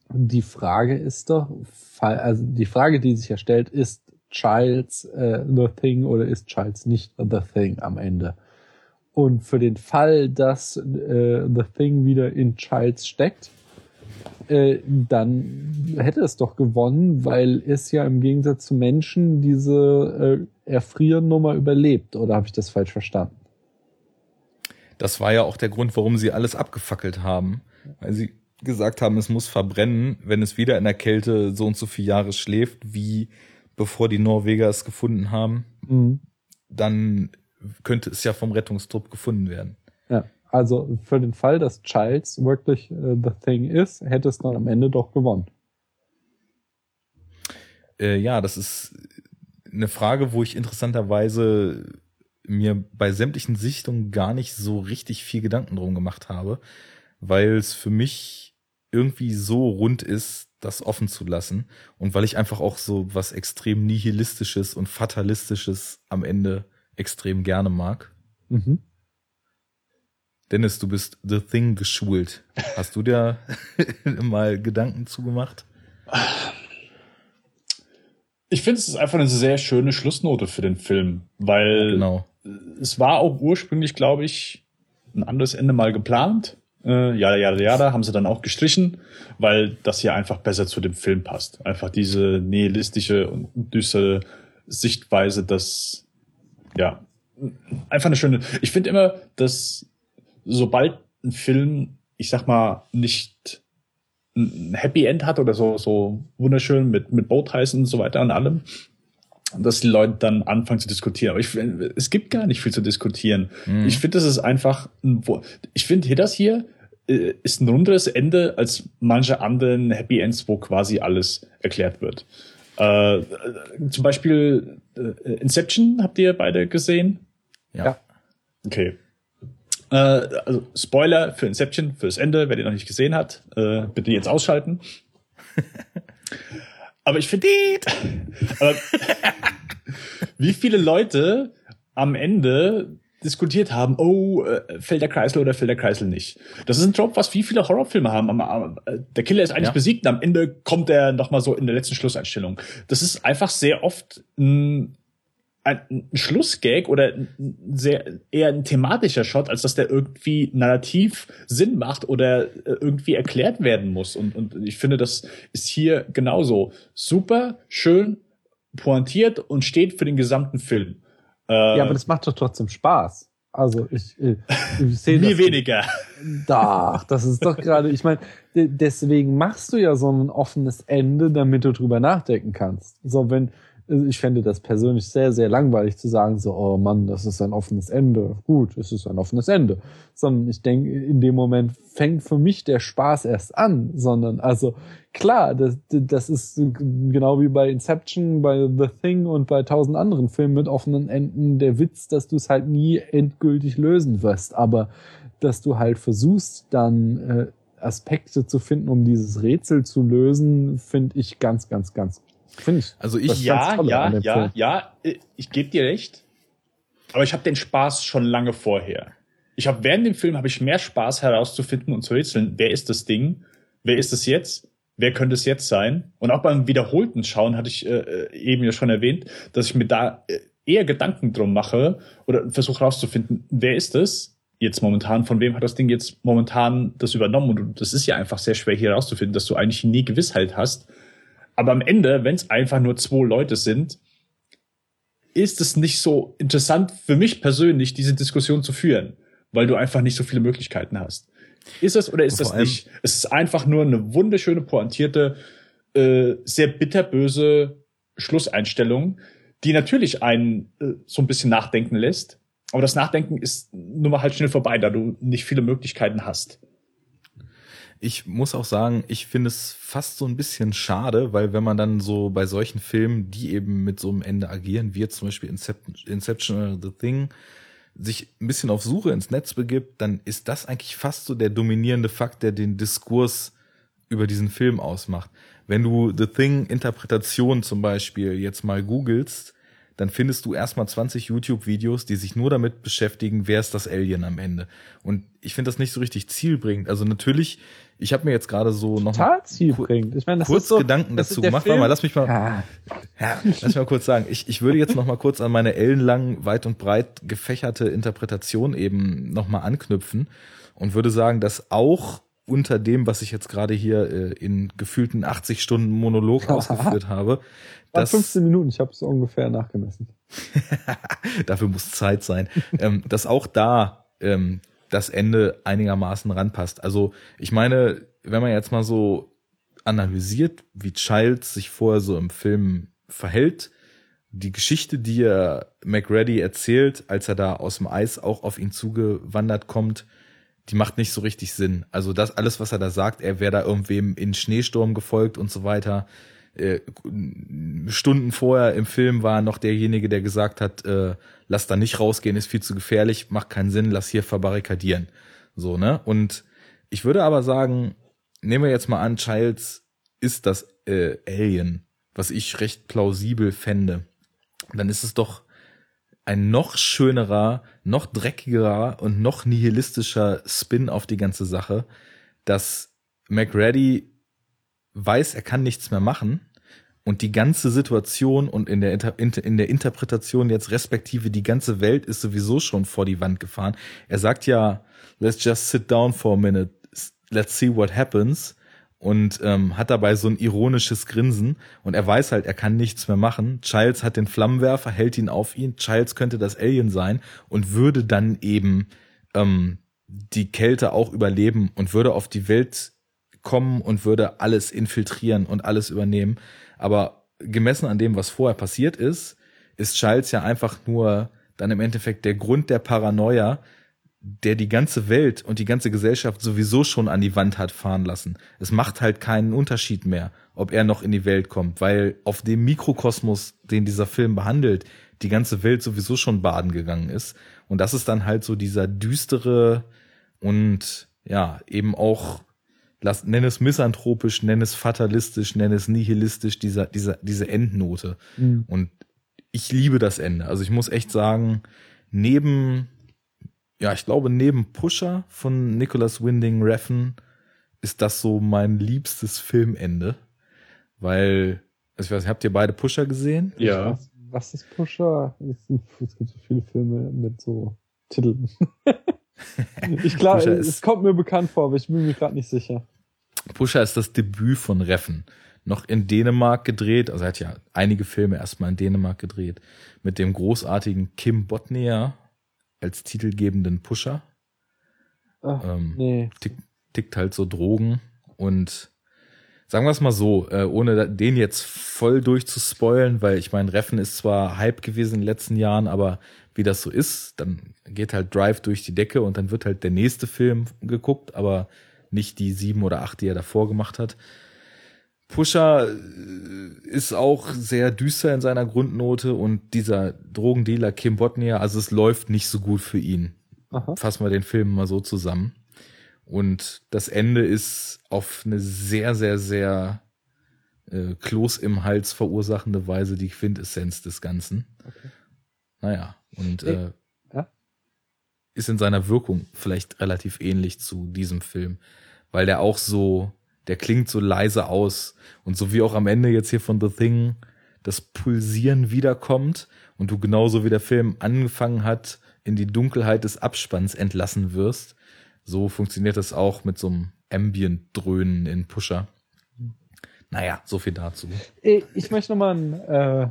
Die Frage ist doch, also die Frage, die sich ja stellt, ist Childs äh, the thing oder ist Childs nicht the thing am Ende? Und für den Fall, dass äh, The Thing wieder in Childs steckt, äh, dann hätte es doch gewonnen, weil es ja im Gegensatz zu Menschen diese äh, Erfrieren-Nummer überlebt. Oder habe ich das falsch verstanden? Das war ja auch der Grund, warum sie alles abgefackelt haben. Weil sie gesagt haben, es muss verbrennen, wenn es wieder in der Kälte so und so viele Jahre schläft, wie bevor die Norweger es gefunden haben. Mhm. Dann könnte es ja vom Rettungstrupp gefunden werden. Ja, also für den Fall, dass Childs wirklich äh, The Thing ist, hätte es dann am Ende doch gewonnen. Äh, ja, das ist eine Frage, wo ich interessanterweise mir bei sämtlichen Sichtungen gar nicht so richtig viel Gedanken drum gemacht habe, weil es für mich irgendwie so rund ist, das offen zu lassen und weil ich einfach auch so was extrem nihilistisches und fatalistisches am Ende extrem gerne mag. Mhm. Dennis, du bist The Thing geschult. Hast du dir <laughs> mal Gedanken zugemacht? Ich finde, es ist einfach eine sehr schöne Schlussnote für den Film, weil genau. es war auch ursprünglich, glaube ich, ein anderes Ende mal geplant. Äh, ja, ja, ja, da haben sie dann auch gestrichen, weil das hier einfach besser zu dem Film passt. Einfach diese nihilistische und düstere Sichtweise, dass, ja, einfach eine schöne. Ich finde immer, dass sobald ein Film, ich sag mal, nicht ein Happy End hat oder so, so wunderschön mit, mit Bowties und so weiter und allem, dass die Leute dann anfangen zu diskutieren. Aber ich, es gibt gar nicht viel zu diskutieren. Mhm. Ich finde, das ist einfach, ein, ich finde, hier das hier äh, ist ein runderes Ende als manche anderen Happy Ends, wo quasi alles erklärt wird. Äh, zum Beispiel äh, Inception habt ihr beide gesehen? Ja. Okay. Äh, also Spoiler für Inception, fürs Ende, wer den noch nicht gesehen hat, äh, bitte jetzt ausschalten. <laughs> aber ich finde, <laughs> wie viele Leute am Ende diskutiert haben, oh, äh, fällt der Kreisel oder fällt der Kreisel nicht. Das ist ein Job, was wie viele Horrorfilme haben. Der Killer ist eigentlich ja. besiegt und am Ende kommt er nochmal so in der letzten Schlusseinstellung. Das ist einfach sehr oft ein ein Schlussgag oder sehr eher ein thematischer Shot, als dass der irgendwie narrativ Sinn macht oder äh, irgendwie erklärt werden muss. Und, und ich finde, das ist hier genauso super schön pointiert und steht für den gesamten Film. Äh, ja, aber das macht doch trotzdem Spaß. Also ich, äh, ich sehe Mir weniger. Doch, das ist doch gerade, ich meine, deswegen machst du ja so ein offenes Ende, damit du drüber nachdenken kannst. So, wenn, ich fände das persönlich sehr, sehr langweilig zu sagen, so, oh Mann, das ist ein offenes Ende. Gut, es ist ein offenes Ende. Sondern ich denke, in dem Moment fängt für mich der Spaß erst an, sondern also klar, das, das ist genau wie bei Inception, bei The Thing und bei tausend anderen Filmen mit offenen Enden der Witz, dass du es halt nie endgültig lösen wirst, aber dass du halt versuchst, dann äh, Aspekte zu finden, um dieses Rätsel zu lösen, finde ich ganz, ganz, ganz Finde ich. Also ich ja, ja, ja, ja, ich gebe dir recht. Aber ich habe den Spaß schon lange vorher. Ich habe während dem Film habe ich mehr Spaß herauszufinden und zu rätseln, wer ist das Ding? Wer ist es jetzt? Wer könnte es jetzt sein? Und auch beim wiederholten Schauen hatte ich äh, äh eben ja schon erwähnt, dass ich mir da äh, eher Gedanken drum mache oder versuche herauszufinden, wer ist es? Jetzt momentan, von wem hat das Ding jetzt momentan das übernommen? Und das ist ja einfach sehr schwer hier herauszufinden, dass du eigentlich nie Gewissheit hast, aber am Ende, wenn es einfach nur zwei Leute sind, ist es nicht so interessant für mich persönlich, diese Diskussion zu führen, weil du einfach nicht so viele Möglichkeiten hast. Ist es oder ist das nicht? Es ist einfach nur eine wunderschöne, pointierte, äh, sehr bitterböse Schlusseinstellung, die natürlich einen äh, so ein bisschen nachdenken lässt. Aber das Nachdenken ist nur mal halt schnell vorbei, da du nicht viele Möglichkeiten hast. Ich muss auch sagen, ich finde es fast so ein bisschen schade, weil wenn man dann so bei solchen Filmen, die eben mit so einem Ende agieren, wie jetzt zum Beispiel Inception oder The Thing, sich ein bisschen auf Suche ins Netz begibt, dann ist das eigentlich fast so der dominierende Fakt, der den Diskurs über diesen Film ausmacht. Wenn du The Thing Interpretation zum Beispiel jetzt mal googelst, dann findest du erstmal 20 YouTube-Videos, die sich nur damit beschäftigen, wer ist das Alien am Ende. Und ich finde das nicht so richtig zielbringend. Also natürlich, ich habe mir jetzt gerade so noch. Ich meine, das kurz so, Gedanken dazu gemacht. Warte mal, lass mich mal, ja. ja. lass mich mal kurz sagen. Ich, ich würde jetzt noch mal kurz an meine ellenlang, weit und breit gefächerte Interpretation eben noch mal anknüpfen und würde sagen, dass auch unter dem, was ich jetzt gerade hier äh, in gefühlten 80 Stunden Monolog ausgeführt habe. Das 15 Minuten, ich habe es ungefähr nachgemessen. <laughs> Dafür muss Zeit sein. ähm, dass auch da ähm, das Ende einigermaßen ranpasst. Also ich meine, wenn man jetzt mal so analysiert, wie Childs sich vorher so im Film verhält, die Geschichte, die er McReady erzählt, als er da aus dem Eis auch auf ihn zugewandert kommt, die macht nicht so richtig Sinn. Also das alles, was er da sagt, er wäre da irgendwem in Schneesturm gefolgt und so weiter. Äh, Stunden vorher im Film war noch derjenige, der gesagt hat, äh, lass da nicht rausgehen, ist viel zu gefährlich, macht keinen Sinn, lass hier verbarrikadieren. So, ne? Und ich würde aber sagen, nehmen wir jetzt mal an, Childs ist das äh, Alien, was ich recht plausibel fände. Dann ist es doch ein noch schönerer, noch dreckigerer und noch nihilistischer Spin auf die ganze Sache, dass McReady weiß, er kann nichts mehr machen und die ganze Situation und in der, Inter in der Interpretation jetzt respektive die ganze Welt ist sowieso schon vor die Wand gefahren. Er sagt ja, let's just sit down for a minute, let's see what happens und ähm, hat dabei so ein ironisches Grinsen und er weiß halt, er kann nichts mehr machen. Childs hat den Flammenwerfer, hält ihn auf ihn. Childs könnte das Alien sein und würde dann eben ähm, die Kälte auch überleben und würde auf die Welt kommen und würde alles infiltrieren und alles übernehmen. Aber gemessen an dem, was vorher passiert ist, ist Childs ja einfach nur dann im Endeffekt der Grund der Paranoia, der die ganze Welt und die ganze Gesellschaft sowieso schon an die Wand hat fahren lassen. Es macht halt keinen Unterschied mehr, ob er noch in die Welt kommt, weil auf dem Mikrokosmos, den dieser Film behandelt, die ganze Welt sowieso schon baden gegangen ist. Und das ist dann halt so dieser düstere und ja, eben auch, lass, nenn es misanthropisch, nenn es fatalistisch, nenn es nihilistisch, dieser, dieser, diese Endnote. Mhm. Und ich liebe das Ende. Also ich muss echt sagen, neben ja, ich glaube, neben Pusher von Nicholas Winding Refn ist das so mein liebstes Filmende. Weil, also ich weiß, habt ihr beide Pusher gesehen? Ja. Was, was ist Pusher? Es gibt so viele Filme mit so Titeln. <laughs> <laughs> ich glaube, es kommt mir bekannt vor, aber ich bin mir gerade nicht sicher. Pusher ist das Debüt von Reffen. Noch in Dänemark gedreht, also er hat ja einige Filme erstmal in Dänemark gedreht, mit dem großartigen Kim Botnia als titelgebenden Pusher. Ach, ähm, nee. Tick, tickt halt so Drogen und sagen wir es mal so, äh, ohne den jetzt voll durchzuspoilen, weil ich meine, Reffen ist zwar Hype gewesen in den letzten Jahren, aber wie das so ist, dann geht halt Drive durch die Decke und dann wird halt der nächste Film geguckt, aber nicht die sieben oder acht, die er davor gemacht hat. Pusher äh, ist auch sehr düster in seiner Grundnote und dieser Drogendealer Kim Botnia, also es läuft nicht so gut für ihn. Aha. Fassen wir den Film mal so zusammen. Und das Ende ist auf eine sehr, sehr, sehr äh, Kloß im Hals verursachende Weise die Quintessenz des Ganzen. Okay. Naja, und äh, ja? ist in seiner Wirkung vielleicht relativ ähnlich zu diesem Film, weil der auch so der klingt so leise aus. Und so wie auch am Ende jetzt hier von The Thing das Pulsieren wiederkommt und du genauso wie der Film angefangen hat, in die Dunkelheit des Abspanns entlassen wirst, so funktioniert das auch mit so einem Ambient-Dröhnen in Pusher. Naja, so viel dazu. Ich möchte nochmal ein, äh,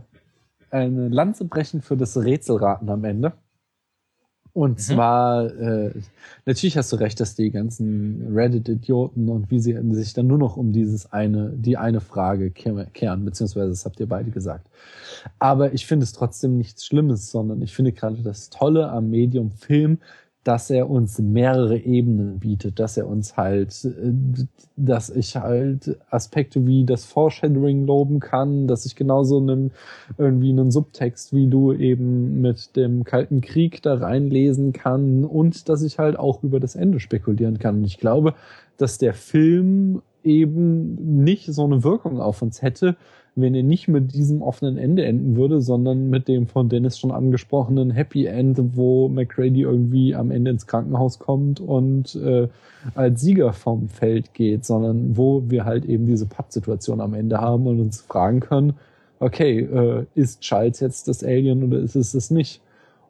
eine Lanze brechen für das Rätselraten am Ende. Und mhm. zwar, äh, natürlich hast du recht, dass die ganzen Reddit-Idioten und wie sie sich dann nur noch um dieses eine, die eine Frage kehren, beziehungsweise das habt ihr beide gesagt. Aber ich finde es trotzdem nichts Schlimmes, sondern ich finde gerade das Tolle am Medium Film, dass er uns mehrere Ebenen bietet, dass er uns halt, äh, dass ich halt Aspekte wie das Foreshadowing loben kann, dass ich genauso einen, irgendwie einen Subtext wie du eben mit dem Kalten Krieg da reinlesen kann und dass ich halt auch über das Ende spekulieren kann. Und ich glaube, dass der Film eben nicht so eine Wirkung auf uns hätte, wenn er nicht mit diesem offenen Ende enden würde, sondern mit dem von Dennis schon angesprochenen Happy End, wo McCready irgendwie am Ende ins Krankenhaus kommt und äh, als Sieger vom Feld geht, sondern wo wir halt eben diese Pattsituation am Ende haben und uns fragen können, okay, äh, ist Charles jetzt das Alien oder ist es es nicht?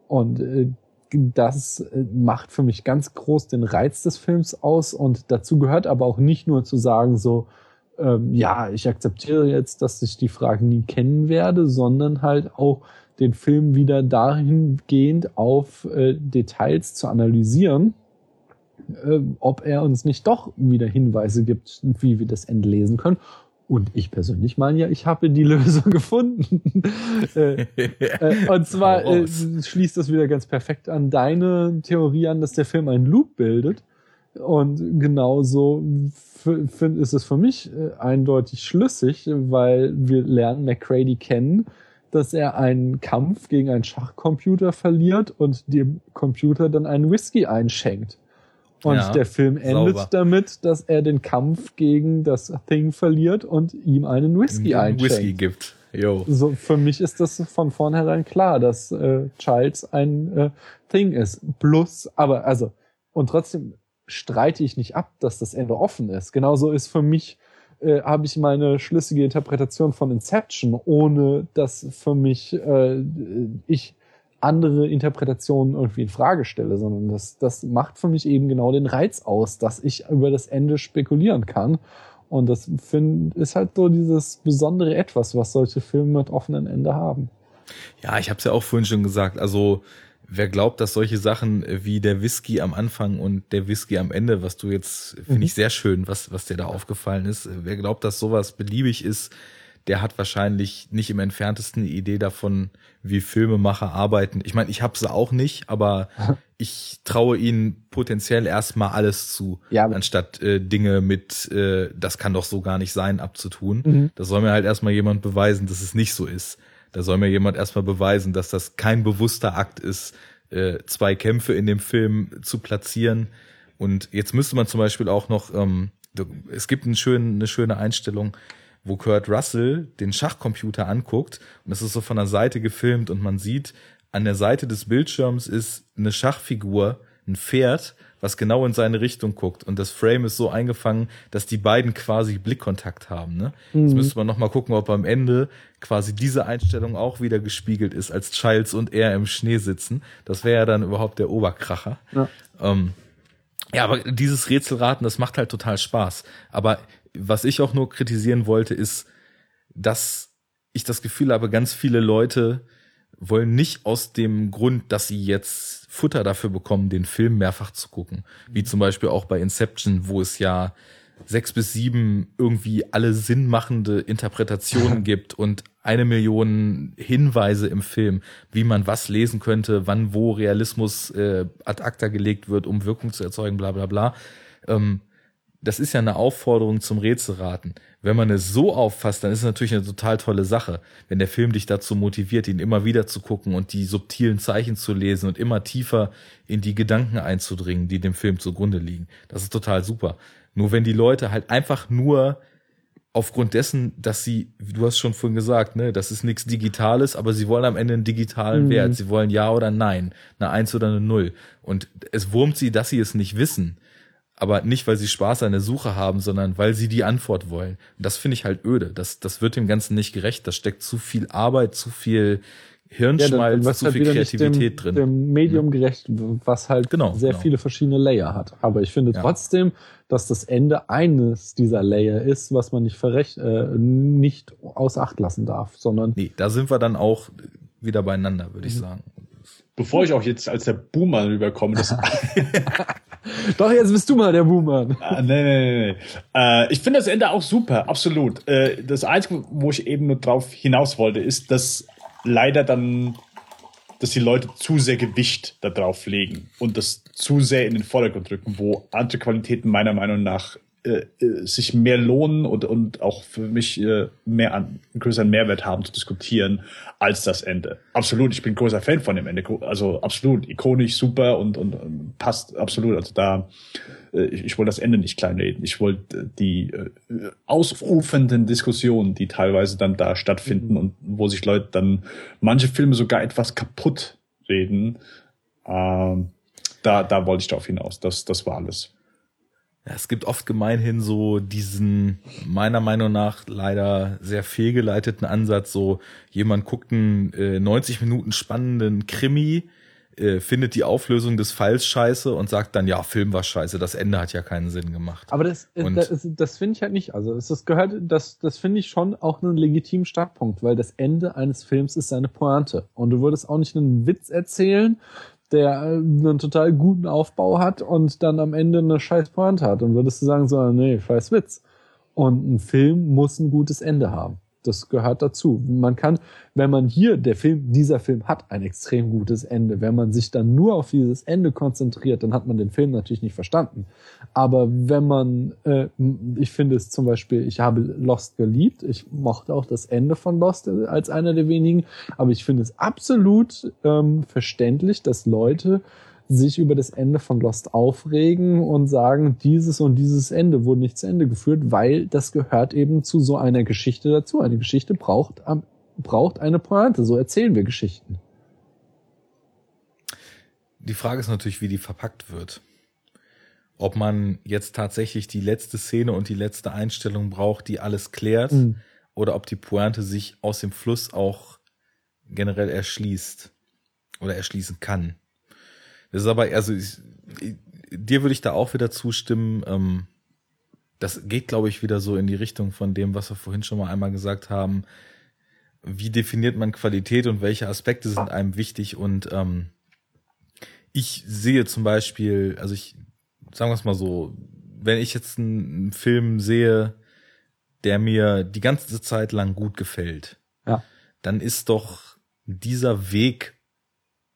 Und äh, das äh, macht für mich ganz groß den Reiz des Films aus und dazu gehört aber auch nicht nur zu sagen so, ähm, ja, ich akzeptiere jetzt, dass ich die Fragen nie kennen werde, sondern halt auch den Film wieder dahingehend auf äh, Details zu analysieren, äh, ob er uns nicht doch wieder Hinweise gibt, wie wir das Ende lesen können. Und ich persönlich meine ja, ich habe die <laughs> Lösung gefunden. äh, äh, <laughs> und zwar äh, schließt das wieder ganz perfekt an deine Theorie an, dass der Film einen Loop bildet. Und genauso ist es für mich äh, eindeutig schlüssig, weil wir lernen McCready kennen, dass er einen Kampf gegen einen Schachcomputer verliert und dem Computer dann einen Whisky einschenkt. Und ja, der Film endet sauber. damit, dass er den Kampf gegen das Thing verliert und ihm einen Whisky ihm einschenkt. Whisky gibt. Yo. So, für mich ist das von vornherein klar, dass äh, Childs ein äh, Thing ist. Plus, aber also, und trotzdem streite ich nicht ab, dass das Ende offen ist. Genauso ist für mich, äh, habe ich meine schlüssige Interpretation von Inception, ohne dass für mich äh, ich andere Interpretationen irgendwie in Frage stelle, sondern das, das macht für mich eben genau den Reiz aus, dass ich über das Ende spekulieren kann. Und das find, ist halt so dieses besondere Etwas, was solche Filme mit offenen Ende haben. Ja, ich habe es ja auch vorhin schon gesagt. Also wer glaubt, dass solche Sachen wie der Whisky am Anfang und der Whisky am Ende, was du jetzt, finde mhm. ich sehr schön, was, was dir da aufgefallen ist, wer glaubt, dass sowas beliebig ist, der hat wahrscheinlich nicht im entferntesten eine Idee davon, wie Filmemacher arbeiten. Ich meine, ich habe sie auch nicht, aber <laughs> ich traue ihnen potenziell erstmal alles zu, ja, anstatt äh, Dinge mit, äh, das kann doch so gar nicht sein, abzutun. Mhm. Da soll mir halt erstmal jemand beweisen, dass es nicht so ist. Da soll mir jemand erstmal beweisen, dass das kein bewusster Akt ist, äh, zwei Kämpfe in dem Film zu platzieren. Und jetzt müsste man zum Beispiel auch noch, ähm, es gibt einen schönen, eine schöne Einstellung, wo Kurt Russell den Schachcomputer anguckt und das ist so von der Seite gefilmt und man sieht, an der Seite des Bildschirms ist eine Schachfigur, ein Pferd was genau in seine Richtung guckt. Und das Frame ist so eingefangen, dass die beiden quasi Blickkontakt haben. Ne? Mhm. Jetzt müsste man nochmal gucken, ob am Ende quasi diese Einstellung auch wieder gespiegelt ist, als Childs und er im Schnee sitzen. Das wäre ja dann überhaupt der Oberkracher. Ja. Ähm, ja, aber dieses Rätselraten, das macht halt total Spaß. Aber was ich auch nur kritisieren wollte, ist, dass ich das Gefühl habe, ganz viele Leute wollen nicht aus dem Grund, dass sie jetzt Futter dafür bekommen, den Film mehrfach zu gucken. Wie zum Beispiel auch bei Inception, wo es ja sechs bis sieben irgendwie alle sinnmachende Interpretationen <laughs> gibt und eine Million Hinweise im Film, wie man was lesen könnte, wann wo Realismus äh, ad acta gelegt wird, um Wirkung zu erzeugen, bla bla bla. Ähm, das ist ja eine Aufforderung zum Rätselraten. Wenn man es so auffasst, dann ist es natürlich eine total tolle Sache, wenn der Film dich dazu motiviert, ihn immer wieder zu gucken und die subtilen Zeichen zu lesen und immer tiefer in die Gedanken einzudringen, die dem Film zugrunde liegen. Das ist total super. Nur wenn die Leute halt einfach nur aufgrund dessen, dass sie, du hast schon vorhin gesagt, ne, das ist nichts Digitales, aber sie wollen am Ende einen digitalen mhm. Wert. Sie wollen Ja oder Nein, eine Eins oder eine Null. Und es wurmt sie, dass sie es nicht wissen aber nicht, weil sie Spaß an der Suche haben, sondern weil sie die Antwort wollen. Und das finde ich halt öde. Das, das wird dem Ganzen nicht gerecht. Da steckt zu viel Arbeit, zu viel Hirnschmalz, ja, zu halt viel Kreativität dem, drin. Dem Medium gerecht, was halt genau, sehr genau. viele verschiedene Layer hat. Aber ich finde ja. trotzdem, dass das Ende eines dieser Layer ist, was man nicht verrecht, äh, nicht außer Acht lassen darf, sondern. Nee, da sind wir dann auch wieder beieinander, würde ich mhm. sagen. Bevor ich auch jetzt als der Boomer rüberkomme, das <laughs> <laughs> Doch, jetzt bist du mal der Boomer. Ah, nee, nee, nee. Äh, ich finde das Ende auch super, absolut. Äh, das Einzige, wo ich eben nur drauf hinaus wollte, ist, dass leider dann, dass die Leute zu sehr Gewicht da drauf legen und das zu sehr in den Vordergrund drücken, wo andere Qualitäten meiner Meinung nach äh, äh, sich mehr lohnen und, und auch für mich äh, mehr an größeren Mehrwert haben zu diskutieren als das Ende. Absolut, ich bin großer Fan von dem Ende. Also absolut ikonisch, super und, und, und passt absolut. Also da äh, ich, ich wollte das Ende nicht kleinreden. Ich wollte die äh, ausufenden Diskussionen, die teilweise dann da stattfinden mhm. und wo sich Leute dann manche Filme sogar etwas kaputt reden. Ähm, da, da wollte ich darauf hinaus. Das, das war alles. Ja, es gibt oft gemeinhin so diesen, meiner Meinung nach, leider sehr fehlgeleiteten Ansatz, so jemand guckt einen äh, 90 Minuten spannenden Krimi, äh, findet die Auflösung des Falls scheiße und sagt dann, ja, Film war scheiße, das Ende hat ja keinen Sinn gemacht. Aber das, äh, das, das finde ich halt nicht. Also es das gehört, das, das finde ich schon auch einen legitimen Startpunkt, weil das Ende eines Films ist seine Pointe. Und du würdest auch nicht einen Witz erzählen, der äh, einen total guten Aufbau hat und dann am Ende eine scheiß Pointe hat. Und würdest du sagen, so, nee, scheiß Witz. Und ein Film muss ein gutes Ende haben das gehört dazu. Man kann, wenn man hier, der Film, dieser Film hat ein extrem gutes Ende. Wenn man sich dann nur auf dieses Ende konzentriert, dann hat man den Film natürlich nicht verstanden. Aber wenn man, äh, ich finde es zum Beispiel, ich habe Lost geliebt. Ich mochte auch das Ende von Lost als einer der wenigen. Aber ich finde es absolut ähm, verständlich, dass Leute sich über das Ende von Lost aufregen und sagen, dieses und dieses Ende wurde nicht zu Ende geführt, weil das gehört eben zu so einer Geschichte dazu. Eine Geschichte braucht, braucht eine Pointe. So erzählen wir Geschichten. Die Frage ist natürlich, wie die verpackt wird. Ob man jetzt tatsächlich die letzte Szene und die letzte Einstellung braucht, die alles klärt, mhm. oder ob die Pointe sich aus dem Fluss auch generell erschließt oder erschließen kann. Das ist aber, also ich, dir würde ich da auch wieder zustimmen. Ähm, das geht, glaube ich, wieder so in die Richtung von dem, was wir vorhin schon mal einmal gesagt haben. Wie definiert man Qualität und welche Aspekte sind einem wichtig? Und ähm, ich sehe zum Beispiel, also ich, sagen wir es mal so, wenn ich jetzt einen Film sehe, der mir die ganze Zeit lang gut gefällt, ja. dann ist doch dieser Weg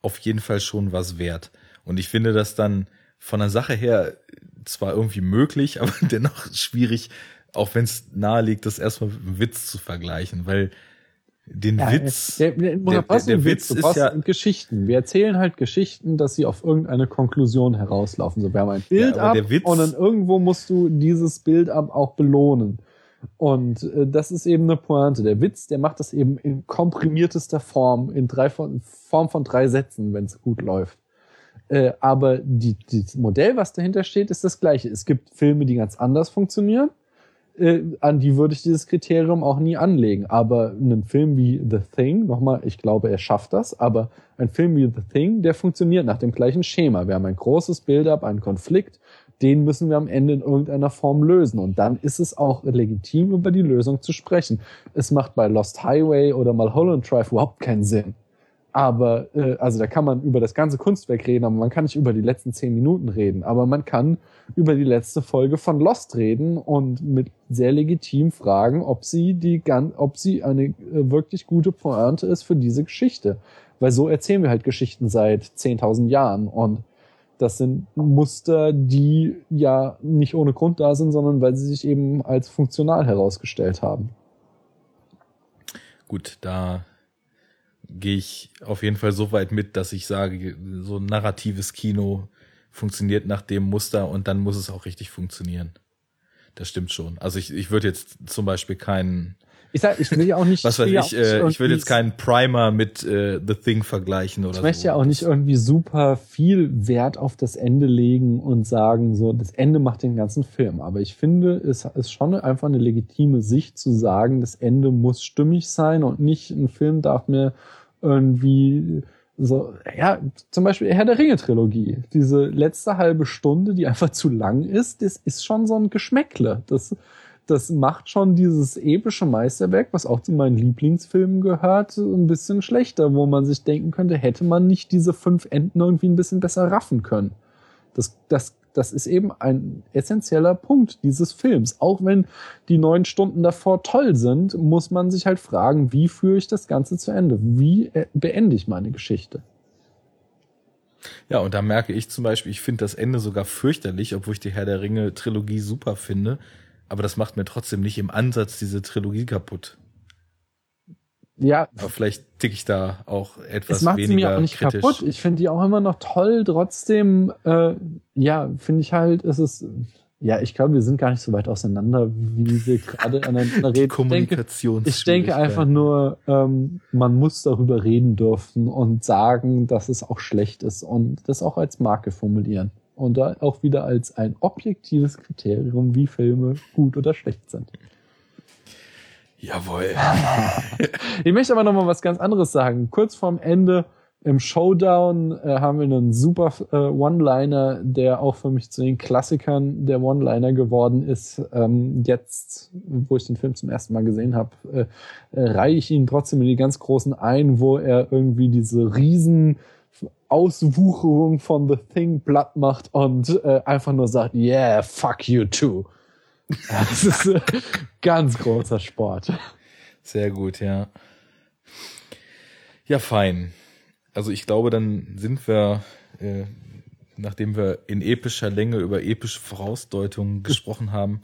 auf jeden Fall schon was wert. Und ich finde das dann von der Sache her zwar irgendwie möglich, <laughs> aber dennoch schwierig, auch wenn es nahe liegt, das erstmal mit einem Witz zu vergleichen, weil den ja, Witz, der, der, der, der, Witz, Witz ist ja Geschichten. Wir erzählen halt Geschichten, dass sie auf irgendeine Konklusion herauslaufen. So, wir haben ein Bild ja, ab und dann irgendwo musst du dieses Bild ab auch belohnen. Und äh, das ist eben eine Pointe. Der Witz, der macht das eben in komprimiertester Form, in drei Form von drei Sätzen, wenn es gut läuft. Äh, aber die, das Modell, was dahinter steht, ist das gleiche. Es gibt Filme, die ganz anders funktionieren. Äh, an die würde ich dieses Kriterium auch nie anlegen. Aber einen Film wie The Thing, nochmal, ich glaube, er schafft das, aber ein Film wie The Thing, der funktioniert nach dem gleichen Schema. Wir haben ein großes Build-up, einen Konflikt, den müssen wir am Ende in irgendeiner Form lösen. Und dann ist es auch legitim, über die Lösung zu sprechen. Es macht bei Lost Highway oder Mulholland Drive überhaupt keinen Sinn, aber, äh, also da kann man über das ganze Kunstwerk reden, aber man kann nicht über die letzten zehn Minuten reden. Aber man kann über die letzte Folge von Lost reden und mit sehr legitim fragen, ob sie die, ob sie eine äh, wirklich gute Pointe ist für diese Geschichte. Weil so erzählen wir halt Geschichten seit 10.000 Jahren und das sind Muster, die ja nicht ohne Grund da sind, sondern weil sie sich eben als funktional herausgestellt haben. Gut, da gehe ich auf jeden Fall so weit mit, dass ich sage, so ein narratives Kino funktioniert nach dem Muster und dann muss es auch richtig funktionieren. Das stimmt schon. Also ich, ich würde jetzt zum Beispiel keinen ich sag, ich will ja auch nicht. <laughs> Was weiß ich, äh, ich will jetzt keinen Primer mit äh, The Thing vergleichen oder Ich möchte so. ja auch nicht irgendwie super viel Wert auf das Ende legen und sagen, so, das Ende macht den ganzen Film. Aber ich finde, es ist schon einfach eine legitime Sicht zu sagen, das Ende muss stimmig sein und nicht ein Film darf mir irgendwie so, ja, zum Beispiel Herr der Ringe Trilogie. Diese letzte halbe Stunde, die einfach zu lang ist, das ist schon so ein Geschmäckle. Das, das macht schon dieses epische Meisterwerk, was auch zu meinen Lieblingsfilmen gehört, ein bisschen schlechter, wo man sich denken könnte, hätte man nicht diese fünf Enden irgendwie ein bisschen besser raffen können. Das, das, das ist eben ein essentieller Punkt dieses Films. Auch wenn die neun Stunden davor toll sind, muss man sich halt fragen, wie führe ich das Ganze zu Ende? Wie äh, beende ich meine Geschichte? Ja, und da merke ich zum Beispiel, ich finde das Ende sogar fürchterlich, obwohl ich die Herr der Ringe Trilogie super finde. Aber das macht mir trotzdem nicht im Ansatz diese Trilogie kaputt. Ja. Aber vielleicht tick ich da auch etwas es macht weniger sie mir auch nicht kritisch. kaputt. Ich finde die auch immer noch toll. Trotzdem, äh, ja, finde ich halt, es ist, ja, ich glaube, wir sind gar nicht so weit auseinander, wie wir gerade <laughs> aneinander reden. Kommunikations Ich denke einfach nur, ähm, man muss darüber reden dürfen und sagen, dass es auch schlecht ist und das auch als Marke formulieren. Und da auch wieder als ein objektives Kriterium, wie Filme gut oder schlecht sind. Jawohl. <laughs> Ich möchte aber noch mal was ganz anderes sagen. Kurz vorm Ende im Showdown äh, haben wir einen super äh, One-Liner, der auch für mich zu den Klassikern der One-Liner geworden ist. Ähm, jetzt, wo ich den Film zum ersten Mal gesehen habe, äh, äh, reihe ich ihn trotzdem in die ganz großen ein, wo er irgendwie diese riesen Auswucherung von The Thing platt macht und äh, einfach nur sagt, yeah, fuck you too. Das ist äh, ganz großer Sport. Sehr gut, ja. Ja, fein. Also ich glaube, dann sind wir, äh, nachdem wir in epischer Länge über epische Vorausdeutungen gesprochen haben,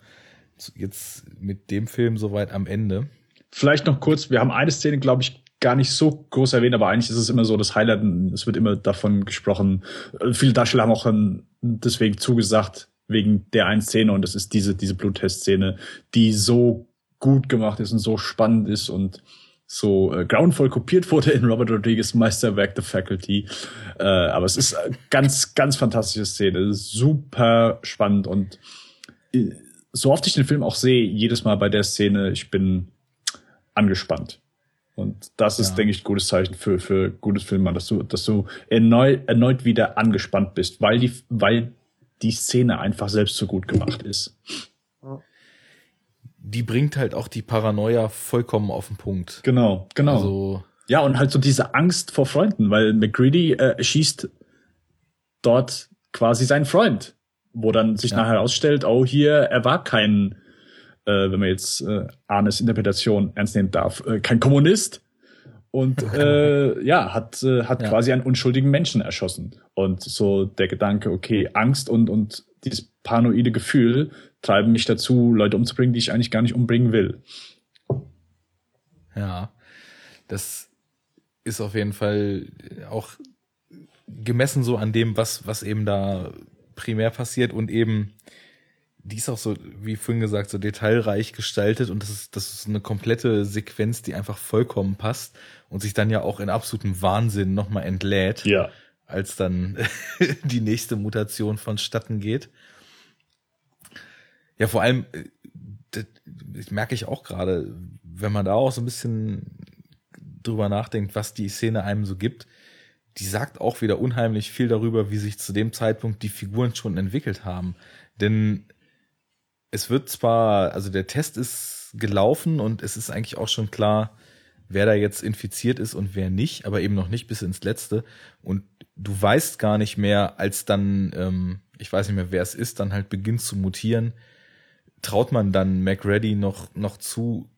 jetzt mit dem Film soweit am Ende. Vielleicht noch kurz, wir haben eine Szene, glaube ich, gar nicht so groß erwähnt, aber eigentlich ist es immer so das Highlight, es wird immer davon gesprochen. Viele Darsteller haben auch deswegen zugesagt, wegen der einen Szene und das ist diese, diese Bluttest-Szene, die so gut gemacht ist und so spannend ist und so äh, grauenvoll kopiert wurde in Robert Rodriguez Meisterwerk The Faculty. Äh, aber es ist ganz, ganz fantastische Szene. Super spannend und äh, so oft ich den Film auch sehe, jedes Mal bei der Szene, ich bin angespannt. Und das ist, ja. denke ich, ein gutes Zeichen für, für gutes Filmmann, dass du, dass du erneut, erneut wieder angespannt bist, weil die, weil die Szene einfach selbst so gut gemacht ist. Die bringt halt auch die Paranoia vollkommen auf den Punkt. Genau, genau. Also ja, und halt so diese Angst vor Freunden, weil McGreedy äh, schießt dort quasi seinen Freund, wo dann sich ja. nachher herausstellt, oh hier, er war kein, äh, wenn man jetzt äh, Arnes Interpretation ernst nehmen darf, äh, kein Kommunist, und <laughs> äh, ja, hat, äh, hat ja. quasi einen unschuldigen Menschen erschossen. Und so der Gedanke, okay, Angst und, und dieses paranoide Gefühl treiben mich dazu, Leute umzubringen, die ich eigentlich gar nicht umbringen will. Ja, das ist auf jeden Fall auch gemessen so an dem, was, was eben da primär passiert und eben die ist auch so, wie vorhin gesagt, so detailreich gestaltet und das ist, das ist eine komplette Sequenz, die einfach vollkommen passt und sich dann ja auch in absolutem Wahnsinn nochmal entlädt, ja. als dann <laughs> die nächste Mutation vonstatten geht. Ja, vor allem, äh, das, das merke ich auch gerade, wenn man da auch so ein bisschen drüber nachdenkt, was die Szene einem so gibt, die sagt auch wieder unheimlich viel darüber, wie sich zu dem Zeitpunkt die Figuren schon entwickelt haben. Denn es wird zwar, also der Test ist gelaufen und es ist eigentlich auch schon klar, wer da jetzt infiziert ist und wer nicht, aber eben noch nicht bis ins Letzte. Und du weißt gar nicht mehr, als dann, ähm, ich weiß nicht mehr, wer es ist, dann halt beginnt zu mutieren. Traut man dann McReady noch, noch zu,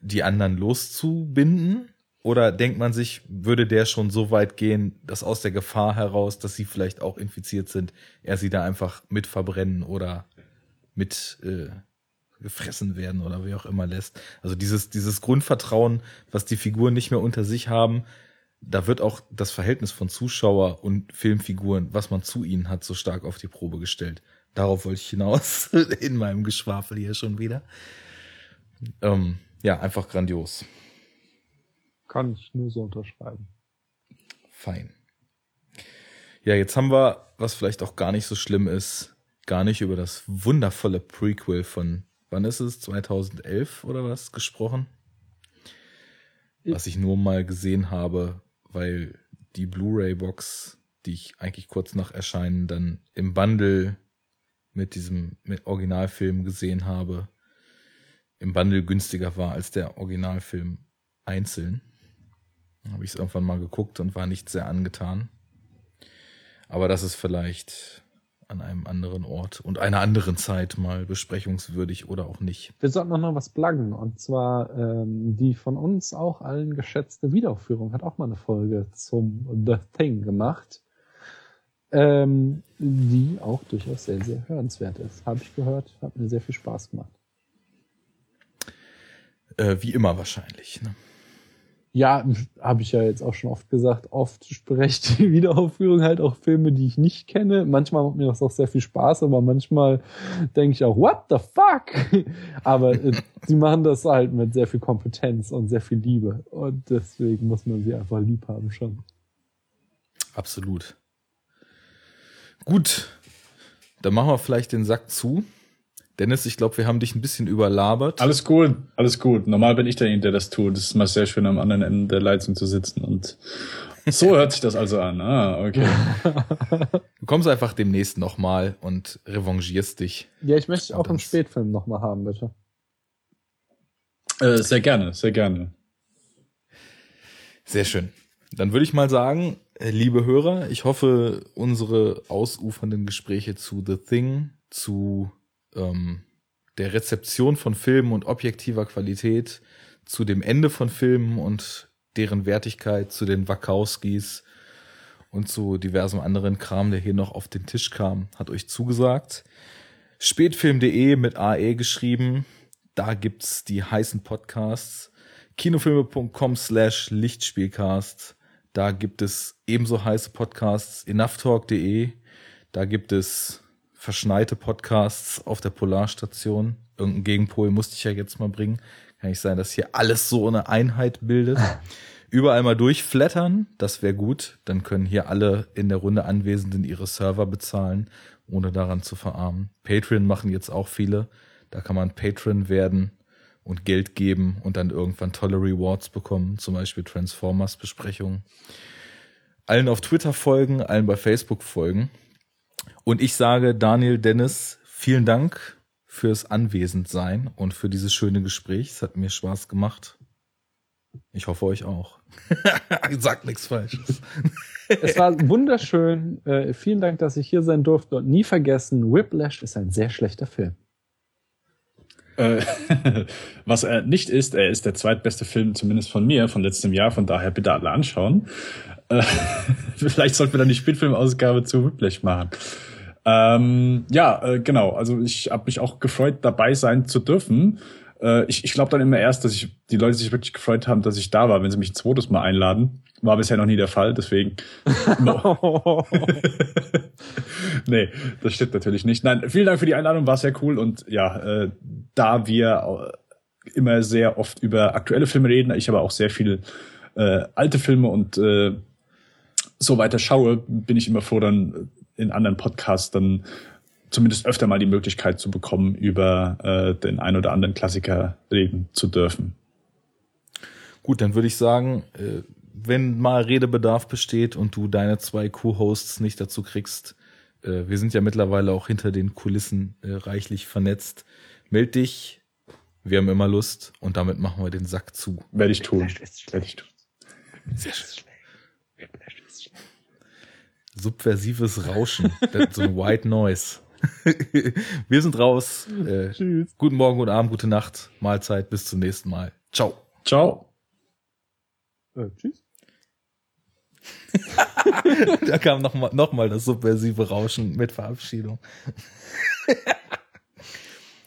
die anderen loszubinden? Oder denkt man sich, würde der schon so weit gehen, dass aus der Gefahr heraus, dass sie vielleicht auch infiziert sind, er sie da einfach mit verbrennen oder mit äh, gefressen werden oder wie auch immer lässt. Also dieses, dieses Grundvertrauen, was die Figuren nicht mehr unter sich haben, da wird auch das Verhältnis von Zuschauer und Filmfiguren, was man zu ihnen hat, so stark auf die Probe gestellt. Darauf wollte ich hinaus <laughs> in meinem Geschwafel hier schon wieder. Ähm, ja, einfach grandios. Kann ich nur so unterschreiben. Fein. Ja, jetzt haben wir, was vielleicht auch gar nicht so schlimm ist, gar nicht über das wundervolle Prequel von wann ist es, 2011 oder was, gesprochen. Was ich nur mal gesehen habe, weil die Blu-ray-Box, die ich eigentlich kurz nach Erscheinen dann im Bundle mit diesem mit Originalfilm gesehen habe, im Bundle günstiger war als der Originalfilm einzeln. Habe ich es irgendwann mal geguckt und war nicht sehr angetan. Aber das ist vielleicht an einem anderen Ort und einer anderen Zeit mal besprechungswürdig oder auch nicht. Wir sollten noch was pluggen und zwar ähm, die von uns auch allen geschätzte Wiederaufführung hat auch mal eine Folge zum The Thing gemacht. ähm, die auch durchaus sehr, sehr hörenswert ist. Habe ich gehört, hat mir sehr viel Spaß gemacht. Äh, wie immer wahrscheinlich. Ne? Ja, habe ich ja jetzt auch schon oft gesagt, oft spreche die Wiederaufführung halt auch Filme, die ich nicht kenne. Manchmal macht mir das auch sehr viel Spaß, aber manchmal denke ich auch, what the fuck? Aber äh, sie machen das halt mit sehr viel Kompetenz und sehr viel Liebe. Und deswegen muss man sie einfach lieb haben schon. Absolut. Gut, dann machen wir vielleicht den Sack zu. Dennis, ich glaube, wir haben dich ein bisschen überlabert. Alles gut, alles gut. Normal bin ich derjenige, der das tut. Es ist mal sehr schön, am anderen Ende der Leitung zu sitzen. Und so <laughs> hört sich das also an. Ah, okay. Du kommst einfach demnächst nochmal und revanchierst dich. Ja, ich möchte auch einen Spätfilm nochmal haben, bitte. Äh, sehr gerne, sehr gerne. Sehr schön. Dann würde ich mal sagen, äh, liebe Hörer, ich hoffe, unsere ausufernden Gespräche zu The Thing, zu ähm, der Rezeption von Filmen und objektiver Qualität, zu dem Ende von Filmen und deren Wertigkeit, zu den Wachowskis und zu diversem anderen Kram, der hier noch auf den Tisch kam, hat euch zugesagt. Spätfilm.de mit AE geschrieben. Da gibt's die heißen Podcasts. Kinofilme.com slash Lichtspielcast. Da gibt es ebenso heiße Podcasts. Enoughtalk.de. Da gibt es verschneite Podcasts auf der Polarstation. Irgendein Gegenpol musste ich ja jetzt mal bringen. Kann nicht sein, dass hier alles so eine Einheit bildet. <laughs> Überall mal durchflattern, das wäre gut. Dann können hier alle in der Runde Anwesenden ihre Server bezahlen, ohne daran zu verarmen. Patreon machen jetzt auch viele. Da kann man Patreon werden und Geld geben und dann irgendwann tolle Rewards bekommen, zum Beispiel Transformers Besprechungen. Allen auf Twitter folgen, allen bei Facebook folgen. Und ich sage Daniel Dennis, vielen Dank fürs Anwesendsein und für dieses schöne Gespräch. Es hat mir Spaß gemacht. Ich hoffe euch auch. ich <laughs> sag nichts Falsches. es war wunderschön. Äh, vielen Dank, dass ich hier sein durfte und nie vergessen, Whiplash ist ein sehr schlechter Film. Äh, <laughs> was er nicht ist, er ist der zweitbeste Film, zumindest von mir, von letztem Jahr. Von daher bitte alle anschauen. Äh, <laughs> vielleicht sollten wir dann die Spielfilmausgabe zu Whiplash machen. Ähm, ja, äh, genau. Also ich habe mich auch gefreut, dabei sein zu dürfen. Äh, ich ich glaube dann immer erst, dass ich die Leute sich wirklich gefreut haben, dass ich da war, wenn sie mich ein zweites Mal einladen. War bisher noch nie der Fall, deswegen. <laughs> <laughs> nee, das stimmt natürlich nicht. Nein, vielen Dank für die Einladung, war sehr cool. Und ja, äh, da wir immer sehr oft über aktuelle Filme reden, ich aber auch sehr viel äh, alte Filme und äh, so weiter schaue, bin ich immer froh, dann in anderen Podcasts dann zumindest öfter mal die Möglichkeit zu bekommen, über äh, den ein oder anderen Klassiker reden zu dürfen. Gut, dann würde ich sagen, äh, wenn mal Redebedarf besteht und du deine zwei Co-Hosts nicht dazu kriegst, äh, wir sind ja mittlerweile auch hinter den Kulissen äh, reichlich vernetzt, meld dich, wir haben immer Lust und damit machen wir den Sack zu. Werde ich tun. Werde ich tun. Sehr schön subversives Rauschen, so ein White Noise. <laughs> Wir sind raus. Äh, Tschüss. Guten Morgen, guten Abend, gute Nacht, Mahlzeit, bis zum nächsten Mal. Ciao. Ciao. Äh, tschüss. <laughs> da kam noch mal, noch mal das subversive Rauschen mit Verabschiedung. <laughs>